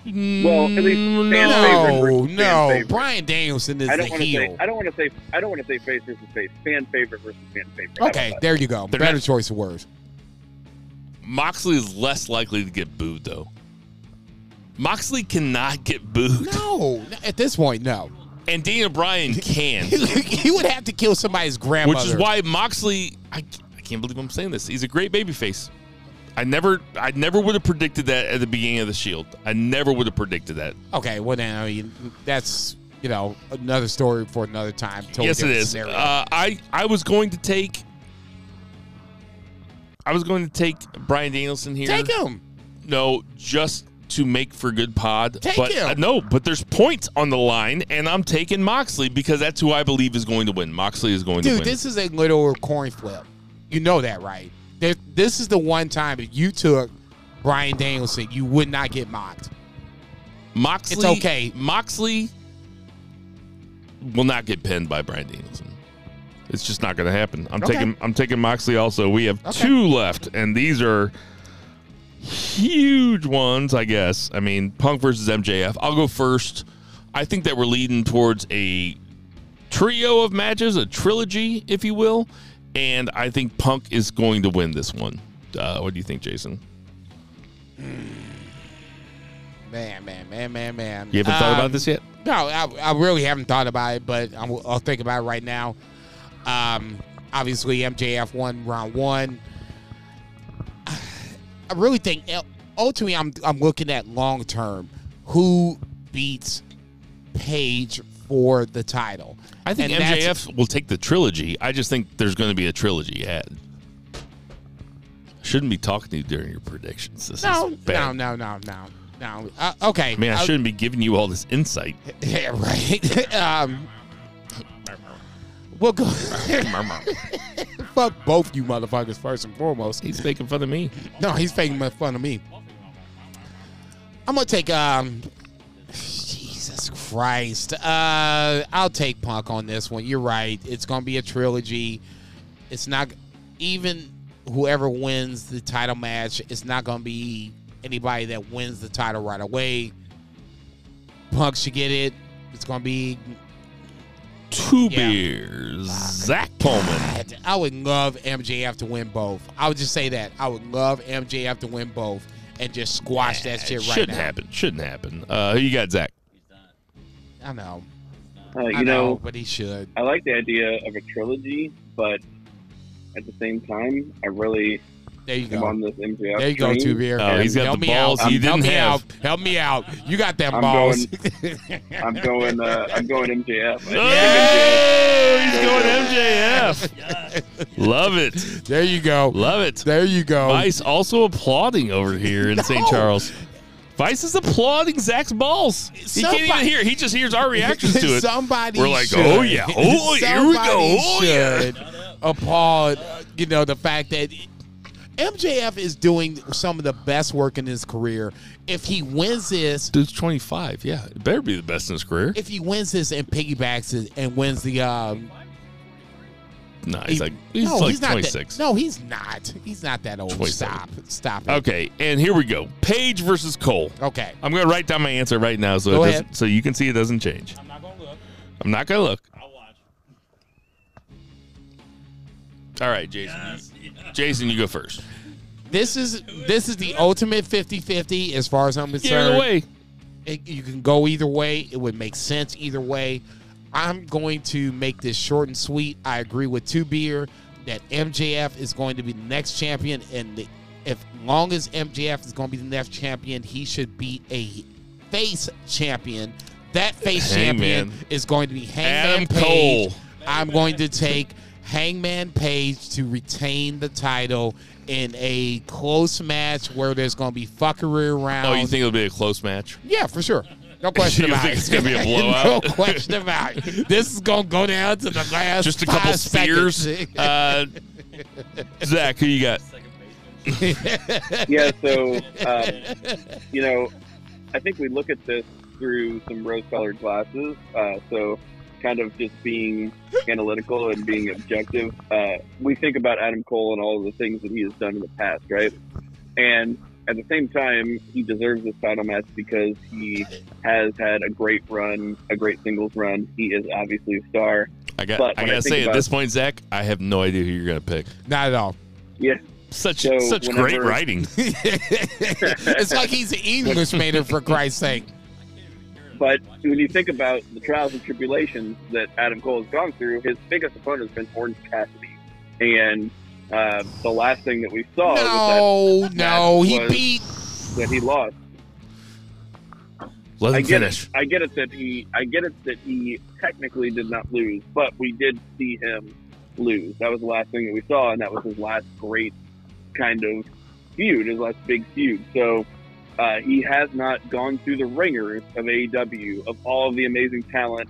S5: Well, at least
S3: Mm, no.
S4: No, no. Bryan Danielson is
S5: I
S4: the
S5: don't want
S4: heel.
S5: say I don't want to say I don't want to say face versus face. Fan favorite versus fan favorite.
S4: Okay, there you go.
S3: They're
S4: Better
S3: not-
S4: choice of words.
S3: Moxley is less likely to get booed, though. Moxley cannot get booed,
S4: No, at this point, no.
S3: and Daniel Bryan can,
S4: he would have to kill somebody's grandmother.
S3: which is why Moxley. I, I can't believe I'm saying this. He's a great babyface. I never, I never would have predicted that at the beginning of the Shield. I never would have predicted that.
S4: Okay, well then I mean that's you know another story for another time. Totally
S3: yes, it is. Uh, I, I was going to take, I was going to take Bryan Danielson here.
S4: Take him.
S3: No, just to make for good pod.
S4: Take
S3: but
S4: him.
S3: uh, no, but there's points on the line, and I'm taking Moxley because that's who I believe is going to win. Moxley is going to win.
S4: Dude, this is a little coin flip. You know that, right? This is the one time if you took Bryan Danielson, you would not get mocked.
S3: Moxley,
S4: It's okay.
S3: Moxley will not get pinned by Bryan Danielson. It's just not going to happen. I'm
S4: Okay.
S3: taking I'm taking Moxley also. We have
S4: Okay.
S3: two left, and these are huge ones, I guess. I mean, Punk versus MJF. I'll go first. I think that we're leading towards a trio of matches, a trilogy, if you will, and I think Punk is going to win this one. Uh, what do you think, Jason?
S4: Man, man, man, man, man.
S3: You haven't thought
S4: Um,
S3: about this yet?
S4: No, I, I really haven't thought about it, but I'm, I'll think about it right now. Um, obviously, MJF won round one. I really think ultimately I'm I'm looking at long term. Who beats Page for the title?
S3: I think
S4: And
S3: MJF will take the trilogy. I just think there's going to be a trilogy ad. Shouldn't be talking to you during your predictions. This
S4: No,
S3: is
S4: no,
S3: bad.
S4: no, no, no, no. Uh, okay,
S3: I mean, I
S4: Uh,
S3: shouldn't be giving you all this insight.
S4: Yeah, right. um, we'll go. Fuck both you motherfuckers first and foremost.
S3: He's making fun of me.
S4: No, he's making fun of me. I'm gonna take um Jesus Christ. Uh I'll take Punk on this one. You're right. It's gonna be a trilogy. It's not even whoever wins the title match, it's not gonna be anybody that wins the title right away. Punk should get it. It's gonna be
S3: Two
S4: Yeah.
S3: beers. Zach Pullman.
S4: God, I would love MJF to win both. I would just say that. I would love MJF to win both and just squash that shit right
S3: Shouldn't
S4: now.
S3: happen. Shouldn't happen. Uh, who you got, Zach?
S4: I know.
S5: Uh,
S4: I
S5: you
S4: know,
S5: know,
S4: but he should.
S5: I like the idea of a trilogy, but at the same time, I really
S4: There you
S5: am
S4: go.
S5: on this MJF.
S4: There you go,
S5: train,
S4: two beer.
S3: Oh, he's got
S4: Help
S3: the
S4: me
S3: balls
S4: out.
S3: you
S4: Help
S3: didn't
S4: me
S3: have.
S4: out. Help me out. You got them
S5: I'm
S4: balls.
S5: I'm going. Uh, I'm going MJF. I
S3: Oh,
S5: MJF
S3: he's going MJF. Love it.
S4: there you go.
S3: Love it.
S4: There you go.
S3: Vice also applauding over here in St. Charles. Vice is applauding Zach's balls. He can't even hear. He just hears our reactions to it.
S4: Somebody
S3: We're like,
S4: should.
S3: oh, yeah. Oh, here we go.
S4: Somebody
S3: Oh, yeah.
S4: should applaud, uh, you know, the fact that MJF is doing some of the best work in his career. If he wins this,
S3: Dude's 25. Yeah, it better be the best in his career.
S4: if he wins this and piggybacks it and wins the um
S3: No, he's
S4: he-
S3: like he's
S4: no,
S3: like
S4: he's not
S3: 26.
S4: No, he's not. He's not that old. Stop. Stop it.
S3: Okay, and here we go. Page versus Cole.
S4: Okay.
S3: I'm gonna write down my answer right now so
S4: Go
S3: it
S4: ahead.
S3: doesn't, so you can see it doesn't change.
S7: I'm not gonna look.
S3: I'm not gonna look.
S7: I'll watch.
S3: All right, Jason. you- Jason, you go first.
S4: This is this is the ultimate 50-50 as far as I'm concerned.
S3: the way.
S4: It, you can go either way. It would make sense either way. I'm going to make this short and sweet. I agree with Two Beer that MJF is going to be the next champion, and the, if long as MJF is going to be the next champion, he should be a face champion. That face
S3: Hangman.
S4: champion is going to be Hangman
S3: Adam
S4: Page.
S3: Cole.
S4: I'm going to take Hangman Page to retain the title in a close match where there's going to be fuckery around.
S3: Oh, you think it'll be a close match?
S4: Yeah, for sure. No question
S3: You
S4: about
S3: think
S4: it.
S3: it's gonna be a blowout.
S4: no question about it. This is gonna go down to the last
S3: Just a couple
S4: five
S3: spears.
S4: seconds.
S3: Uh, Zach, who you got?
S5: yeah, so um, you know, I think we look at this through some rose-colored glasses. Uh, so, kind of just being analytical and being objective. Uh, we think about Adam Cole and all of the things that he has done in the past, right? And at the same time, he deserves this title match because he has had a great run, a great singles run. He is obviously a star.
S3: I got. I gotta
S5: think
S3: say, at this point, Zach, I have no idea who you're gonna pick.
S4: Not at all.
S5: Yeah,
S3: Such
S5: So
S3: such great writing.
S4: it's like he's an English major for Christ's sake.
S5: But when you think about the trials and tribulations that Adam Cole has gone through, his biggest opponent has been Orange Cassidy. And Uh, the last thing that we saw
S4: No,
S5: was
S4: no,
S5: that
S4: he
S5: was-
S4: beat.
S5: that, that he lost.
S3: Let
S5: I get
S3: finish.
S5: it. I get it that he. I get it that he technically did not lose, but we did see him lose. That was the last thing that we saw, and that was his last great kind of feud, his last big feud. So uh, he has not gone through the ringers of AEW of all of the amazing talent.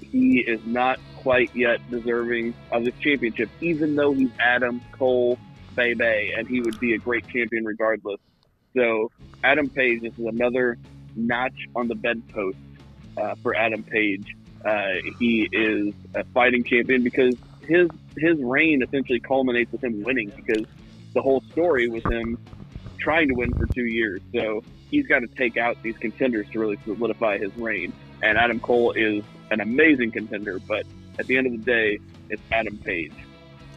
S5: He is not quite yet deserving of this championship, even though he's Adam Cole, baby, and he would be a great champion regardless. So Adam Page, this is another notch on the bedpost uh, for Adam Page. Uh, he is a fighting champion because his his reign essentially culminates with him winning because the whole story was him trying to win for two years. So he's got to take out these contenders to really solidify his reign. And Adam Cole is an amazing contender, but at the end of the day, it's Adam Page.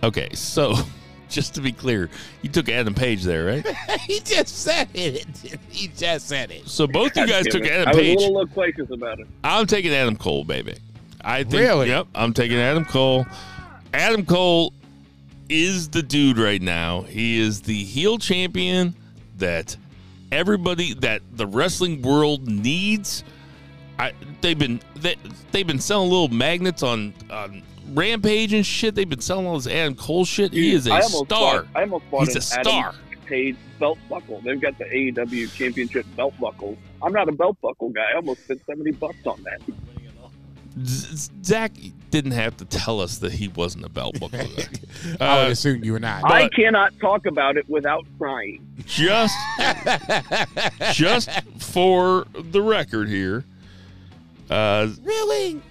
S3: Okay, so just to be clear, you took Adam Page there, right?
S4: he just said it. He just said it.
S3: So both you guys took
S5: it.
S3: Adam
S5: I was a
S3: Page.
S5: little loquacious about it.
S3: I'm taking Adam Cole, baby. I think.
S4: Really?
S3: Yep. I'm taking Adam Cole. Adam Cole is the dude right now. He is the heel champion that everybody that the wrestling world needs. I they've been they, they've been selling little magnets on on Rampage and shit. They've been selling all this Adam Cole shit. He is a
S5: I
S3: star.
S5: Bought, I almost bought
S3: He's a star.
S5: Adam Page belt buckle. They've got the AEW Championship belt buckles. I'm not a belt buckle guy. I almost spent seventy bucks on that.
S3: Z- Zach didn't have to tell us that he wasn't a belt buckle guy.
S4: I would
S3: Uh,
S4: assume you were not.
S5: I cannot talk about it without crying.
S3: just just for the record here. Uh,
S4: really? You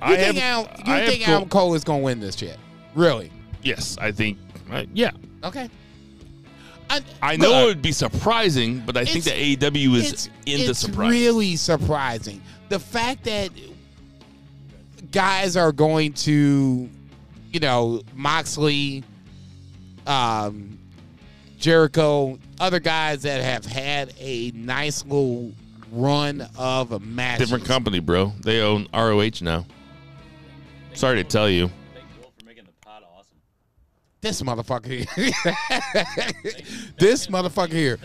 S3: I
S4: think,
S3: have,
S4: Al, you
S3: I
S4: think
S3: Cole-
S4: Adam Cole is going to win this shit? Really?
S3: Yes, I think. Uh, yeah,
S4: Okay. I,
S3: I know it would be surprising, but I think
S4: It's-
S3: that AEW is
S4: it's,
S3: into
S4: it's
S3: surprise.
S4: really surprising. The fact that guys are going to, you know, Moxley, um, Jericho, other guys that have had a nice little run of a match.
S3: Different company, bro. They own ROH now. Sorry to tell you.
S7: Thank Will for making the pod awesome.
S4: This motherfucker here. this motherfucker here.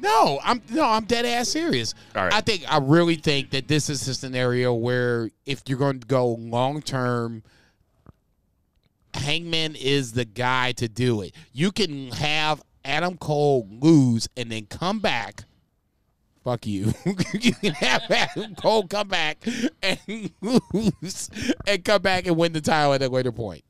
S4: No, I'm no, I'm dead ass serious.
S3: All right.
S4: I think I really think that this is a scenario where if you're going to go long term, Hangman is the guy to do it. You can have Adam Cole lose and then come back. Fuck you. you can have Adam Cole come back and lose and come back and win the title at a later point.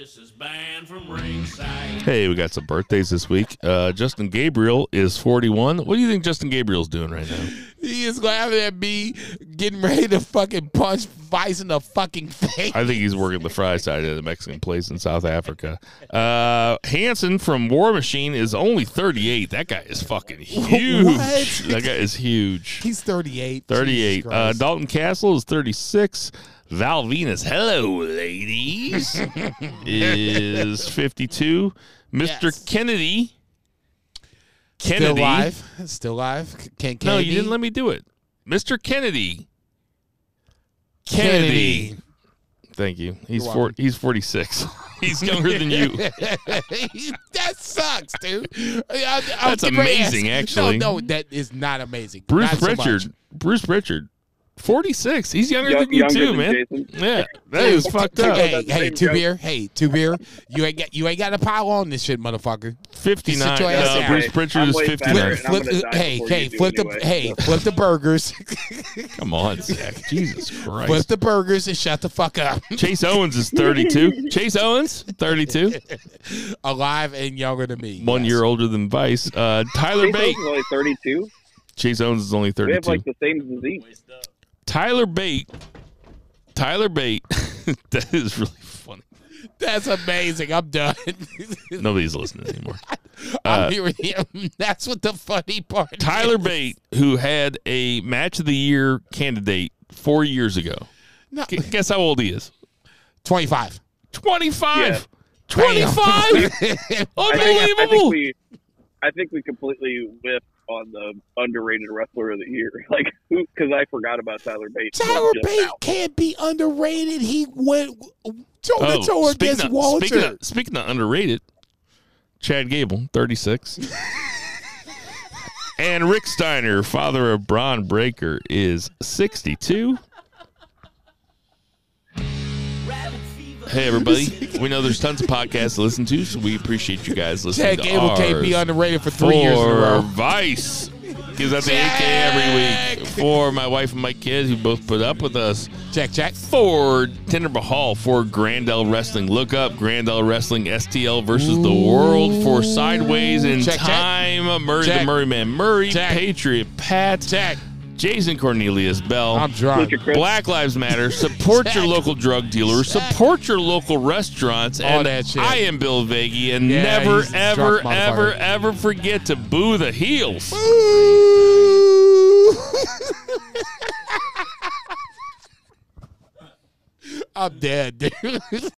S8: This is banned from ringside.
S3: Hey, we got some birthdays this week. Uh, Justin Gabriel is 41. What do you think Justin Gabriel's doing right now?
S4: He is laughing at me getting ready to fucking punch Vice in the fucking face.
S3: I think he's working the fry side at a Mexican place in South Africa. Uh, Hanson from War Machine is only 38. That guy is fucking huge.
S4: What?
S3: That guy is huge.
S4: He's 38.
S3: 38. Uh, Dalton Castle is 36. Val Venis, hello, ladies, is 52. Mr.
S4: Yes.
S3: Kennedy.
S4: Still
S3: Kennedy.
S4: alive. Still alive. Ken Kennedy.
S3: No, you didn't let me do it. Mr. Kennedy.
S4: Kennedy.
S3: Kennedy. Thank you. He's four, he's 46. he's younger than you.
S4: that sucks, dude. I, I
S3: That's
S4: was getting ready to
S3: amazing, actually.
S4: No, no, that is not amazing.
S3: Bruce
S4: Not so
S3: Pritchard. Bruce Pritchard. 46. He's younger
S5: Young-
S3: than you
S5: younger
S3: too,
S5: than
S3: man.
S5: Jason.
S3: Yeah. That is fucked up.
S4: Hey,
S5: That's
S4: hey, two
S5: joke.
S4: beer. Hey, two beer. You ain't got you ain't got to pile on this shit, motherfucker.
S3: 59.
S4: Sit your
S3: Uh. Bruce Pritchard
S5: I'm
S3: is 59.
S5: better.
S4: Flip, hey, hey,
S5: you do
S4: flip the
S5: anyway,
S4: hey,
S5: so.
S4: flip the burgers.
S3: Come on, Zach. Jesus Christ.
S4: flip the burgers and shut the fuck up.
S3: Chase Owens is 32. Chase Owens, 32.
S4: Alive and younger than me.
S3: One
S4: yes.
S3: year older than Vice. Uh, Tyler
S5: Chase
S3: Bate.
S5: Is only 32.
S3: Chase Owens is only
S5: We have like the same disease.
S3: Tyler Bate. Tyler Bate. that is really funny.
S4: That's amazing. I'm done.
S3: Nobody's listening anymore.
S4: I'm hearing him. That's what the funny part.
S3: Uh, Tyler
S4: is.
S3: Bate, who had a match of the year candidate four years ago.
S4: No,
S3: Guess how old he is?
S4: 25.
S3: 25.
S4: Damn.
S3: 25.
S5: I think, I think
S3: Unbelievable.
S5: we, I think we completely whiffed on the underrated wrestler of the year. Like, who? Because I forgot about Tyler Bates.
S4: Tyler
S5: Just
S4: Bate can't be underrated. He went toe to toe
S3: Oh, speaking
S4: against
S3: of,
S4: Walter.
S3: speaking, of, speaking of underrated, Chad Gable, 36. and Rick Steiner, father of Bron Breakker, is 62. Hey, everybody. we know there's tons of podcasts to listen to, so we appreciate you guys listening
S4: Chad
S3: to
S4: Gable
S3: ours.
S4: can't be underrated for three years in a
S3: For
S4: row.
S3: Vice. Gives out the AK every week. For my wife and my kids who both put up with us.
S4: Check, check.
S3: For Tinder Mahal for Grandel Wrestling. Look up Grandel Wrestling STL versus the world for Sideways in
S4: Check, check.
S3: Time. Murray the
S4: Check.
S3: Murray Man Murray.
S4: Check.
S3: Patriot Pat.
S4: Check.
S3: Jason Cornelius Bell.
S4: I'm drunk.
S5: Look at Chris.
S3: Black Lives Matter. Support your local drug dealers. Support your local restaurants.
S4: All
S3: and
S4: that shit.
S3: I am Bill Vagey. And
S4: Yeah,
S3: never,
S4: he's
S3: ever,
S4: drunk
S3: ever, ever forget to boo the heels.
S4: I'm dead, dude.